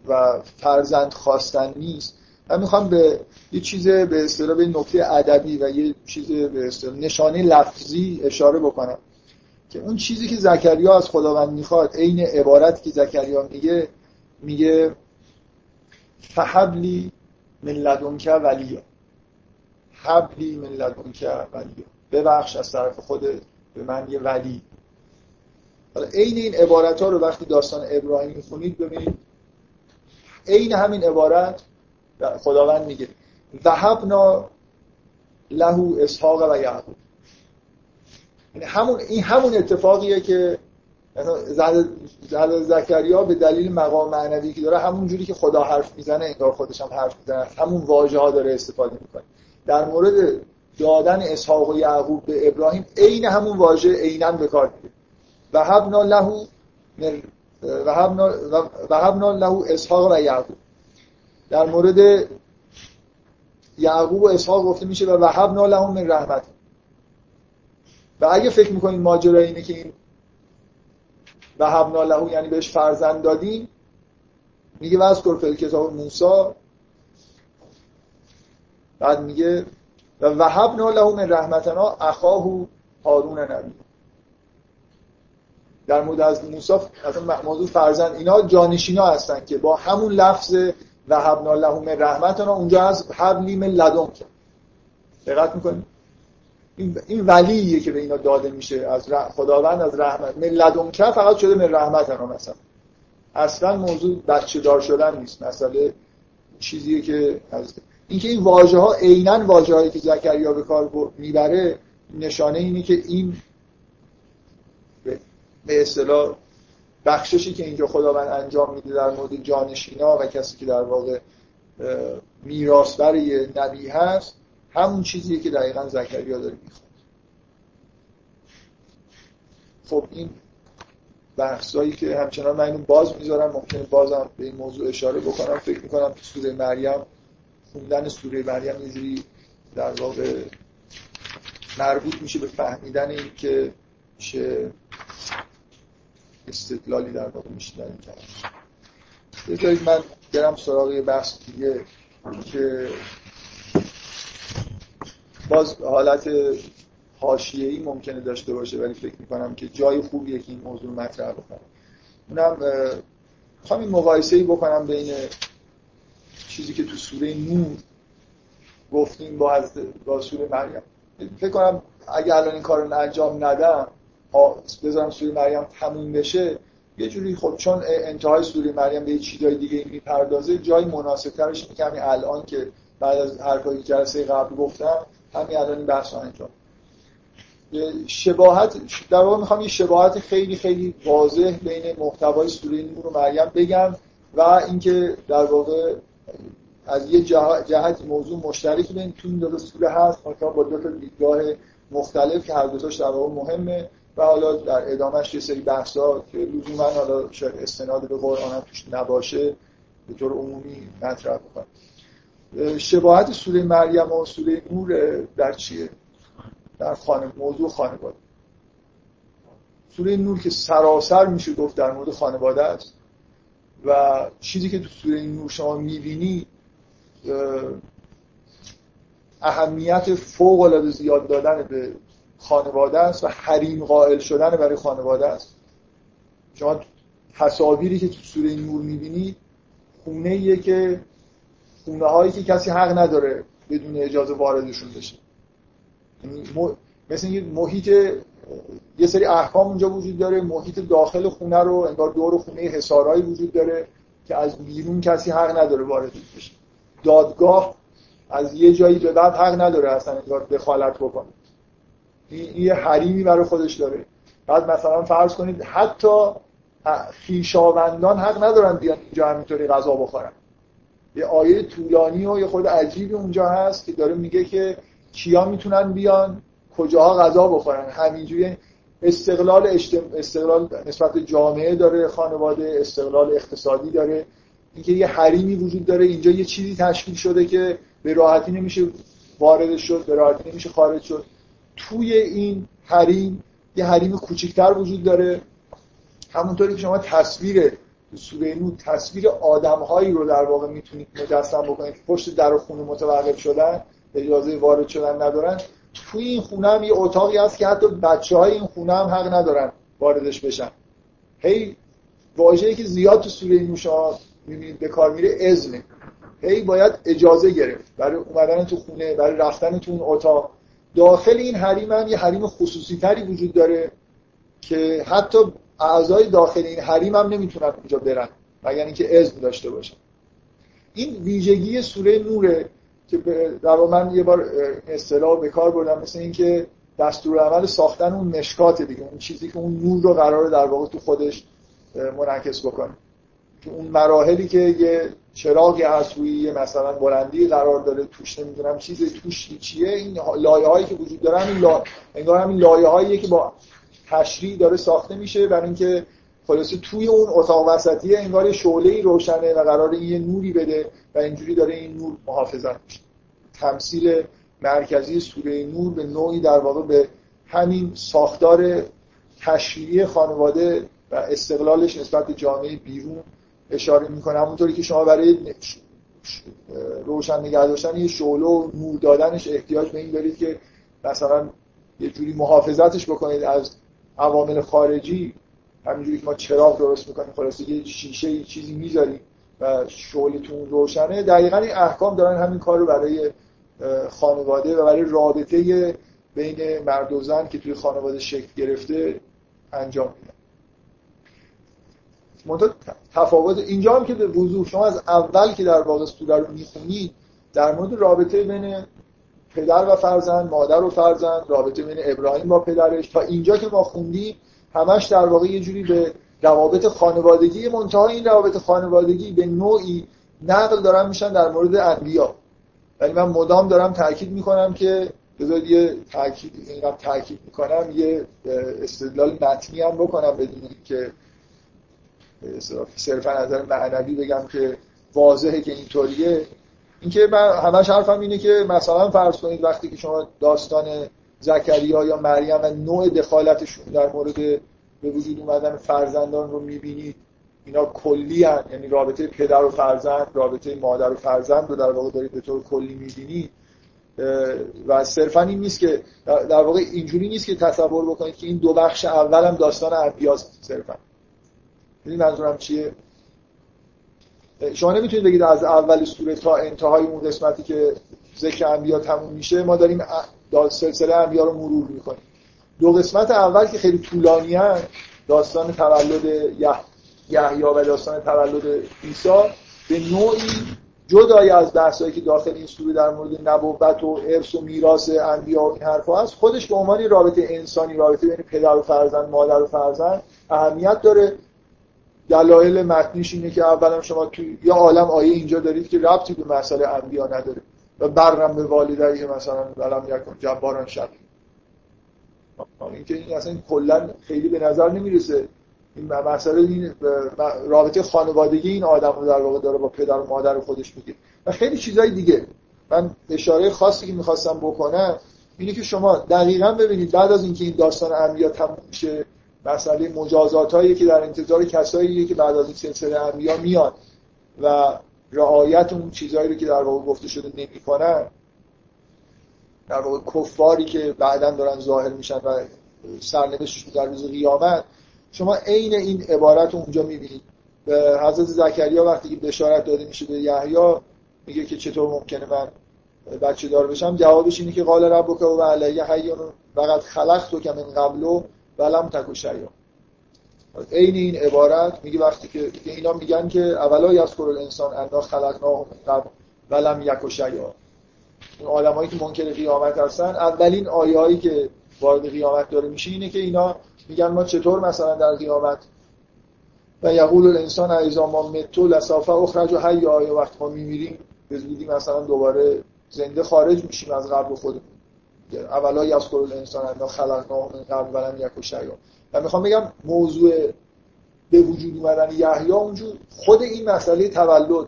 و فرزند خواستن نیست. من می‌خوام به یه چیز به اصطلاح به نکته ادبی و یه چیز به اصطلاح نشانه لفظی اشاره بکنم. که اون چیزی که زکریا از خداوند می‌خواد عین عبارت که زکریا میگه میگه فحبلی من لدنک ولیا حبلی من لدنک ولیا ببخش از طرف خود به من یه ولی. حالا عین این عبارت ها رو وقتی داستان ابراهیم می‌خونید ببینید عین همین عبارت خداوند میگه. وهبنا له اسحاق و یعقوب. یعنی همون این همون اتفاقیه که زد زکریا به دلیل مقام معنوی که داره همون جوری که خدا حرف می‌زنه انگار خودش هم حرف می‌زنه. همون واژه ها داره استفاده می‌کنه. در مورد دادن اسحاق و یعقوب به ابراهیم عین همون واژه عینا به کار میره. و هبنا له و هبنا له اسحاق و یعقوب. در مورد یعقوب و اسحاق گفته میشه و وهبنا لهم من رحمت. و اگه فکر می‌کنید ماجرا اینه که این وهبنا له یعنی بهش فرزند دادیم میگه واسکر فل کتاب موسی بعد میگه و وهبنا له من رحمتنا اخاه هارون نبی. در مورد از موسی مثلا موضوع فرزند اینا جانشینا هستن که با همون لفظ و حبنا لهم رحمتنا اونجا از حبلی من لدن دقت می‌کنید این این ولیه که به اینا داده میشه از خداوند از رحمت. من لدن که فقط شده من رحمتنا مثلا. اصلا موضوع بچه دار شدن نیست. مسئله چیزیه که از اینکه این واژه ها عینا واژه هایی که زکریا به کار می‌بره نشانه اینه که این به اصطلاح بخششی که اینجا خداوند انجام میده در مورد جانشینا و کسی که در واقع میراثبر یه نبی هست همون چیزیه که دقیقا زکریا داره می‌خواد خب این بحثایی که همچنان من اینو باز می‌ذارم ممکنه بازم به این موضوع اشاره بکنم. فکر می‌کنم که سوره مریم خوندن سوره مریم یه در واقع مربوط میشه به فهمیدن این که چه استدلالی در واقع میشیدن کرد بذارید من برم سراغ یه بحث دیگه که باز حالت حاشیه‌ای ممکنه داشته باشه ولی فکر می‌کنم که جای خوبیه که این موضوع مطرح بکنم اونم می‌خوام این مقایسه ای بکنم بین چیزی که تو سوره نور گفتیم با, با سوره مریم. فکر کنم اگه الان این کار رو انجام ندم بذارم سوره مریم تموم بشه. یه جوری خب چون انتهای سوره مریم به چیزای دیگه می‌پردازه جای مناسب ترش همین الان که بعد از حرفای جلسه قبل گفتم همین الان این بحث انجام شباهت در واقع می‌خوام یه شباهت خیلی خیلی واضح بین محتوای سوره نور و مریم بگم و اینکه در واقع از یه جهت موضوع مشترکی بین تو این دو سوره هست با دو تا دیدگاه مختلف که هر دوتاش در واقع مهمه. و حالا در ادامهش یه سری بحثا که لزوما حالا شاید استناد به قرآن هم توش نباشه به طور عمومی مطرح بکنم. شباهت سوره مریم و سوره نور در چیه؟ در خانه موضوع خانواده. سوره نور که سراسر میشه گفت در مورد خانواده است و چیزی که تو سوره نور شما می‌بینی اهمیت فوق العاده زیاد دادن به خانواده است و حریم قائل شدن برای خانواده است. شما تصاویری که تو سوره نور می‌بینید خونه ایه که خونه هایی که کسی حق نداره بدون اجازه واردشون بشه. یعنی مثل یه محیط یه سری احکام اونجا وجود داره محیط داخل خونه رو انگار دور خونه حسارایی وجود داره که از بیرون کسی حق نداره وارد بشه. دادگاه از یه جایی به بعد حق نداره اصلا انگار دخالت بکنه. این یه حریمی برای خودش داره. بعد مثلا فرض کنید حتی خیشاوندان حق ندارن بیان اینجا همینطوری غذا بخورن. یه آیه طولانی و یه خود عجیبی اونجا هست که داره میگه که کیا می‌تونن بیان کجاها غذا بخورن. همینجوری استقلال استقلال نسبت جامعه داره خانواده استقلال اقتصادی داره. اینکه یه حریمی وجود داره اینجا یه چیزی تشکیل شده که به راحتی نمیشه وارد شد به راحتی نمیشه خارج شد. توی این حریم یه حریم کوچکتر وجود داره. همونطوری که شما تصویر سوره نور تصویر آدمهایی رو در واقع می‌تونید مجسم بکنید که پشت در خونه متوقف شدن اجازه وارد شدن ندارن. توی این خونه هم یه اتاقی هست که حتی بچه های این خونه هم حق ندارن واردش بشن. هی واژه‌ای که زیاد تو سوره نور شما می‌بینید به کار میره اذنه. هی باید اجازه گرفت برای اومدن تو خونه برای رفتن تو اون اتاق. داخل این حریم هم یه حریم خصوصی تری وجود داره که حتی اعضای داخل این حریم هم نمی‌تونن اونجا برن مگر اینکه اذن داشته باشن. این ویژگی سوره نوره که در من یه بار اصطلاح به کار بردم مثل اینکه دستور عمل ساختن اون مشکات دیگه اون چیزی که اون نور رو قراره در واقع تو خودش منعکس بکنه. که اون مراحلی که یه چراغی هست روی مثلا بلندی قرار داره توش نمی‌دونم چیز توش چیه؟ این لایه هایی که وجود داره همین لا... انگار همین لایه هایی که با تشریح داره ساخته میشه برای اینکه خلاصه توی اون اتاق وسطی انگار یه شعله روشنه و قرار یه نوری بده و اینجوری داره این نور محافظت میشه. تمثیل مرکزی سوره نور به نوعی در واقع به همین ساختار تشریعی خانواده و استقلالش نسبت به جامعه بیرون اشاره می‌کنه. همونطوری که شما برای روشن نگه داشتن یه شعله و نور دادنش احتیاج به این دارید که مثلا یه جوری محافظتش بکنید از عوامل خارجی. همینجوری که ما چراغ درست می‌کنیم خلاصه یه شیشه یه چیزی می‌ذاریم و شعلتون روشنه. دقیقا این احکام دارن همین کار رو برای خانواده و برای رابطه بین مرد و زن که توی خانواده شکل گرفته انجام میدن. منتها تفاوت اینجا هم که به وضوح شما از اول که در واقع سوره رو می‌خونید در مورد رابطه بین پدر و فرزند مادر و فرزند رابطه بین ابراهیم با پدرش تا اینجا که ما خوندیم همش در واقع یه جوری به روابط خانوادگی منتها این روابط خانوادگی به نوعی نقل دارن میشن در مورد انبیا. ولی من مدام دارم تاکید می‌کنم که بذارید یه تاکید اینقدر تاکید می‌کنم یه استدلال متنی هم بکنم بدون که صرفا نظر معنوی بگم که واضحه که اینطوریه. اینکه من همش حرفم اینه که مثلا فرض کنید وقتی که شما داستان زکریا یا مریم و نوع دخالتشون در مورد به وجود اومدن فرزندان رو می‌بینید اینا کلی هن. یعنی رابطه پدر و فرزند رابطه مادر و فرزند رو در واقع دارید به طور کلی می‌بینید. و صرفا این نیست که در واقع اینجوری نیست که تصور بکنید که این دو بخش اول هم داستان انبیاست صرفا. این منظورم چیه. شما نمی‌تونید بگید از اول سوره تا انتهای اون قسمتی که ذکر انبیا تموم میشه ما داریم سلسله انبیا رو مرور می‌کنیم. دو قسمت اول که خیلی طولانی هن داستان تولد یحیی و داستان تولد عیسی به نوعی جدای از بحثایی که داخل این سوره در مورد نبوت و ارث و میراث انبیا و این حرفا هست. خودش به عنوان رابطه انسانی رابطه بین پدر و فرزند مادر و فرزند اهمیت داره. دلایل متنیش اینه که اولا شما تو یا عالم آیه اینجا دارید که ربطی به مسئله انبیا نداره و برم به والدی که مثلا ولم یکن جباران شقی اینکه این اصلا کلا خیلی به نظر نمی‌رسه. این مسئله این رابطه خانوادگی این آدم رو در واقع داره با پدر و مادر خودش میگه. و خیلی چیزای دیگه. من اشاره خاصی که می‌خواستم بکنم اینه که شما دقیقا ببینید بعد از اینکه این داستان انبیا تموم میشه مسئله مجازات هایی که در انتظار کسایی که بعد از این سلسله انبیا میان و رعایت اون چیزهایی رو که در واقع گفته شده نمی‌کنن در واقع کفاری که بعدا دارن ظاهر میشن و سرنوشتش در روز قیامت شما عین این عبارت رو اونجا می‌بینید. به حضرت زکریا وقتی که بشارت داده میشه به یحیی میگه که چطور ممکنه من بچه دار بشم؟ جوابش اینه که قال ربک و علیه حیون فقط خلق تو که من قبلو. ولم تکو شیا عین این عبارت میگه وقتی که اینا میگن که اولا یذکر الانسان انا خلقناه من قبل ولم یک شیا اون آدمایی که منکر قیامت هستن اولین آیه‌ای که وارد قیامت داره میشه اینه که اینا میگن ما چطور مثلا در قیامت؟ و یقول الانسان ایزا ما متو لصافه اخرج و حی آیا وقت ما میمیریم؟ به زودی مثلا دوباره زنده خارج میشیم از قبل خودمون. اولا یذکر الانسان انا خلقناه من قبل ولم یک شیء و می‌خوام بگم موضوع به وجود اومدن یحیی اونجور خود این مسئله تولد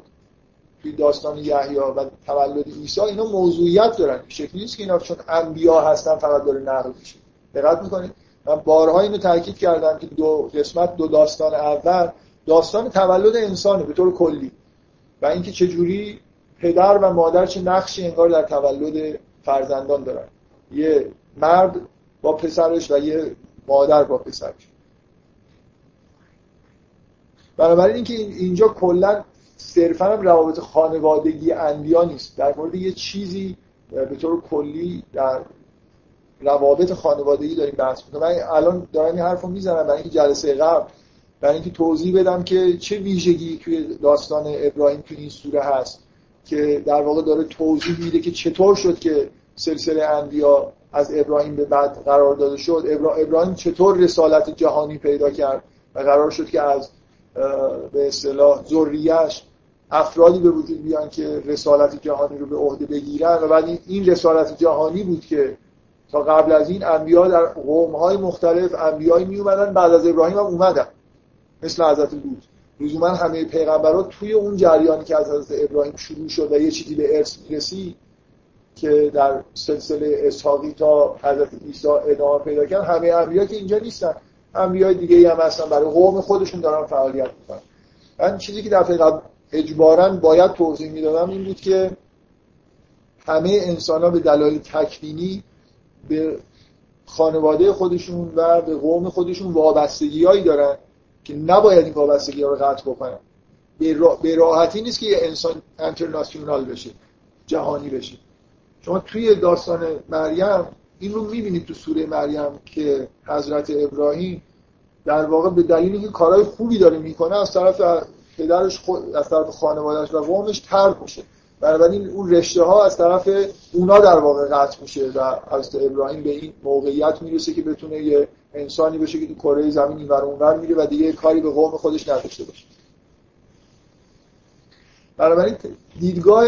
توی داستان یحیی و تولد عیسی اینا موضوعیت دارن. شکلی نیست که اینا چون انبیا هستن فقط داره نقل میشه. دقت می‌کنید؟ من بارها اینو تاکید کردم که دو قسمت دو داستان اول داستان تولد انسانه به طور کلی. و اینکه چه جوری پدر و مادر چه نقشی انگار در تولد فرزندان دارن. یه مرد با پسرش و یه مادر با پسرش. بنابراین اینکه اینجا کلا صرفا هم روابط خانوادگی انبیا نیست. در مورد یه چیزی به طور کلی در روابط خانوادگی داریم بحث می‌کنیم. من الان دارم این حرفو می‌زنم برای اینکه جلسه قبل برای اینکه توضیح بدم که چه ویژگی توی داستان ابراهیم توی این سوره هست که در واقع داره توضیح میده که چطور شد که سلسله انبیا از ابراهیم به بعد قرار داده شد. ابراهیم چطور رسالت جهانی پیدا کرد؟ و قرار شد که از به اصطلاح ذریه‌اش افرادی به وجود بیان که رسالت جهانی رو به عهده بگیرن. و بعد این رسالت جهانی بود که تا قبل از این انبیا در قوم های مختلف انبیایی می اومدن بعد از ابراهیم هم اومدن. مثل حضرت لوط. لزوما همه پیغمبرات توی اون جریانی که از حضرت ابراهیم شروع شد و یه چیزی به ارث می‌رسی که در سلسله اسحاقی تا حضرت عیسی ادامه پیدا کرد همه انبیا که اینجا نیستن. انبیای دیگه هم هستن برای قوم خودشون دارن فعالیت می‌کنن. من چیزی که دفعه قبل اجبارا باید توضیح می‌دادم این بود که همه انسان ها به دلایل تکوینی به خانواده خودشون و به قوم خودشون وابستگی هایی دارن که نباید این وابستگی ها رو قطع بکنن. به راحتی نیست که یه انسان انترناسیونال بشه جهانی بشه. شما توی داستان مریم این رو می‌بینید تو سوره مریم که حضرت ابراهیم در واقع به دلیل اینکه کارهای خوبی داره می‌کنه از طرف پدرش از طرف خانوادهش و قومش ترک میشه. بنابراین اون رشته ها از طرف اونا در واقع قطع میشه و حضرت ابراهیم به این موقعیت می‌رسه که بتونه یه انسانی بشه که تو کره زمین اینور اونور میره و دیگه کاری به قوم خودش نداشته باشه. بنابراین دیدگاه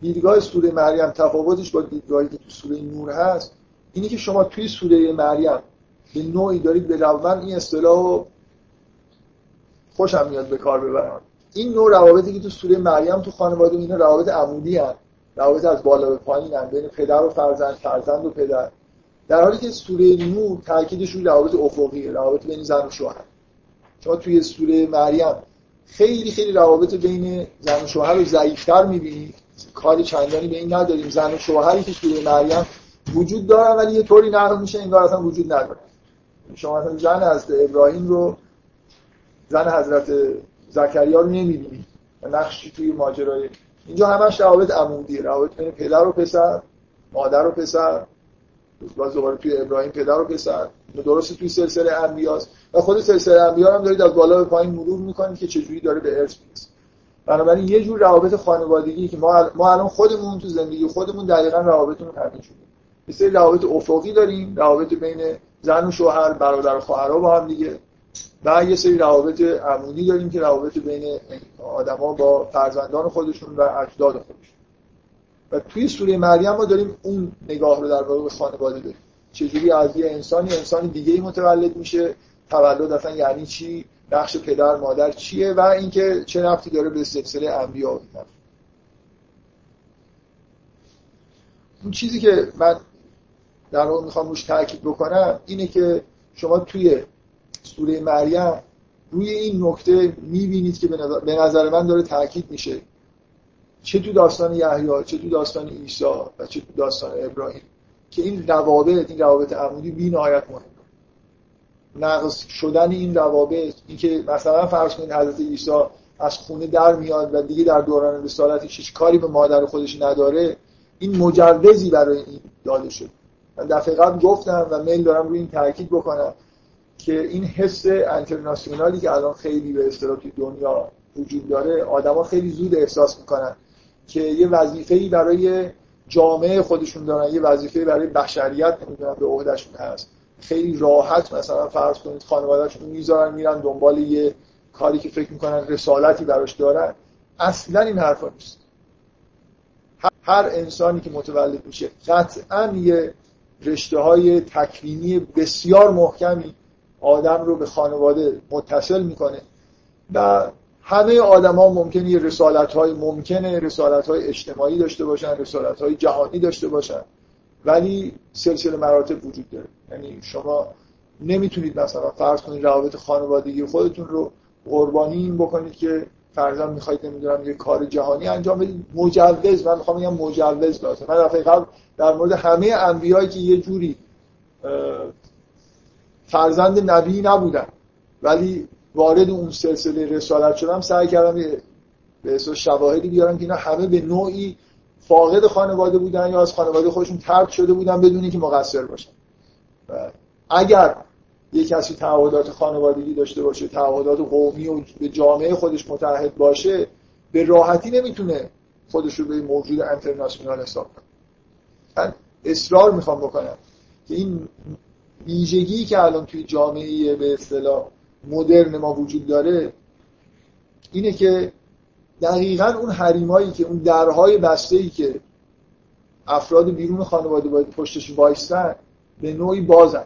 دیدگاه سوره مریم تفاوتش با دیدگاهی که تو سوره نور هست اینی که شما توی سوره مریم به نوعی دارید به من این اصطلاح خوشم میاد به کار ببرم. این نوع روابطی که تو سوره مریم تو خانواده اینا روابط عمودی هست روابط از بالا به پایین هست بین پدر و فرزند فرزند و پدر. در حالی که سوره نور تاکیدش روی روابط افقی روابط بین زن و شوهر. شما توی سوره مریم خیلی خیلی روابط بین زن و شوهر رو ضعیفتر می‌بینید. کاری چندانی به این نداریم. زن و شوهری که توی مریم وجود دارن ولی یه طوری نقل میشه انگار اصلا وجود نداره. شما مثلا زن از ابراهیم رو زن حضرت زکریا رو نمی‌بینید نقشی توی ماجرای. اینجا همش روابط عمودی روابط بین پدر و پسر مادر و پسر. باز دوباره توی ابراهیم پدر و پسر. درسته توی سلسله انبیاست. و خود سلسله انبیا هم دارید از بالا به پایین مرور می‌کنید که چجوری داره به ارث می‌رسه. بنابراین یه جور روابط خانوادگی که ما ما الان خودمون تو زندگی خودمون دقیقا روابطمون همین شده یه سری روابط افقی داریم روابط بین زن و شوهر برادر و خواهرها با هم دیگه. و یه سری روابط عمودی داریم که روابط بین آدما با فرزندان خودشون و اجداد خودشون. و توی سوره مریم ما داریم اون نگاه رو در واقع به خانواده داریم. چجوری از یه انسانی انسان دیگه ای متولد میشه. تولد اصلا یعنی چی؟ نقش پدر مادر چیه و اینکه چه رفتی داره به سلسله انبیا اون چیزی که من در واقع می‌خوام روش تاکید بکنم اینه که شما توی سوره مریم روی این نکته می‌بینید که به نظر من داره تاکید میشه. چه تو داستان یحیی چه تو داستان عیسی و چه تو داستان ابراهیم. که این روابط این روابط عمودی بی نهایت مهم نقض شدن این روابط اینکه مثلا فرض کنید حضرت عیسی از خونه در میاد و دیگه در دوران رسالتش هیچ کاری به مادر خودش نداره این مجوزی برای این داده شد. من دفعه قبل گفتم و میل دارم روی این تاکید بکنم که این حس انترناسیونالی که الان خیلی به اصطلاح دنیا وجود داره آدما خیلی زود احساس می‌کنن که یه وظیفه‌ای برای جامعه خودشون دارن یه وظیفه برای بشریت نمی‌دونم به عهدهشون هست. خیلی راحت مثلا فرض کنید خانوادهشون می‌ذارن میرن دنبال یه کاری که فکر می‌کنن رسالتی براش دارن. اصلا این حرفا نیست. هر انسانی که متولد میشه قطعا یه رشته های تکوینی بسیار محکمی آدم رو به خانواده متصل می‌کنه و همه آدما ممکنه یه رسالت های ممکنه رسالت های اجتماعی داشته باشن رسالت های جهانی داشته باشن. ولی سلسله مراتب وجود داره. یعنی شما نمی‌تونید مثلا فرض کنید روابط خانوادگی خودتون رو قربانی این بکنید که فرضاً می‌خواید نمی‌دونم یه کار جهانی انجام بدید. مجوز من می‌خوام بگم مجوز لازم. من دفعه قبل در مورد همه انبیایی که یه جوری فرزند نبی نبودن ولی وارد اون سلسله رسالت شدم سعی کردم به شواهدی بیارم که اینا همه به نوعی فاقد خانواده بودن یا از خانواده خودشون ترک شده بودن بدون که مقصر باشن. و اگر یه کسی تعهدات خانوادگی داشته باشه تعهدات قومی و به جامعه خودش متحد باشه به راحتی نمی‌تونه خودش رو به موجود انترناسیونال حساب کنه. من اصرار می‌خوام بکنم که این ویژگی که الان توی جامعه به اصطلاح مدرن ما وجود داره اینه که دقیقا اون حریمایی که اون درهای بسته ای که افراد بیرون خانواده باید پشتش وایستن به نوعی بازن.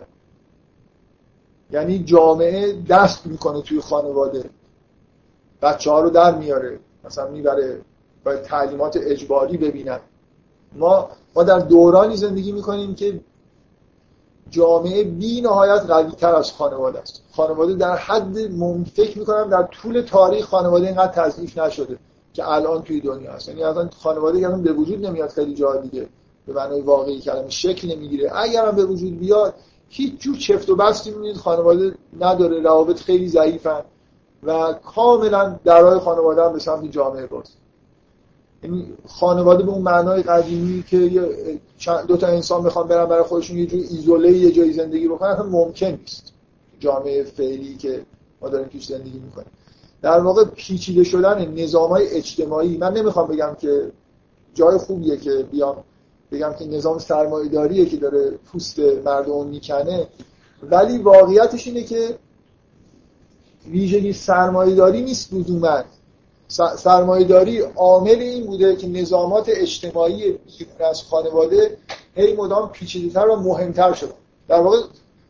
یعنی جامعه دست می‌کنه توی خانواده. بچه ها رو در میاره مثلا می‌بره باید تعلیمات اجباری ببینن. ما ما در دورانی زندگی می‌کنیم که جامعه بی نهایت قوی تر از خانواده است. خانواده در حد مم... فکر می‌کنم در طول تاریخ خانواده اینقدر تضعیف نشده که الان توی دنیا هست. یعنی الان خانواده که به وجود نمیاد خیلی جا دیگه به معنای واقعی کلمه شکل نمی‌گیره اگر هم به وجود بیاد هیچ جور چفت و بستی می‌بینید. خانواده نداره روابط خیلی ضعیفن و کاملا درهای خانواده هم به سمت جامعه یعنی خانواده به اون معنای قدیمی که دو تا انسان بخوام برن برای خودشون یه جوری ایزوله یه جایی زندگی بکنن ممکن نیست. جامعه فعلی که ما داریم توش زندگی می‌کنیم. در واقع پیچیده شدن نظام های اجتماعی من نمی‌خوام بگم که جای خوبیه که بیام بگم که نظام سرمایه‌داریه که داره پوست مردم می‌کنه ولی واقعیتش اینه که ویژگی سرمایه‌داری نیست لزوما. سرمایه‌داری عامل این بوده که نظامات اجتماعی بیرون از خانواده هی مدام پیچیده‌تر و مهمتر شده. در واقع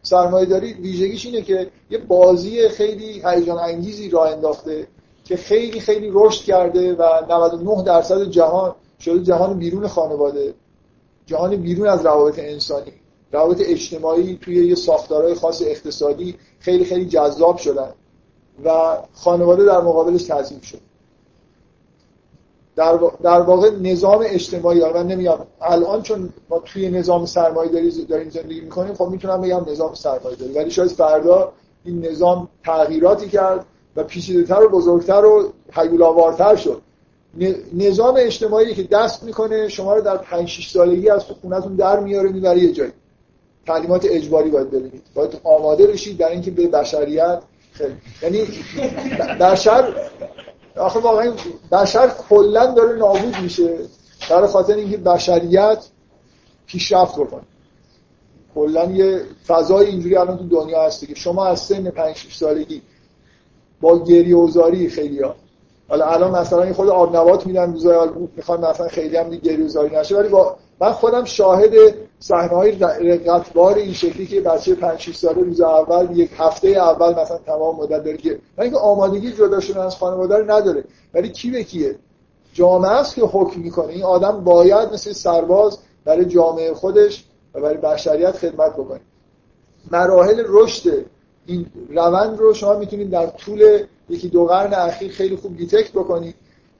سرمایه‌داری ویژگیش اینه که یه بازی خیلی هیجان انگیزی راه انداخته که خیلی خیلی رشد کرده و 99 درصد جهان شده جهان بیرون خانواده جهان بیرون از روابط انسانی. روابط اجتماعی توی یه ساختارهای خاص اقتصادی خیلی خیلی جذاب شدن و خانواده در مقابلش تضعیف شد. در, در واقع نظام اجتماعی من نمیام الان چون ما توی نظام سرمایه داریم زندگی می‌کنیم خب می‌تونم بگم نظام سرمایه داری. ولی شاید فردا این نظام تغییراتی کرد و پیچیده‌تر و بزرگتر و حیولاوارتر شد. نظام اجتماعی که دست می‌کنه شما رو در 5 6 سالگی از تو خونتون در میاره می‌بره یه جایی. تعلیمات اجباری باید ببینید. باید آماده بشید برای اینکه به بشریت خیلی. یعنی بشر آخه واقعا بشر کلا داره نابود میشه. برای خاطر اینکه بشریت پیشرفت بکنه. کلا یه فضای اینجوری الان تو دنیا هستی که شما از سن 5 6 سالگی با گریه و زاری خیلی ها. حالا الان مثلا این خود آب نبات میدن روزای می‌خوان مثلا خیلی هم گریه و زاری نشه ولی با من خودم شاهد صحنه های رقتبار این شکلی که بچه 5 6 ساله روز اول یک هفته اول مثلا تمام مدت داره که من اینکه آمادگی جدا شدن از خانواده رو نداره ولی کی به کیه؟ جامعه است که حکم می‌کنه. این آدم باید مثل سرباز برای جامعه خودش و برای بشریت خدمت بکنه. مراحل رشد این روند رو شما می‌تونید در طول یکی دو قرن اخیر خیلی خوب دیتکت بکنید.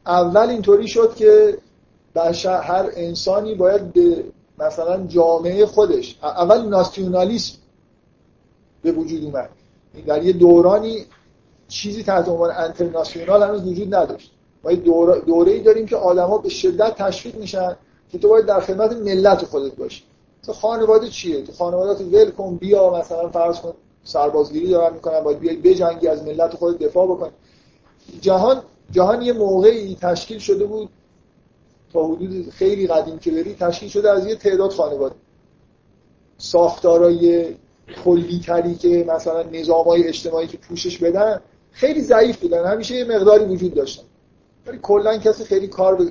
اول اینطوری شد که بشر هر انسانی باید به مثلا جامعه خودش اول ناسیونالیسم به وجود اومد. در یه دورانی چیزی تحت عنوان انترناسیونال هنوز وجود نداشت. ما یه دوره ای داریم که آدما به شدت تشویق میشن که تو باید در خدمت ملت خودت باشی. تو خانواده چیه؟ تو خانواده تو ول کن بیا مثلا فرض کن سربازگیری دارن می‌کنن باید بیای بجنگی از ملت خودت دفاع بکن جهان جهان یه موقعی تشکیل شده بود تا حدود خیلی قدیم که بری تشکیل شده از یه تعداد خانواده. ساختارای کلی تری که مثلا نظام های اجتماعی که پوشش بدن خیلی ضعیف بودن. همیشه یه مقداری وجود داشتن. ولی کلا کسی خیلی کار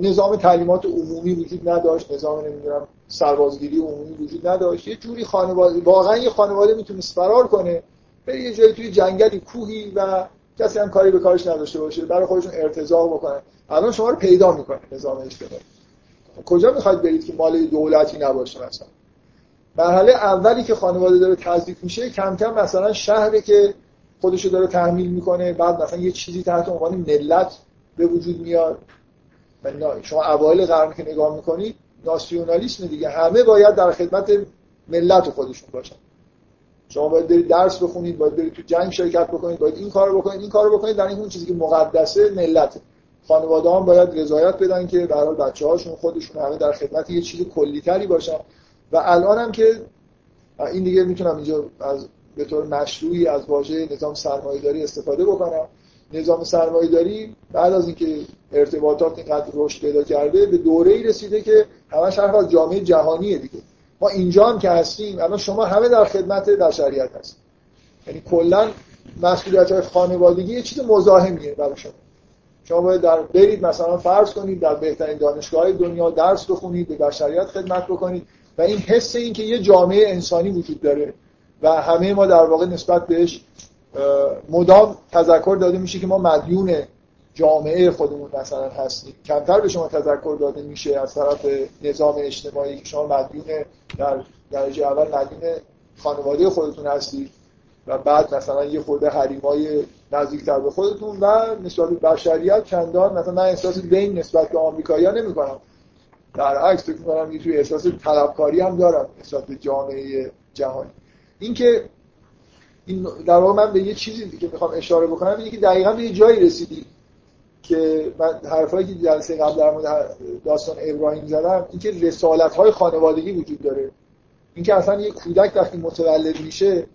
نظام تعلیمات عمومی وجود نداشت نظام نمی‌دونم سربازگیری عمومی وجود نداشت. یه جوری خانواده واقعا یه خانواده می‌تونست فرار کنه بره یه جایی توی جنگلی کوهی و کسی هم کاری به کارش نداشته باشه برای خودشون ارتزاق بکنن الان شما رو پیدا می‌کنه نظام اجتماعی. کجا می‌خواید برید که مال دولتی نباشه مثلا؟ مرحله اولی که خانواده داره تضعیف میشه کم کم مثلا شهری که خودشو داره تحمیل می‌کنه بعد مثلا یه چیزی تحت عنوان ملت به وجود میاد. شما اوایل قرن که نگاه می‌کنید ناسیونالیسم دیگه. همه باید در خدمت ملت خودشون باشن. شما باید برید درس بخونید باید برید تو جنگ شرکت بکنید باید این کارو بکنید این کارو بکنید در این اون چیزی که مقدسه ملت. خانواده هم باید رضایت بدن که به هر بچه هاشون خودشون همه در خدمت یه چیز کلیتری باشن. و الان هم که این دیگه می‌تونم اینجا از به طور مشروعی از واژه نظام سرمایه‌داری استفاده بکنم. نظام سرمایه‌داری بعد از اینکه ارتباطات اینقدر رشد پیدا کرده به دوره‌ای رسیده که همش حرف از جامعه جهانیه دیگه. ما اینجا هم که هستیم الان شما همه در خدمت بشریت هست یعنی کلا مسئولیت های خانوادگی یه چیز مزاحمیه برای شما. شما باید در برید مثلا فرض کنید در بهترین دانشگاه دنیا درس بخونید به بشریت خدمت بکنید و این حس این که یه جامعه انسانی وجود داره و همه ما در واقع نسبت بهش مدام تذکر داده میشه که ما مدیون جامعه خودمون مثلا هستیم. کمتر به شما تذکر داده میشه از طرف نظام اجتماعی که شما مدیون در درجه اول مدیون خانواده خودتون هستید و بعد مثلا یه خورده حریمای نزدیکتر به خودتون و نسبت به بشریت چندان مثلا من احساس بین نسبت به آمریکایی‌ها نمی‌کنم. در عکس فکر می‌کنم یه توی احساس طلبکاری هم دارم نسبت به جامعه جهانی. اینکه این در واقع من به یه چیزی که می‌خوام اشاره بکنم اینه که دقیقا به یه جایی رسیدی. که من حرفایی که جلسه قبل در مورد داستان ابراهیم زدم اینکه رسالت های خانوادگی وجود داره. اینکه اصلا یه کودک وقتی متولد میشه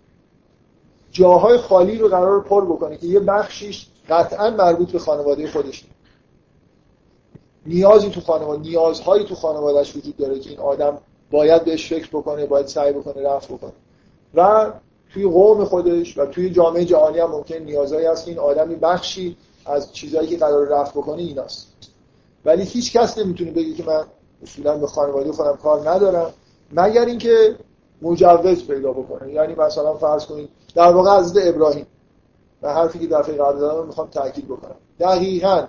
جاهای خالی رو قرار پر بکنه که یه بخشیش قطعا مربوط به خانواده خودش. نیازی تو خانواده نیازهایی تو خانوادهش وجود داره که این آدم باید بهش فکر بکنه باید سعی بکنه رفت بکنه. و توی قوم خودش و توی جامعه جهانی هم ممکن نیازهایی هست که این آدمی بخشی از چیزهایی که قرار رفت بکنه ایناست. ولی هیچ کس نمی‌تونه بگه که من اصولا به خانواده خودم کار ندارم مگر اینکه مجوز پیدا بکنه. یعنی مثلا فرض کنید در واقع از ابراهیم. و حرفی که دفعه قبل زدم می‌خوام تاکید بکنم. دقیقا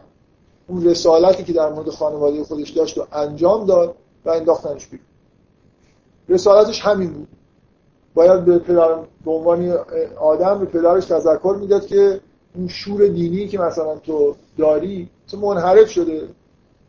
اون رسالتی که در مورد خانواده خودش داشت و انجام داد و انداختنش بیرون. رسالتش همین بود. باید به پدر به عنوان آدم به پدرش تذکر می‌داد که اون شور دینی که مثلا تو داری تو منحرف شده.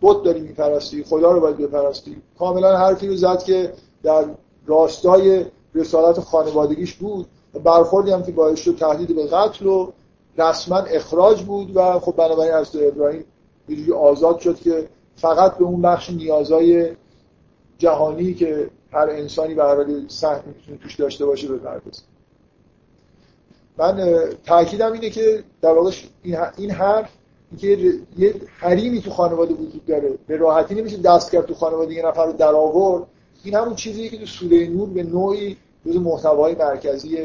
بت داری میپرستی خدا رو باید بپرستی. کاملا حرفی رو زد که در راستای رسالت خانوادگیش بود. برخوردی هم که باعث شد تهدید به قتل و رسما اخراج بود و خب بنابراین از ابراهیم یه آزاد شد که فقط به اون بخش نیازای جهانی که هر انسانی به هر می‌تونه توش داشته باشه بپردازه. من تاکیدم اینه که در واقع این حرف اینکه یه حریمی تو خانواده وجود داره به راحتی نمیشه دست کرد تو خانواده یه نفر رو در آورد. این همون چیزیه که تو سوره نور به نوعی جز محتوای مرکزی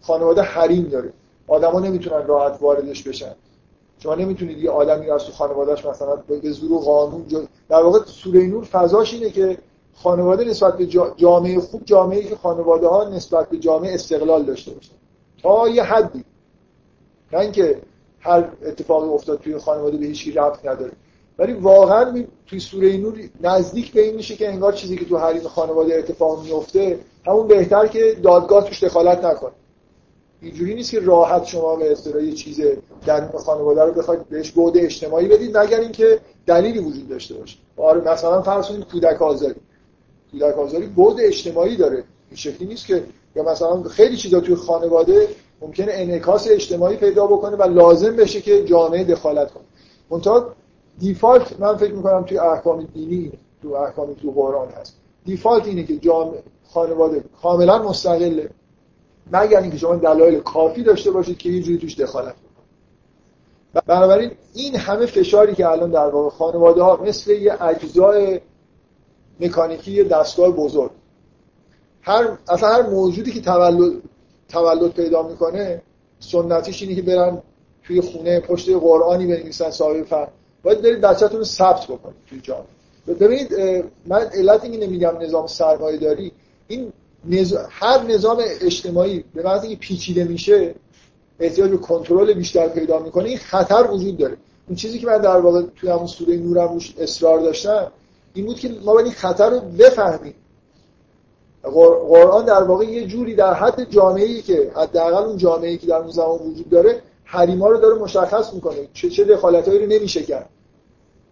خانواده حریم داره. آدما نمی‌تونن راحت واردش بشن. شما نمی‌تونید یه آدمی از تو خانوادهش مثلا به زور و قانون در واقع سوره نور فضاش اینه که خانواده نسبت به جامعه خوب جامعه که خانواده ها نسبت به جامعه استقلال داشته باشن. تا یه حدی. نه اینکه هر اتفاقی افتاد توی خانواده به هیچی ربط نداره. ولی واقعا توی سوره نور نزدیک به این میشه که انگار چیزی که تو حریم خانواده اتفاق میفته همون بهتر که دادگاه توش دخالت نکنه. اینجوری نیست که راحت شما به اصطلاح چیز درون خانواده رو بخواید بهش بعد اجتماعی بدید مگر اینکه دلیلی وجود داشته باشه. آره مثلا فرض کنید کودک آزاری. کودک آزاری بعد اجتماعی داره. این شکلی نیست که یا مثلا خیلی چیزا توی خانواده ممکنه انعکاس اجتماعی پیدا بکنه و لازم بشه که جامعه دخالت کنه. منتها دیفالت من فکر می‌کنم توی احکام دینی تو احکام تو قرآن هست. دیفالت اینه که جامعه خانواده کاملا مستقله. مگر اینکه شما دلایل کافی داشته باشید که یه جوری توش دخالت کنید بنابراین این همه فشاری که الان در واقع خانواده ها مثل یه اجزای مکانیکی دستگاه بزرگ هر اصلا هر موجودی که تولد تولد پیدا می‌کنه سنتیش اینه که برن توی خونه پشت قرآنی بنویسن صاحب فهم. باید برید بچه‌تون رو ثبت بکنید توی جامعه. ببینید من علت اینکه نمیگم نظام سرمایه داری این هر نظام اجتماعی به محض اینکه پیچیده میشه احتیاج به کنترل بیشتر پیدا می‌کنه این خطر وجود داره. اون چیزی که من در واقع توی همون سوره نورم اصرار داشتم این بود که ما باید این خطر رو بفهمیم. قرآن در واقع یه جوری در حد جامعه‌ای که حداقل اون جامعه‌ای که در اون زمان وجود داره حریما رو داره مشخص می‌کنه. چه چه دخالتایی رو نمیشه کرد.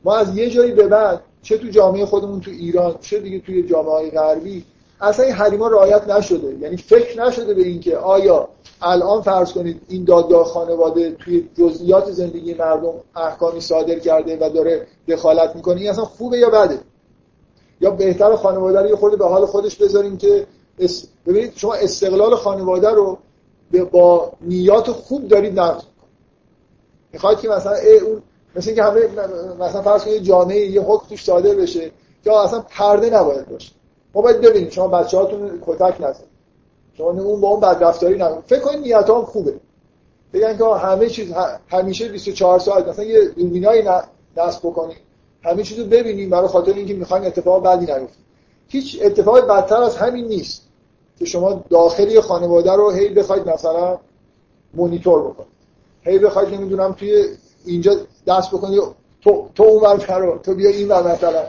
ما از یه جایی به بعد چه تو جامعه خودمون تو ایران چه دیگه توی جامعه غربی اصلا این حریما رعایت نشده. یعنی فکر نشده به اینکه آیا الان فرض کنید این دادگاه خانواده توی جزئیات زندگی مردم احکامی صادر کرده و داره دخالت می‌کنه این اصلا خوبه یا بده؟ یا بهتر خانواده رو یه خورده به حال خودش بذاریم که ببینید شما استقلال خانواده رو با نیات خوب دارید نقد می‌خواید که مثلا اون مثل اینکه همه مثلا فرض کنید جامعه یه حکم توش صادر بشه که اصلا پرده نباید باشه. ما باید ببینیم. شما بچه‌هاتون کتک نزن شما اون با اون بدرفتاری نکنید فکر کنید نیت هم خوبه. بگن که همه چیز همیشه 24 ساعت مثلا یه دوربینای نصب بکنید. همه چیز رو ببینیم برای خاطر اینکه می‌خوایم اتفاق بدی نیفته هیچ اتفاق بدتر از همین نیست که شما داخلی خانواده رو هی بخواید مثلا مونیتور بکنید. هی بخواید نمی‌دونم توی اینجا دست بکنید تو تو اون رو تو بیا این ور مثلا.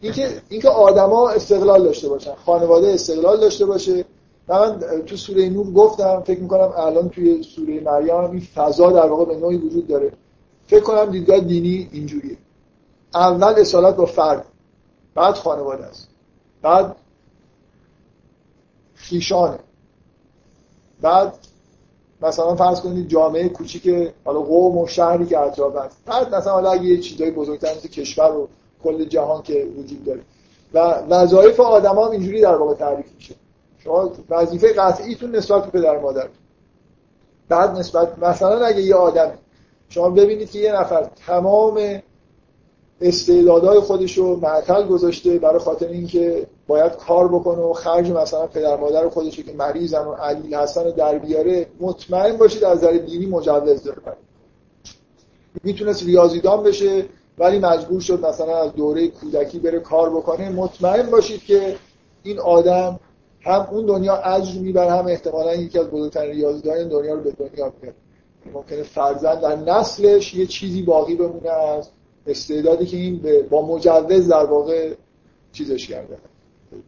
اینکه اینکه آدما استقلال داشته باشن خانواده استقلال داشته باشه. من تو سوره نور گفتم فکر می‌کنم الان توی سوره مریم این فضا در واقع به نوعی وجود داره. فکر کنم دیدگاه دینی اینجوریه. اول اصالت با فرد بعد خانواده است. بعد خیشانه. بعد مثلا فرض کنید جامعه کوچیک حالا قوم و شهری که اطراف هست. بعد مثلا حالا یه چیزای بزرگتر مثل کشور و کل جهان که وجود داره. و وظایف آدم هم اینجوری در واقع تعریف میشه. شما وظیفه قطعیتون نسبت به پدر مادر. بعد نسبت مثلا اگه یه آدم شما ببینید که یه نفر تمام استعدادهای خودش رو معطل گذاشته برای خاطر اینکه باید کار بکنه و خرج مثلا پدر مادر خودش که مریضن و علیل هستن و در بیاره مطمئن باشید از نظر دینی مجوز داره. می‌تونست ریاضیدان بشه ولی مجبور شد مثلا از دوره کودکی بره کار بکنه. مطمئن باشید که این آدم هم اون دنیا اجر می‌بره هم احتمالا یکی از بزرگترین ریاضیدان دنیا رو به دنیا میاره ممکنه فرزند در نسلش یه چیزی باقی بمونه از استعدادی که این با مجوز در واقع چیزش کرده.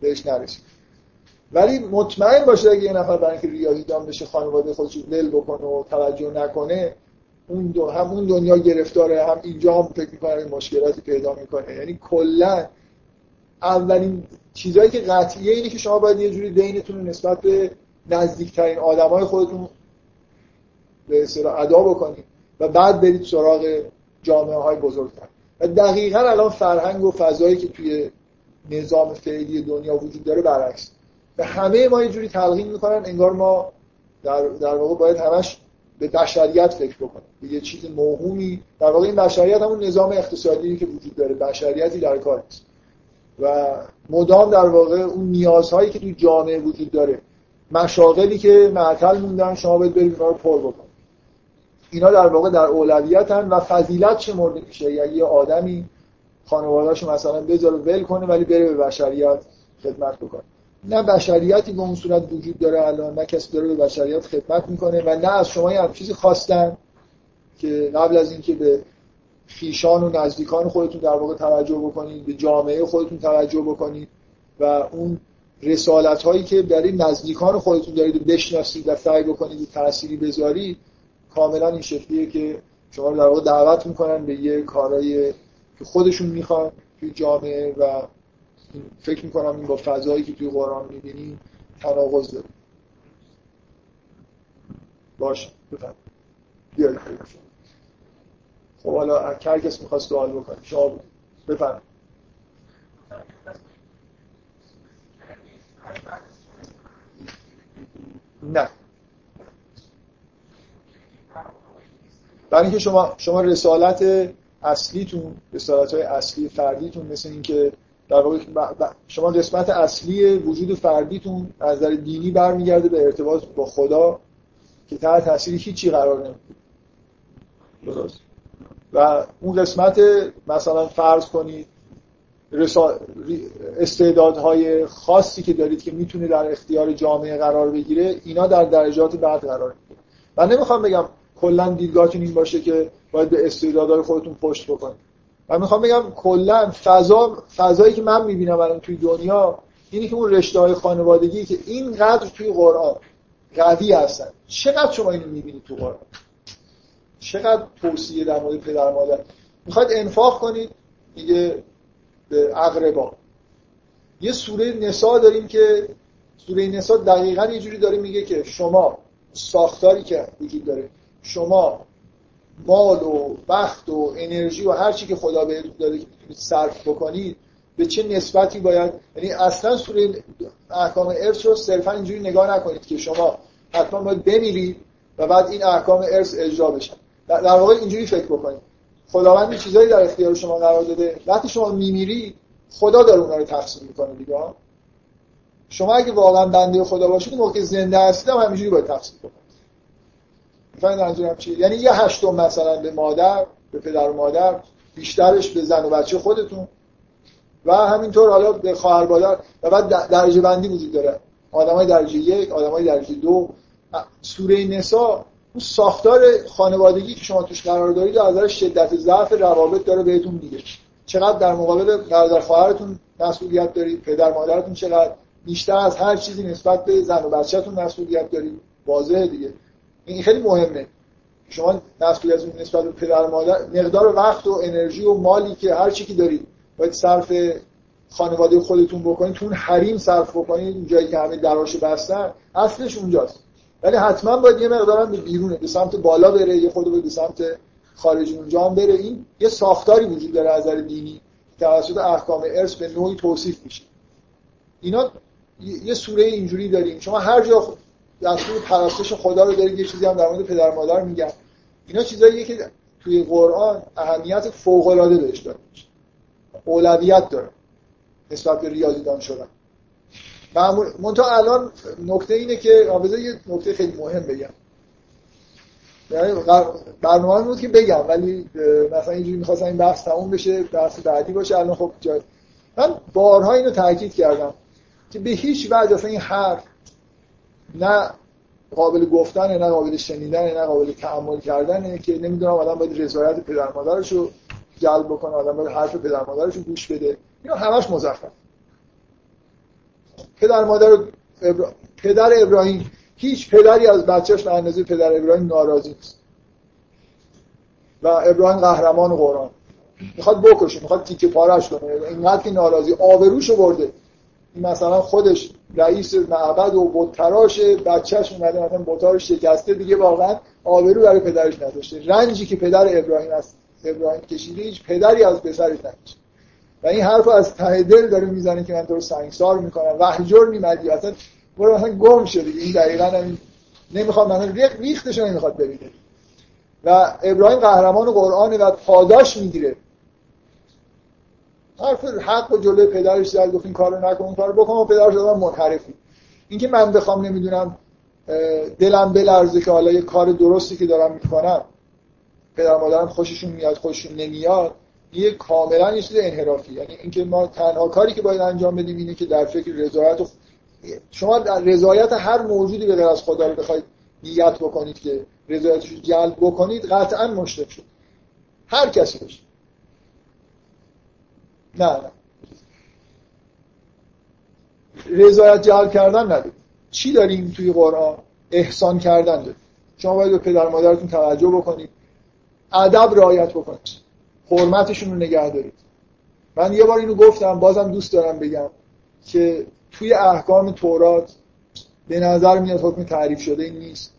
بهش نرسید. ولی مطمئن باشه اگه یه نفر برای اینکه ریاضیدان بشه خانواده خودش دل بکنه و توجه نکنه اون دو هم اون دنیا گرفتاره هم اینجا هم فکر می‌کنه مشکلاتی پیدا می‌کنه. یعنی کلا اولین چیزهایی که قطعیه اینه که شما باید یه جوری دینتون رو نسبت به نزدیکترین آدمای خودتون به اصطلاح ادا بکنید و بعد برید سراغ جامعه های بزرگتر. و دقیقا الان فرهنگ و فضایی که توی نظام فعلی دنیا وجود داره برعکس. و همه ما یه جوری تلقین می‌کنن انگار ما در, در واقع باید همش به بشریت فکر بکنه به یه چیز موهومی. در واقع این بشریت همون نظام اقتصادی که وجود داره. بشریتی در کار است و مدام در واقع اون نیازهایی که تو جامعه وجود داره مشاغلی که معطل موندن شما باید برید رو پر بکن اینا در واقع در اولویتن و فضیلت چه مورد میشه؟ یعنی یه آدمی خانواده‌اشو مثلا بذاره ول کنه ولی بره به بشریت خدمت بکنه. نه بشریتی به اون صورت وجود داره الان نه کسی داره به بشریت خدمت می‌کنه و نه از شما یه چیزی خواستن که قبل از اینکه به خیشان و نزدیکان خودتون در واقع توجه بکنید به جامعه خودتون توجه بکنید و اون رسالت هایی که برای نزدیکان خودتون دارید بشناسید و سعی بکنید تأثیری بذارید کاملا این شکلیه که شما در واقع دعوت می‌کنن به یه کارهای که خودشون می‌خوان توی جامعه و فکر می‌کنم این با فضایی که توی قرآن می‌بینیم تناقض داره. باشه بفهم بیایید خب حالا هر کس می‌خواست سوال بکنه شما بود بفهم نه. برای اینکه شما شما رسالت اصلیتون رسالت های اصلی فردیتون مثل اینکه در واقع شما قسمت اصلی وجود فردیتون از نظر دینی برمیگرده به ارتباط با خدا که تحت تاثیر هیچی قرار نمی‌گیره درست. و اون قسمت مثلا فرض کنید استعدادهای خاصی که دارید که می‌تونه در اختیار جامعه قرار بگیره اینا در درجات بعد قرار می‌گیره من نمی‌خوام بگم کلا دیدگاهتون این باشه که باید به استعدادهای خودتون پشت بکنید. من می‌خوام بگم کلا فضا فضایی که من می‌بینم الان توی دنیا اینی که اون رشته های خانوادگی که اینقدر توی قرآن قوی هستن. چقدر شما اینو می‌بینید تو قرآن؟ چقدر توصیه در مورد پدر مادر؟ می‌خواید انفاق کنید دیگه به اقربا. یه سوره نسا داریم که سوره نسا دقیقا یه جوری داره میگه که شما ساختاری که وجود داره شما مال و بخت و انرژی و هر چی که خدا بهتون داده صرف بکنید به چه نسبتی باید؟ یعنی اصلا سوره احکام ارث رو صرفا اینجوری نگاه نکنید که شما حتما باید بمیرید و بعد این احکام ارث اجرا بشن در واقع اینجوری فکر بکنید. خداوند چیزایی در اختیار شما قرار داده. وقتی شما میمیری خدا داره اونها رو تقسیم می‌کنه دیگه. شما اگه واقعا بنده خدا باشید موقع زنده هستید هم همینجوری باید تقسیم کنید منظورم چیه یعنی یه هشتم مثلا به مادر به پدر و مادر بیشترش به زن و بچه خودتون. و همینطور حالا به خواهر مادر. و بعد درجه بندی وجود داره. آدمای درجه یک آدمای درجه دو. سوره نسا اون ساختار خانوادگی که شما توش قرار دارید از نظر شدت ضعف روابط داره بهتون میگه. چقدر در مقابل برادر خواهرتون مسئولیت دارید پدر مادرتون چقدر. بیشتر از هر چیزی نسبت به زن و بچه‌تون مسئولیت دارید. واضحه دیگه. این خیلی مهمه. شما مسئولیت نسبت به پدر مادر مقدار وقت و انرژی و مالی که هر چی که دارید باید صرف خانواده خودتون بکنید تو اون حریم صرف بکنید اون جایی که همه دراش بستن اصلش اونجاست. ولی حتما باید یه مقدار به بیرونه به سمت بالا بره یه خود به سمت خارج اونجا هم بره. این یه ساختاری وجود داره از نظر دینی توسط احکام ارث به نوعی توصیف میشه. اینا یه سوره اینجوری داریم. شما هر جا دستور پرستش خدا رو دارید یه چیزی هم در مورد پدر مادر میگن. اینا چیزاییه که توی قرآن اهمیت فوق العاده بهش داره. اولویت داره نسبت به ریاضیدان شدن. معمول منتها الان نکته اینه که بذار یه نکته خیلی مهم بگم. یعنی برنامه بود که بگم ولی مثلا اینجوری می‌خواستم این بحث تموم بشه بحث بعدی باشه الان خب جای من بارها اینو تاکید کردم که به هیچ وجه اصلا این حرف نه قابل گفتن نه قابل شنیدن نه قابل تعامل کردنه که نمی‌دونم آدم باید رضایت پدر مادرش رو جلب بکنه آدم باید حرف پدر مادرش رو گوش بده. اینا همش مزخرف پدر مادر پدر ابراهیم هیچ پدری از بچهش به اندازه پدر ابراهیم ناراضی نیست. و ابراهیم قهرمان قرآن. می‌خواد بکشه می‌خواد تیکه پارش کنه. اینقدر که ناراضی آبروشو برده. مثلا خودش رئیس معبد و بتراش بچهش اومده مثلا بتا رو شکسته دیگه واقعا آبرو برای پدرش نداشته. رنجی که پدر ابراهیم از ابراهیم کشیده هیچ پدری از پسرش نکشید و این حرف از ته دل داره می‌زنه که من تو رو سنگسار می‌کنم. وحجر میمدی اصلا برو مثلا گم شده این دقیقا همین نمی‌خواد من ریختش نمی‌خواد ببینه. و ابراهیم قهرمان قرآن و پاداش می‌گیره. حرف حق و جلوی پدرش زد گفت این کارو نکن اون کارو بکن و پدرش دادن منحرفی اینکه من بخوام نمی‌دونم دلم بلرزه که حالا یه کار درستی که دارم می‌کنم پدر مادرم خوششون میاد خوششون نمیاد یه کاملا یه چیز انحرافی. یعنی اینکه ما تنها کاری که باید انجام بدیم اینه که در فکر رضایت و شما در رضایت هر موجودی به از خدا رو بخواید نیت بکنید که رضایتش رو جلب بکنید قطعا مشرک شد. هر کسی باشه. نه. رضایت جلب کردن نداریم. چی داریم توی قرآن؟ احسان کردن داریم. شما باید به پدر مادرتون توجه بکنید. ادب رعایت بکنید. حرمتشون رو نگه دارید. من یه بار اینو گفتم بازم دوست دارم بگم که توی احکام تورات به نظر میاد حکم تعریف شده این نیست.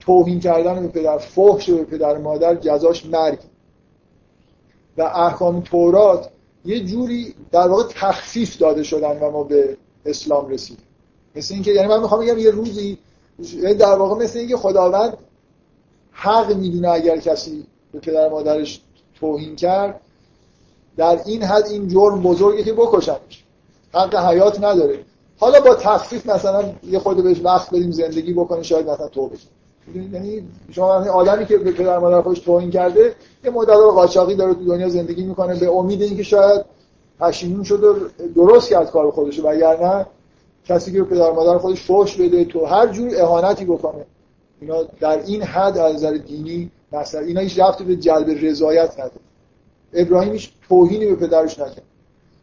توهین کردن به پدر فحش به پدر مادر جزاش مرگ. و احکام تورات یه جوری در واقع تخفیف داده شدن و ما به اسلام رسیدیم. مثل اینکه یعنی من می‌خوام بگم یه روزی یعنی در واقع مثل اینکه خداوند حق می‌دونه اگر کسی به پدر مادرش توهین کرد در این حد این جرم بزرگی که بکشنش. حق حیات نداره. حالا با تخفیف مثلا یه خود بهش وقت بدیم زندگی بکنه شاید مثلا توبه یعنی شما آدمی که پدر مادر خودش توهین کرده یه رو قاچاقی داره تو دنیا زندگی می‌کنه به امید اینکه شاید پشیمون شد و درست کرد کار خودش. وگرنه کسی که به پدر مادر خودش فوش بده تو هر جور اهانتی بکنه اینا در این حد از نظر دینی مثلا اینا هیچ رفتی به جلب رضایت نداره. ابراهیم هیچ توهینی به پدرش نکرد.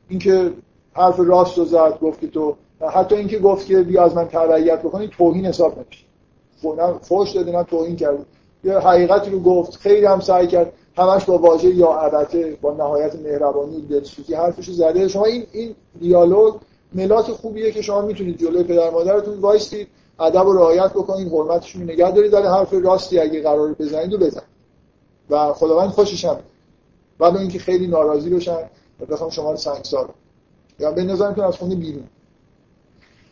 اینکه حرف راست رو زد گفت که تو حتی اینکه گفت که بیا از من تبعیت بکنی توهین حساب نمیشه. فوش داده نه توهین کرد. یه حقیقتی رو گفت خیلی هم سعی کرد. همش با واژه یا البته با نهایت مهربانی و دلسوزی حرفشو زده. شما این این دیالوگ ملاک خوبیه که شما می‌تونید جلوی پدر مادرتون وایستید ادب و رعایت بکنید حرمتشون رو نگه دارید ولی حرف راستی اگه قرار بزنید و بزن و خداوند خوشش هم. بعد اینکه خیلی ناراضی بشن و بخوام شما رو سنگسار یا به نظرتون از خونه بیرون.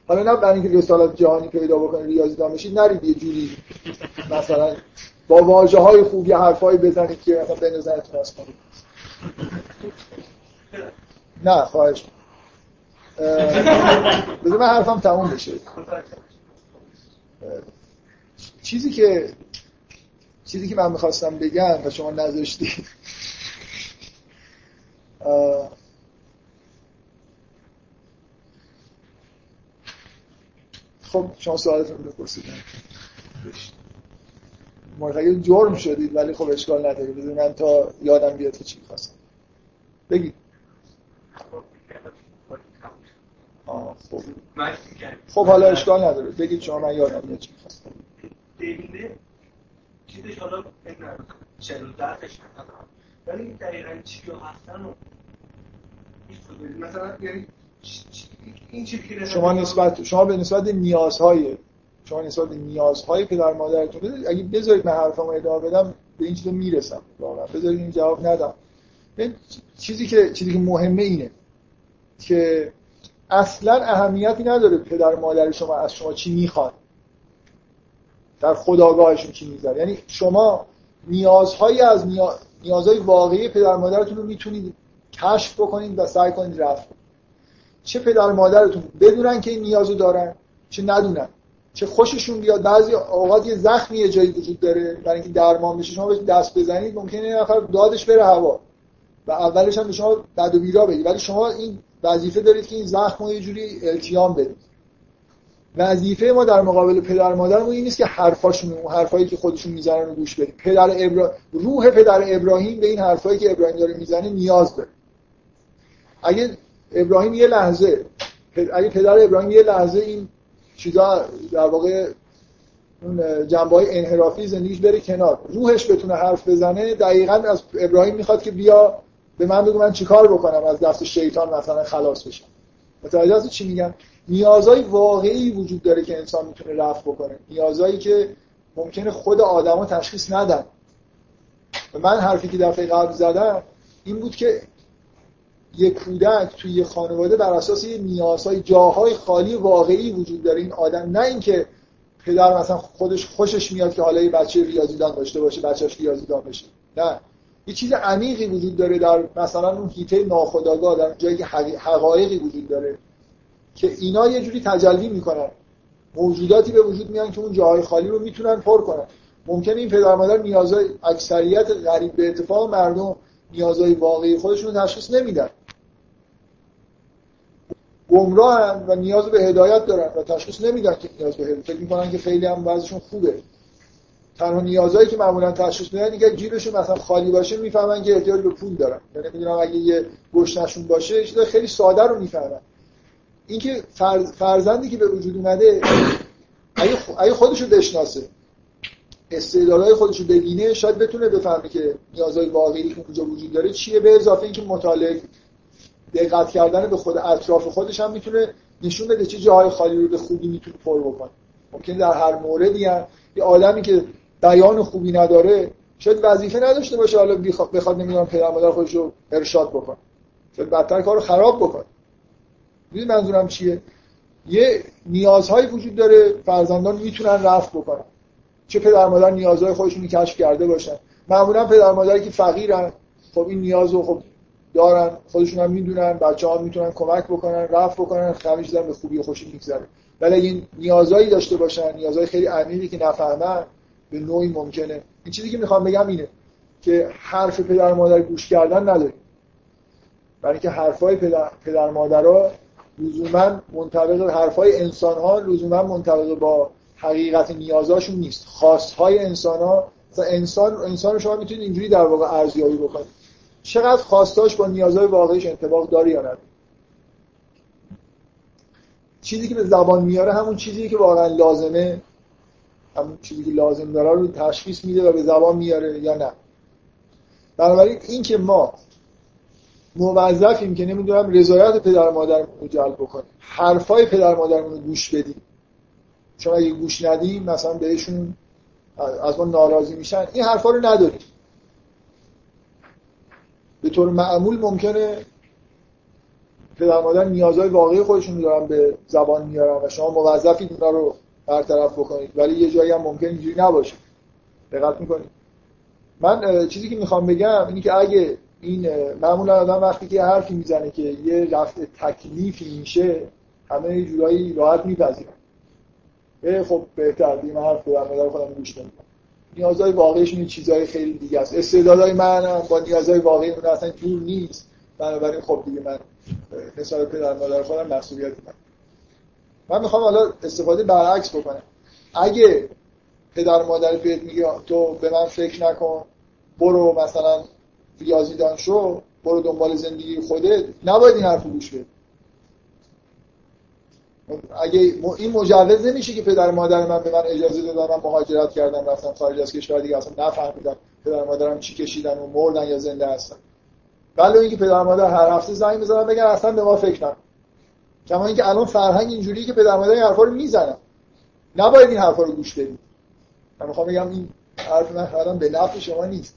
حالا نه برای اینکه رسالت جهانی پیدا بکنید ریاضی دان بشید نرید یه جوری مثلا با واژه های خوبی حرفایی بزنید که مثلا به نظرتون از کنید نه خواهش. بذار من حرفم تموم بشه. چیزی که چیزی که من می‌خواستم بگم و شما نذاشتید. خب شما سوالتون بپرسید مرتقی جرم شدید ولی خب اشکال نداره. بذار من تا یادم بیاد که چی می‌خواستم. بگید خب. خب حالا اشکال نداره. بگید شما من یادم میاد چی می‌خواستم. چیزش حالا چلو درش ولی دقیقا چی هستن مثلا یعنی شما نسبت شما به نسبت نیازهای شما نسبت نیازهای پدر مادرتون اگه بذارید من حرفمو ادامه بدم به این چیزا می‌رسم. واقعا. بذارید این جواب ندم. چیزی که چیزی که مهمه اینه که اصلا اهمیتی نداره پدر مادر شما از شما چی می‌خواد در خداگاهشون چی می‌ذاره یعنی شما نیازهایی از نیازهای واقعی پدر مادرتون رو می‌تونید کشف بکنید و سعی کنید رفت چه پدر مادرتون بدونن که این نیازو دارن چه ندونن. چه خوششون بیاد. بعضی اوقات یه زخمی یه جایی وجود داره. برای اینکه درمان بشه شما دست بزنید ممکنه یه نفر دادش بره هوا. و اولش هم به شما بد و بیرا بگید ولی شما این وظیفه دارید که این زخم رو یه جوری التیام بدید. وظیفه ما در مقابل پدر مادرمون این نیست که حرفاشون اون حرفایی که خودشون می‌زنن رو گوش بدیم. پدر ابرا... روح پدر ابراهیم به این حرفایی که ابراهیم داره می‌زنه نیاز داره. اگه ابراهیم یه لحظه. اگه پدر ابراهیم یه لحظه این چیزا در واقع اون جنبه های انحرافی زندگیش بره کنار. روحش بتونه حرف بزنه. دقیقا از ابراهیم می‌خواد که بیا به من بگو من چیکار بکنم از دست شیطان مثلا خلاص بشم. متوجه هستی چی میگم؟ نیازهای واقعی وجود داره که انسان می‌تونه رفع بکنه. نیازهایی که ممکنه خود آدما تشخیص ندن. من حرفی که دفعه قبل زدم این بود که یه کودک توی یه خانواده بر اساس یه نیازهای جاهای خالی واقعی وجود داره. این آدم نه اینکه پدر مثلا خودش خوشش میاد که حالا یه بچه ریاضیدان داشته باشه بچهش ریاضیدان بشه. نه. یه چیز عمیقی وجود داره در مثلا اون هیته ناخودآگاه در جایی که حقایقی وجود داره که اینا یه جوری تجلی می‌کنن. موجوداتی به وجود میان که اون جاهای خالی رو می‌تونن پر کنن. ممکنه این پدر مادر نیازهای اکثریت غریب به اتفاق مردم نیازهای واقعی خودشون تشخیص نمیدن. گمراه و نیاز به هدایت دارن و تشخیص نمیدن که نیاز به هدایت فکر می‌کنن که خیلی هم وضعشون خوبه. تنها نیازهایی که معمولا تشخیص میدن دیگه جیبشون مثلا خالی باشه می‌فهمن که احتیاج به پول دارن. یعنی می‌دونم اگه یه گشنشون باشه خیلی ساده رو می‌فهمن. اینکه فرز، فرزندی که به وجود اومده اگه خودشو بشناسه استعدادهای خودشو ببینه شاید بتونه بفهمه که نیازهای واقعی که اونجا وجود داره چیه به اضافه اینکه مطالعه دقت کردن به خود اطراف خودش هم می‌تونه نشون بده چه جاهای خالی رو به خوبی می‌تونه پر بکنه. ممکن در هر موردی هم یه عالمی که بیان خوبی نداره شاید وظیفه نداشته باشه حالا بخواد نمی‌دونم پدر مادر خودش رو ارشاد بکنه. شاید بدتر کارو خراب بکنه. می‌دونی منظورم چیه؟ یه نیازهایی وجود داره فرزندان می‌تونن رفت بکنن. چه پدر مادر نیازهای خودشون کشف کرده باشن. معمولا پدر مادری که فقیرن خب این نیاز رو خب دارن خودشون هم می‌دونن بچه ها می‌تونن کمک بکنن رفت بکنن خمیش به خوبی و خوشی میگذره. ولی این نیازهایی داشته باشن نیازهای خیلی عمیقی که نفهمن به نوعی ممکنه. این چیزی که می‌خوام بگم اینه که حرف پدر مادر گوش کردن نداریم. برای اینکه حرفای پدر, پدر مادرها لزوما منطبق حرفای انسان ها لزوما منطبق با حقیقت نیازاشون نیست. خواستهای انسان ها انسان انسان شما می‌تونید اینجوری در واقع ارزیابی بکنید. چقدر خواستاش با نیازهای واقعیش انطباق داره یا نه. چیزی که به زبان میاره همون چیزی که واقعا لازمه. همون چیزی که لازم داره رو تشخیص میده و به زبان میاره یا نه. بنابراین این که ما موظفیم که نمی‌دونم رضایت پدر مادرمون رو جلب بکنیم حرفای پدر مادرمون رو گوش بدیم. چون اگه گوش ندیم مثلا بهشون از ما ناراضی میشن این حرفا رو نداریم. به طور معمول ممکنه پدر مادر نیازهای واقعی خودشون دارن به زبان میارن و شما موظفید اونا رو برطرف بکنید. ولی یه جایی هم ممکن اینجوری نباشه. دقت می‌کنید. من چیزی که می‌خوام بگم اینه که اگه این معمولا آدم وقتی که حرفی می‌زنه که یه رفت تکلیفی میشه همه یه جورایی راحت میپذیرن. خب بهتر. دیگه من حرف بدم مادر خودم گوش نمیدم نیازهای واقعیشون یه چیزهای خیلی دیگه است. استعدادهای من با نیازهای واقعی اون اصلا جور نیست. بنابراین خب دیگه من حساب پدر مادر خودم مسئولیت من من می‌خوام حالا استفاده برعکس بکنم. اگه پدر مادر بهت میگه تو به من فکر نکن برو مثلا ریاضیدان شو برو دنبال زندگی خودت. نباید این حرف گوش بدی. اگه این مجوز نمیشه که پدر مادر من به من اجازه دادن من مهاجرت کردم رفتم خارج از کشور دیگه اصلا نفهمیدم پدر مادرم چی کشیدن و مردن یا زنده هستن. ولی اینکه پدر مادر هر هفته زنگ می‌زنن بگن اصلا به ما فکر نکن. کما اینکه الان فرهنگ اینجوریه که پدر مادر این حرفا رو می‌زنن. نباید این حرفا رو گوش بدید من می‌خوام بگم این حرف من به نفع شما نیست.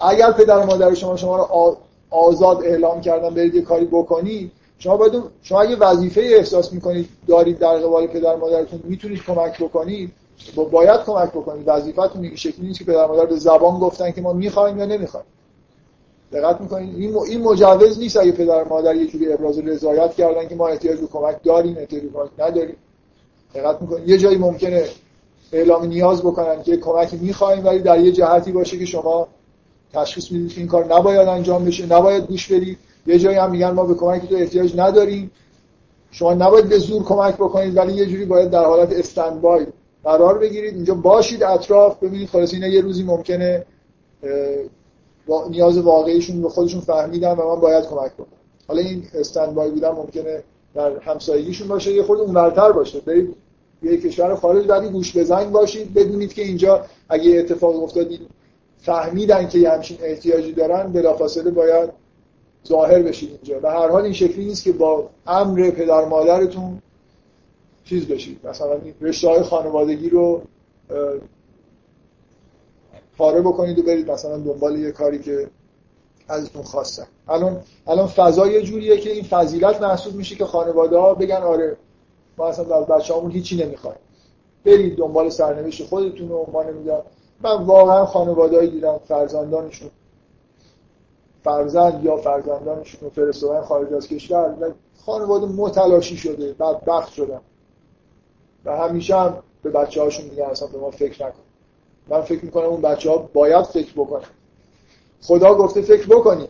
اگر پدر مادر شما شما رو آزاد اعلام کردن برید یه کاری بکنید شما باید شما اگه وظیفه احساس می‌کنید دارید در قبال پدر مادرتون می‌تونید کمک بکنید باید کمک بکنید. وظیفتون این شکلی نیست که پدر مادر به زبان گفتن که ما می‌خوایم یا نمی‌خوایم. دقت می‌کنید؟ این این مجوز نیست اگه پدر مادر یه جوری ابراز رضایت کردن که ما احتیاج به کمک داریم احتیاج به کمک نداریم. دقت می‌کنید؟ یه جایی ممکنه اعلام نیاز بکنن که کمکی می‌خوایم ولی در یه جهتی باشه که شما تشخیص می‌دید که این کار نباید انجام بشه نباید گوش بدید. یه جایی هم میگن ما به کمک تو احتیاج نداریم. شما نباید به زور کمک بکنید ولی یه جوری باید در حالت استندبای قرار بگیرید. اینجا باشید اطراف ببینید. خلاص اینا یه روزی ممکنه نیاز واقعیشون به خودشون فهمیدن و من باید کمک بکنم حالا این استندبای بودن ممکنه در همسایگیشون باشه یه خود اونورتر باشه. برید یه کشور خارج بعدی گوش بزنگ باشید بدونید که اینجا اگه اتفاق افتاد فهمیدن که یه همچین احتیاجی دارن. بلافاصله باید ظاهر بشید اینجا. و هر حال این شکلی نیست که با امر پدر مادرتون چیز بشید مثلا رشته های خانوادگی رو پاره بکنید و برید مثلا دنبال یه کاری که ازتون خواستن. الان الان فضا یه جوریه که این فضیلت محسوب میشه که خانواده ها بگن آره ما اصلا از بچه‌هامون هیچی نمی‌خوایم. برید دنبال سرنوشت خودتون رو ما نمی‌دونم. من واقعا خانوادهایی دیدم فرزندانشون فرزند یا فرزندانشون رو فرستادن خارج از کشور و خانواده متلاشی شده بدبخت شدن. و همیشه هم به بچه هاشون میگن اصلا به ما فکر نکن. من فکر می‌کنم اون بچه ها باید فکر بکنن. خدا گفته فکر بکنید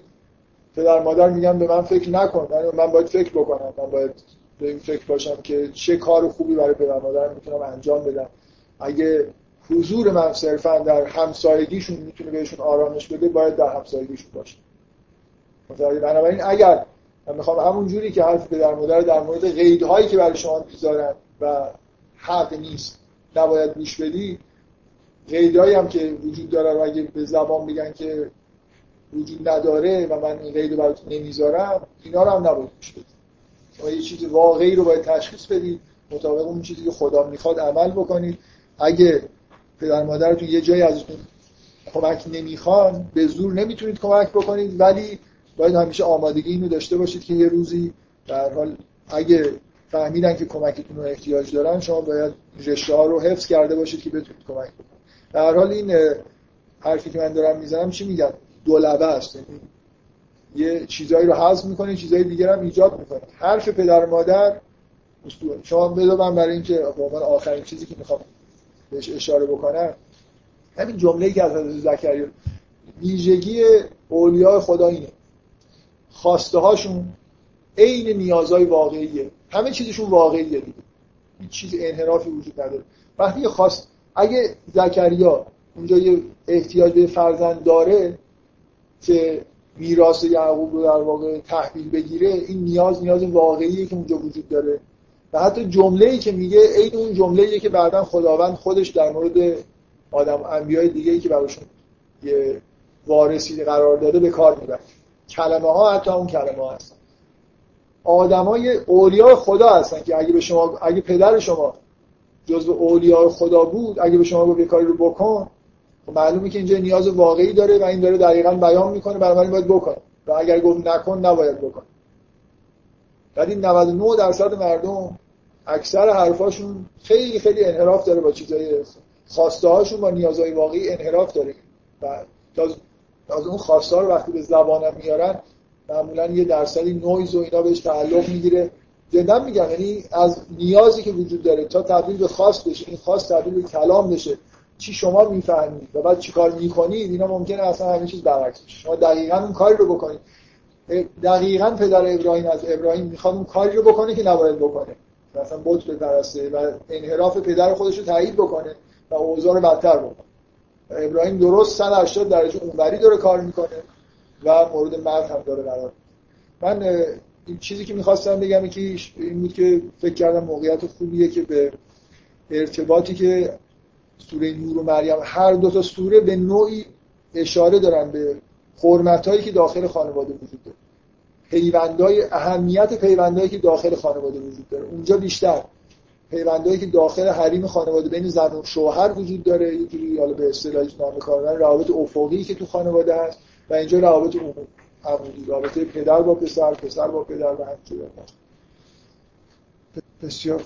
پدر مادر میگن به من فکر نکن. من باید فکر بکنم. من باید به این فکر باشم که چه کار خوبی برای پدر مادر می‌تونم انجام بدم. اگه حضور من صرفا در همسایگیشون می‌تونه بهشون آرامش بده باید در همسایگیشون باشه. بنابراین اگر من می‌خوام همون جوری که حرف پدر مادر در مورد قیدهایی که برای شما می‌ذارن و حق نیست نباید گوش بدی قیدهایی هم که وجود داره و اگه به زبان بگن که وجود نداره و من این قید رو نمی‌ذارم اینا رو هم نباید گوش بدید شما یه چیز واقعی رو باید تشخیص بدید مطابق اون چیزی که خدا می‌خواد عمل بکنید. اگه پدر مادرتون یه جایی ازتون کمک نمی‌خوان به زور نمی‌تونید کمک بکنید ولی باید همیشه آمادگی اینو داشته باشید که یه روزی در حال اگه فهمیدن که کمکتون رو احتیاج دارن شما باید رشته ها رو حفظ کرده باشید که بتونید کمک بکنید. در حال این حرفی که من دارم می‌زنم چی میگم دولبه است. یعنی یه چیزایی رو حذف می‌کنه چیزای دیگر هم ایجاد می‌کنه حرف پدر مادر شما بدو من برای اینکه به آخرین چیزی که می‌خوام بهش اشاره بکنم همین جمله که از حضرت زکریا ویژگی اولیاء خدا اینه. خواسته هاشون عین نیازهای واقعیه. همه چیزشون واقعیه دیگه. هیچ چیز انحرافی وجود نداره. وقتی خواست اگه زکریا اونجا یه احتیاج به فرزند داره که میراث یعقوب رو در واقع تحویل بگیره این نیاز نیاز واقعیه که اونجا وجود داره. و حتی جمله ای که میگه این اون جمله که بعدا خداوند خودش در مورد آدم انبیای دیگه ای که براشون یه وارثی قرار داده به کار می‌بره. کلمه ها حتی اون کلمه ها هستن. آدمای اولیاء خدا هستن که اگه به شما اگه پدر شما جزو اولیاء خدا بود اگه به شما گفت کاری رو بکن خب معلومه که اینجا نیاز واقعی داره و این داره دقیقا بیان می‌کنه بنابراین باید بکنه و اگر گفت نکن نباید بکن. ولی 99 درصد مردم اکثر حرفاشون خیلی خیلی انحراف داره با چیزای خواسته هاشون با نیازهای واقعی انحراف داره. و از اون خواسته رو وقتی به زبانم میارن معمولا یه درصدی نویز و اینا بهش تعلق می‌گیره. جدا میگم یعنی از نیازی که وجود داره تا تبدیل به خواست بشه این خواست تبدیل به کلام بشه چی شما می‌فهمید و بعد چیکار می‌کنید اینا ممکنه اصلا همه چیز برعکس شما دقیقا اون کاری رو بکنید. دقیقا پدر ابراهیم از ابراهیم می‌خواد اون کاری رو بکنه که نباید بکنه. مثلا بت بپرسته و انحراف پدر خودش رو تایید بکنه و اوضاع رو بدتر بکنه. ابراهیم درست 180 درجه اونوری داره کار می‌کنه و مورد مرد هم داره قرار من این چیزی که می‌خواستم بگم که این بود که فکر کردم موقعیت خوبیه که به ارتباطی که سوره نور و مریم هر دو تا سوره به نوعی اشاره دارن به حرمت که داخل خانواده وجود داره. پیوندای اهمیت پیوندایی که داخل خانواده وجود داره. اونجا بیشتر. پیوندایی که داخل حریم خانواده بین زن و شوهر وجود داره یه جوری حالا به اصطلاح نام کاربر روابط افقی که تو خانواده هست و اینجا روابط عمودی رابطه پدر با پسر پسر با پدر و همچنین بسیار.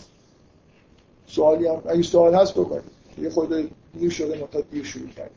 سوالی هم اگه سوال هست بکنید. یه خود دیر شده متا دیر شروع کردیم.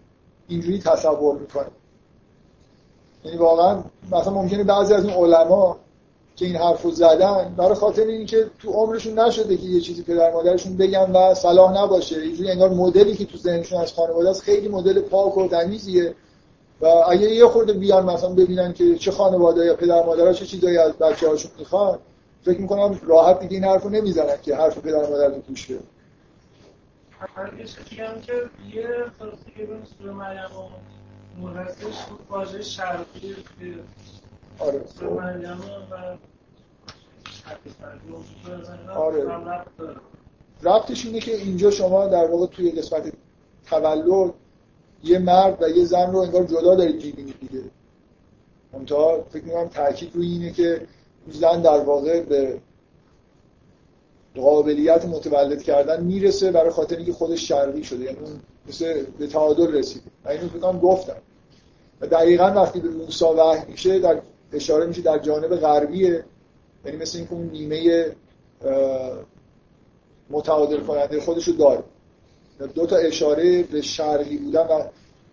اینجوری تصور می‌کنه. یعنی واقعا مثلا ممکنه بعضی از این علما که این حرفو زدن برای خاطر اینکه تو عمرشون نشده که یه چیزی پدر مادرشون بگن و صلاح نباشه. اینجوری انگار مدلی که تو ذهنشون از خانواده است خیلی مدل پاک و تمیزیه و اگه یه خورده بیان مثلا ببینن که چه خانواده یا پدر مادرها چه چیزایی از بچه‌هاشون می‌خوان فکر می‌کنم راحت دیگه این حرفو نمی‌زنن که حرف پدر مادر رو گوش هرگز میگم که یه خلاصه که بین مریم و مورسش واژه شرقی که آره سوره مریم و آره. ربطش اینه که اینجا شما در واقع توی قسمت تولد یه مرد و یه زن رو انگار جدا دارید می‌بینید دیگه. منتها فکر می‌کنم تاکید روی اینه که زن در واقع به قابلیت متولد کردن می‌رسه برای خاطر اینکه خودش شرقی شده یعنی اون مثل به تعادل رسیده. من اینو فکر گفتم. و دقیقا وقتی به موسی وحی میشه در اشاره میشه در جانب غربیه. یعنی مثل اینکه اون نیمه متعادل کننده خودش رو داره. دو تا اشاره به شرقی بودن و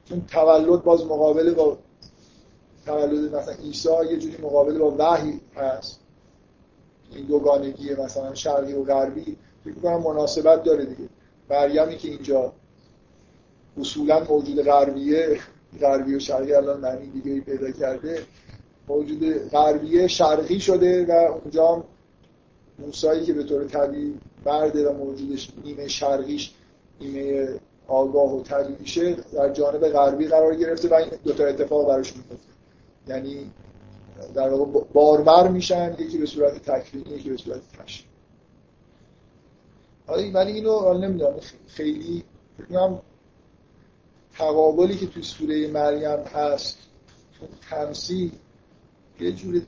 چون تولد باز مقابل با تولد مثلا عیسی یه جوری مقابل با وحی هست. این دوگانگی مثلا شرقی و غربی فکر کنم مناسبت داره دیگه. مریمی که اینجا اصولا موجود غربیه غربی و شرقی الان معنی دیگه پیدا کرده. موجود غربیه شرقی شده و اونجا موسایی که به طور طبیعی برده و موجودش نیمه شرقیش نیمه آگاه و طبیعیشه در جانب غربی قرار گرفته و این دوتا اتفاق براش میفته یعنی در واقع باربر میشن یکی به صورت تکوینی یکی به صورت تشریح حالا ولی اینو نمی‌دونم. خیلی فکر تقابلی که توی سوره مریم هست تمثیل یه جوری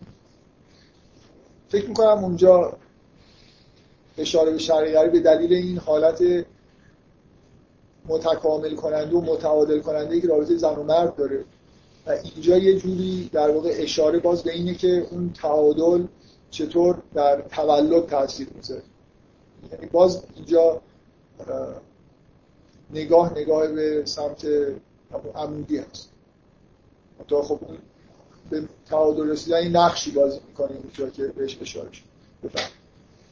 فکر می‌کنم اونجا اشاره به شرعی به دلیل این حالت متکامل کننده و متعادل کننده که رابطه زن و مرد داره. و اینجا یه جوری در واقع اشاره باز به اینه که اون تعادل چطور در تولد تاثیر می‌ذاره. یعنی باز اینجا نگاه نگاه به سمت عمودی هست. تا خب اون به تعادل رسیدن نقشی بازی می‌کنه اینجا که بهش اشاره شد. بفهم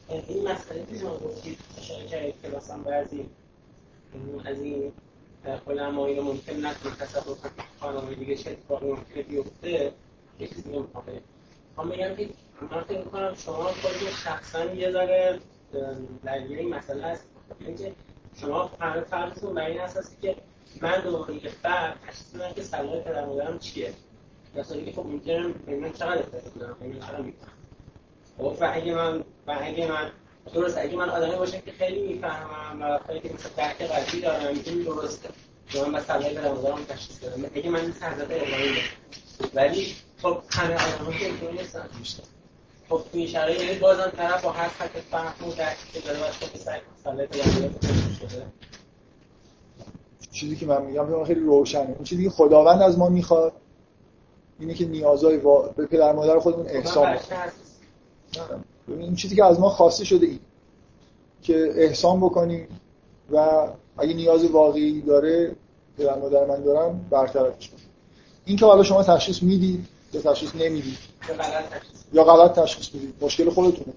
این مسئله که شما گفتید اشاره کردید که مثلا بعضی از این علمایی رو ممکن نکنه تصور خانم دیگه چه اتفاقی ممکنه بیفته یه چیزی نمی‌خواه هم بگم که من فکر می‌کنم شما خود شخصا یه ذره درگیر این مسئله هست. اینکه شما همه فرضتون بر این اساسی که من دوباره که فرد تشخیص بدم که صلاح پدر مادرم چیه. مثلا که خب ممکنه من چقدر افتاده بودم من چقدر می‌کنم خب و اگه من و اگه من درست اگه من آدمی باشم که خیلی می‌فهمم و خیلی مثلا درک قلبی دارم. می‌تونم درسته. که من مسئله به نظرم تشخیص بدم. اگه من این حضرت ابراهیم ولی خب همه آدم که اینطور نیستن. خب توی شرایط یعنی بازم طرف با هر حد فهم و درکی که داره باید خب سعی مسئله به شده چیزی که من میگم خیلی روشنه. اون چیزی که خداوند از ما می‌خواد اینه که نیازهای وا... به پدر مادر خودمون خب، احسان بکنیم این چیزی که از ما خواسته شده این که احسان بکنیم و اگه نیاز واقعی داره پدر مادر من دارم برطرفش کنیم این که حالا شما تشخیص می‌دید یا تشخیص نمی‌دید؟ یا غلط تشخیص می‌دید. مشکل خودتونه.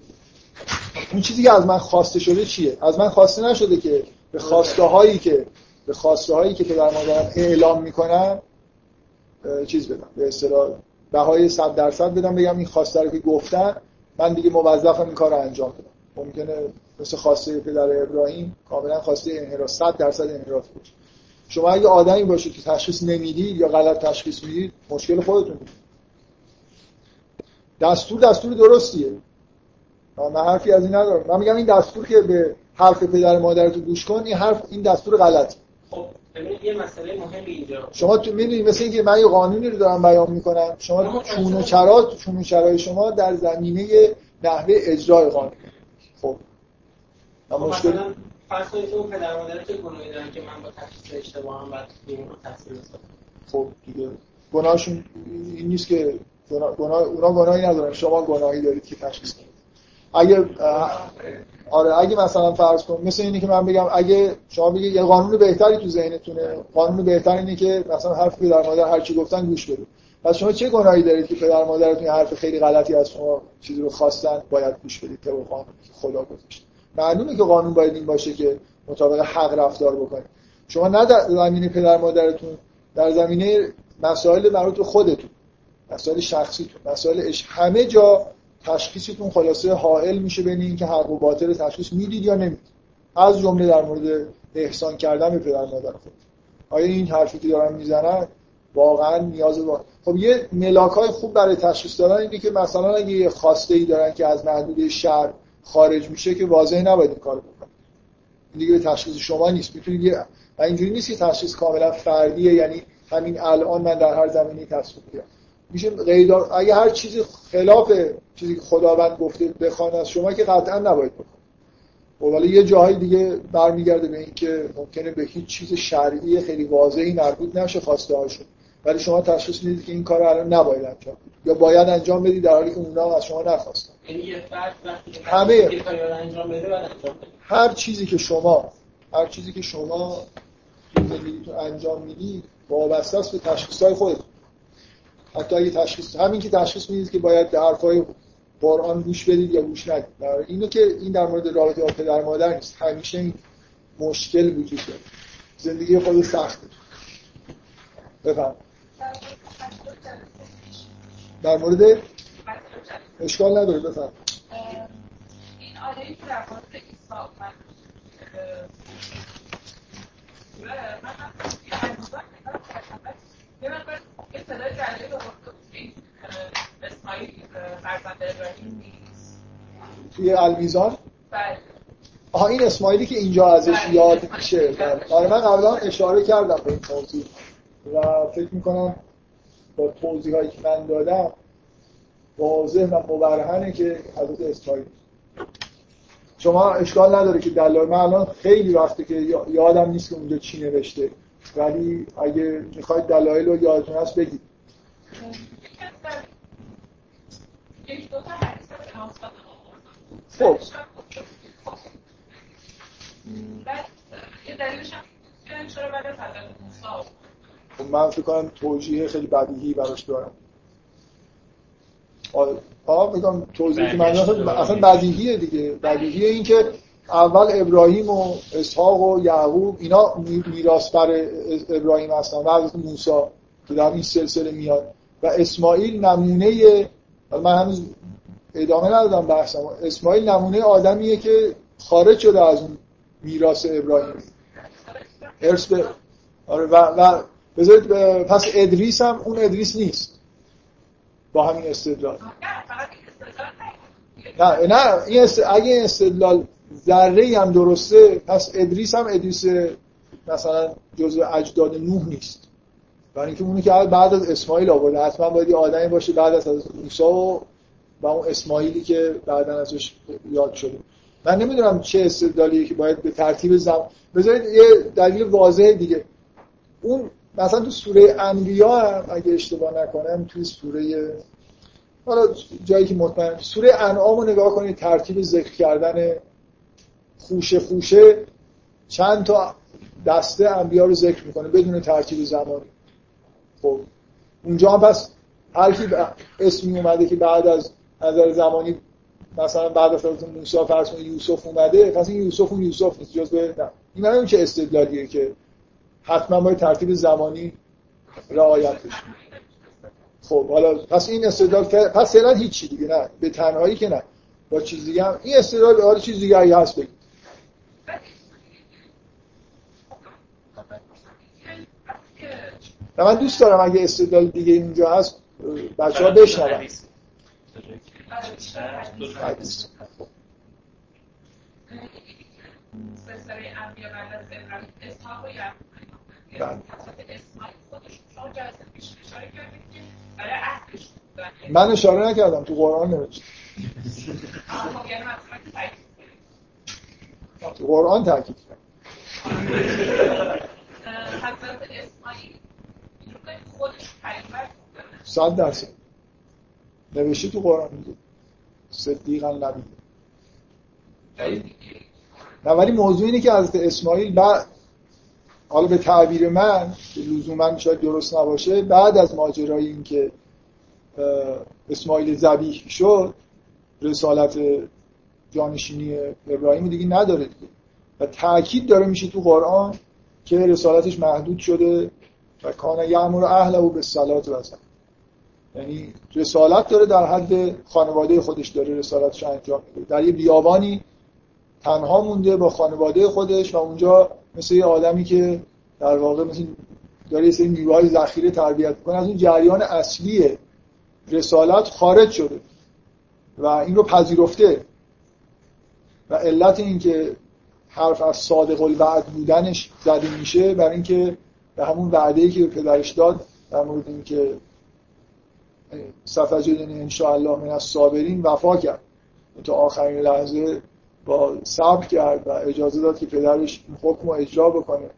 اون چیزی که از من خواسته شده چیه؟ از من خواسته نشده که به خواسته هایی که به خواسته هایی که پدر مادرم اعلام می‌کنن چیز بدم. به اصطلاح بهای 100 درصد بدم بگم این خواسته رو که گفتن من دیگه موظفم این کار انجام بدم. ممکنه مثل خواسته پدر ابراهیم کاملا خواسته انحراف 100 درصد انحراف باشه شما اگه آدمی باشید که تشخیص نمی‌دید یا غلط تشخیص می‌دید مشکل خودتون دستور دستور درستیه. من حرفی از این ندارم. من میگم این دستور که به حرف پدر مادرتو گوش کن این حرف این دستور غلطه. خب. یه مسئله مهم اینجا. شما تو می‌دونید مثل اینکه من یه قانونی رو دارم بیان می‌کنم. شما چون و چرا چون و چرای شما در زمینه نحوه اجرای قانون. خب. خب مثلا فرض کنید اون پدر مادر چه گناهی دارن که من با تشخیص اشتباه هم بعد این رو خب دیگه. گناهشون این نیست که گناه, گناه اونا گناهی ندارن. شما گناهی دارید که تشخیص کنید اگه آره اگه مثلا فرض کن مثل اینه که من بگم اگه شما بگید یه قانون بهتری تو ذهنتونه قانون بهتر اینه که مثلا حرف پدر مادر هر چی گفتن گوش بدید پس شما چه گناهی دارید که پدر مادرتون حرف خیلی غلطی از شما چیزی رو خواستن باید گوش بدید که قانون خدا گذاشته معلومه که قانون باید این باشه که مطابق حق رفتار بکنید شما نه در زمینه پدر مادرتون در زمینه مسائل مربوط به خودتون مسائل شخصیتون مسائل همه جا تشخیصتون خلاصه حائل میشه بین اینکه حق و باطل تشخیص می‌دید یا نمی‌دید. از جمله در مورد احسان کردن به پدر مادر خود. آیا این حرفی که دارن می‌زنن واقعا نیاز با خب یه ملاک های خوب برای تشخیص دادن اینه که مثلا اگه یه خواسته ای دارن که از محدوده شر خارج میشه که واضح نباید این کارو بکنن. دیگه به تشخیص شما نیست. می‌تونید و اینجوری نیست که تشخیص کاملا فردیه. یعنی همین الان من در هر زمینی تصمیم بگیرم میشه قیدار اگه هر چیزی خلاف چیزی که خداوند گفته بخوان از شما که قطعا نباید بخوان. خب ولی یه جاهای دیگه برمیگرده به اینکه ممکنه به هیچ چیز شرعی خیلی واضحی مربوط نشه خواسته هاشون. ولی شما تشخیص می‌دید که این کار الان نباید انجام یا باید انجام بدید در حالی که اونا از شما نخواستن. یعنی همه. هر چیزی که شما هر چیزی که شما زندگیتون انجام می‌دید وابسته است به تشخیص های خودتون. حتی اگه تشخیص همین که تشخیص می‌دید که باید به حرفای قرآن گوش بدید یا گوش ندید اینو که این در مورد رابطه با پدر مادر نیست همیشه این مشکل وجود داره زندگی خود سخته بفهم در مورد اشکال نداره بفهم این آیه که در مورد ایسا توی المیزان بله. آها این اسماعیلی که اینجا ازش یاد میشه. آره من قبلا اشاره کردم به این توضیح. و فکر می‌کنم با توضیح هایی که من دادم واضح و مبرهنه که حضرت اسماعیل شما اشکال نداره که دلایل من الان خیلی وقته که یادم نیست که اونجا چی نوشته. ولی اگه می‌خواید دلایل رو یادتون هست بگید خب. خب من فکر کنم توجیه خیلی بدیهی براش دارم. آه میگم توضیحی که من اصلا بدیهیه دیگه. بدیهیه این که اول ابراهیم و اسحاق و یعقوب اینا میراث بر ابراهیم هستن. و حضرت موسی که در این سلسله میاد. و اسماعیل نمونه من هنوز ادامه ندادم بحثم اسماعیل نمونه آدمیه که خارج شده از اون میراث ابراهیم ارث به آره و, و بذارید پس ادریس هم اون ادریس نیست. با همین استدلال. نه نه. این است... اگه استدلال ذره هم درسته پس ادریس هم ادریس مثلا جزء اجداد نوح نیست. برای اینکه اونی که بعد از اسماعیل آورده حتما باید یه آدمی باشه بعد از موسی و و اون اسماعیلی که بعدا ازش یاد شده. من نمی‌دونم چه استدلالیه که باید به ترتیب زمان بذارید یه دلیل واضح دیگه. اون مثلا تو سوره انبیا هم اگه اشتباه نکنم توی سوره حالا جایی که مطمئن سوره انعام رو نگاه کنید ترتیب ذکر کردن خوشه خوشه چند تا دسته انبیا رو ذکر می‌کنه بدون ترتیب زمانی. خب اونجا هم پس هر کی اسمی اومده که بعد از نظر زمانی مثلا بعد از حضرت موسی فرض یوسف اومده پس این یوسف اون یوسف نیست جز به نه. این نمی‌دونم چه استدلالیه که حتما باید ترتیب زمانی رعایت بشه. خب حالا پس این استدلال پس فعلا هیچی دیگه نه. به تنهایی که نه. با چیز دیگه هم این استدلال به چیز دیگه هست بگید. من دوست دارم اگه استدلال دیگه اینجا هست بچه ها بشنون من اشاره نکردم تو قرآن نوشت. تو قرآن تاکید کرد. صد درصد. نوشته تو قرآن میگه. صدیقا نبی. نه ولی موضوع اینه که حضرت اسماعیل بعد حالا به تعبیر من که لزوما شاید درست نباشه بعد از ماجرای این که اسماعیل زبیح شد رسالت جانشینی ابراهیم دیگه نداره دیگه. و تاکید داره میشه تو قرآن که رسالتش محدود شده. و کان یعمر اهله به صلات و یعنی رسالت داره در حد خانواده خودش داره رسالتش انجام میده. در یه بیابانی تنها مونده با خانواده خودش و اونجا مثل یه آدمی که در واقع مثل داره یه سری نیروهای ذخیره تربیت می‌کنه. از اون جریان اصلی رسالت خارج شده و این رو پذیرفته. و علت این که حرف از صادق الوعد بودنش زده میشه برای اینکه به همون وعده ای که پدرش داد در مورد اینکه صفجدن انشاءالله من از صابرین وفا کرد. تا آخرین لحظه با صبر کرد و اجازه داد که پدرش حکم رو اجرا بکنه.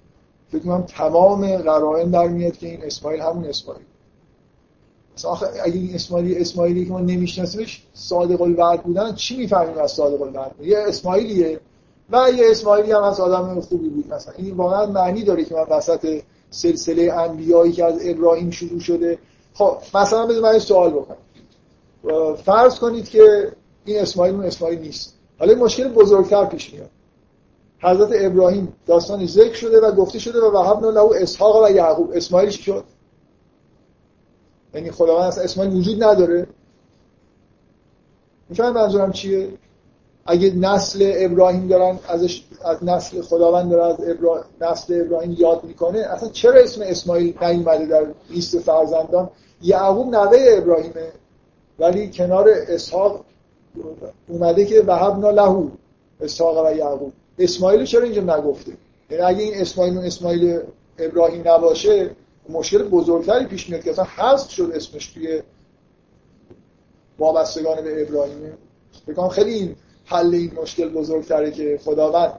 فکر کنم تمام قرائن در میاد که این اسماعیل همون اسماعیل. آخه اگه این اسماعیلی اسماعیلی که ما نمیشناسیمش صادق الوعد بودن چی می‌فهمیم از صادق الوعد؟ یه اسماعیلیه و یه اسماعیلی هم از آدم خوبی بود. مثلا این واقعا معنی داره که من وسط سلسله انبیایی که از ابراهیم شروع شده. خب مثلا بذار من سوال بکنم. فرض کنید که این اسماعیل اون اسماعیل نیست. حالا مشکل بزرگتر پیش میاد. حضرت ابراهیم داستانی ذکر شده و گفته شده و وهبنا له اسحاق و یعقوب. اسماعیل شد؟ یعنی خداوند اسماعیل وجود نداره. می‌فهمید منظورم چیه؟ اگه نسل ابراهیم دارن ازش از نسل خداوند داره از ابرا... نسل ابراهیم یاد می‌کنه اصلا چرا اسم اسماعیل نیومده در لیست فرزندان؟ یعقوب نوه ابراهیمه ولی کنار اسحاق اومده که وهبنا لهو اسحاق و یعقوب. اسماعیل چرا اینجا نگفته؟ یعنی اگه این اسماعیل اسماعیل ابراهیم نباشه مشکل بزرگتری پیش میاد که اصلا حذف شد اسمش توی وابستگان به ابراهیم بکنم خیلی حل این مشکل بزرگتره که خداوند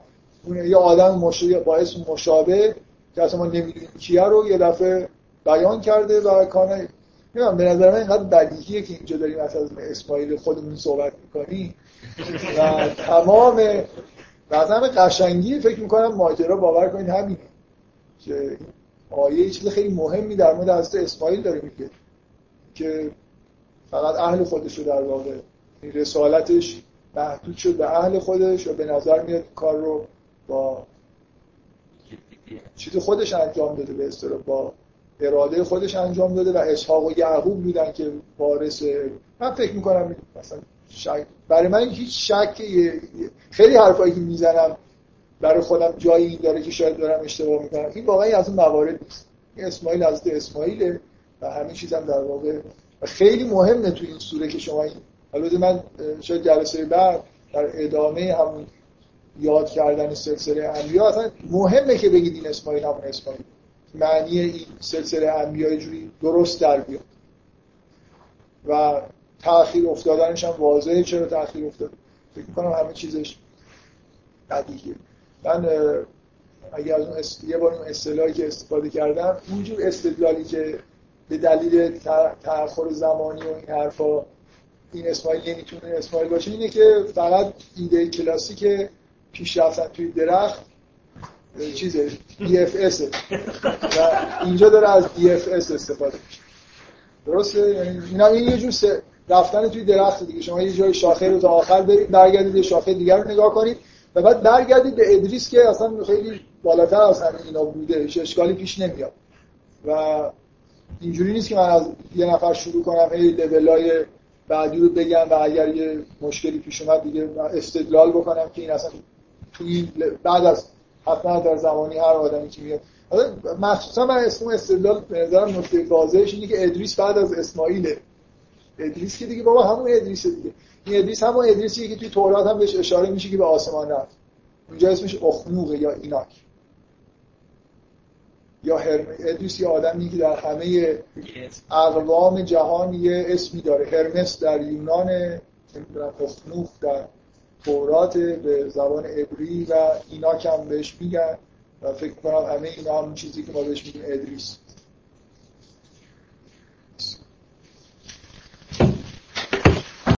اون یه آدم مشابه با اسم مشابه که اصلا ما نمی‌دونیم کیه رو یه دفعه بیان کرده و کانه نمی‌دونم به نظر من اینقدر بدیهیه که اینجا داریم از اسماعیل خودمون صحبت می‌کنیم. و تمام بعضا قشنگی فکر می‌کنم ماجرا باور کنید همینه. که آیه چیز خیلی مهمی در مورد حضرت اسماعیل داره میگه که فقط اهل خودش در واقع رسالتش محدود شد به اهل خودش و به نظر میاد کار رو با چیز خودش انجام داده به اصطلاح با اراده خودش انجام داده و اسحاق و یعقوب بودن که وارث. من فکر می‌کنم مثلا شک برای من هیچ شک خیلی حرفایی که می‌زنم برای خودم جایی این داره که شاید دارم اشتباه می‌کنم. این واقعا از اون موارد نیست. این اسماعیل از اسماعیله و همین چیزم در واقع. خیلی مهمه تو این سوره که شما این البته من شاید جلسه بعد در ادامه همون یاد کردن سلسله انبیا اصلا مهمه که بگید این اسماعیل همون اسماعیل معنی این سلسله انبیا جوری درست در بیاد. و تأخیر افتادنش هم واضحه چرا تأخیر افتاد. فکر کنم همه چیزش بدیهیه. من اگر از اون یه بار اون اصطلاحی که استفاده کردم اونجور استدلالی که به دلیل تأخر زمانی و این حرفا این اسماعیل نمی‌تونه اسماعیل باشه اینه که فقط ایده کلاسیک پیش رفتن توی درخت چیزه DFS و اینجا داره از DFS استفاده میشه. درسته؟ یعنی اینا این یه جور رفتن توی درخت دیگه. شما یه جای شاخه رو تا آخر برید برگردید یه شاخه دیگر رو نگاه کنید و بعد برگردید به ادریس که اصلا خیلی بالاتر از اینا بوده. هیچ اشکالی پیش نمیاد. و اینجوری نیست که من از یه نفر شروع کنم هی لولای بعدی رو بگم و اگر یه مشکلی پیش اومد دیگه استدلال بکنم که این اصلا توی بعد از حتما در زمانی هر آدمی که میاد. مخصوصا من اسم استدلال به نظرم نکته واضحش اینه که ادریس بعد از اسماعیله. ادریس که دیگه بابا همون ادریس دیگه. این ادریس همون ادریسیه که توی تورات هم بهش اشاره میشه که به آسمان رفت. اونجا اسمش اخنوغه یا ایناک. یا هرم ادریس یه آدمی که در همه اقوام جهان یه اسمی داره. هرمس در یونان اخنوخ در تورات به زبان عبری و اینا هم بهش میگن. و فکر کنم همه اینا هم چیزی که ما بهش میگیم ادریس.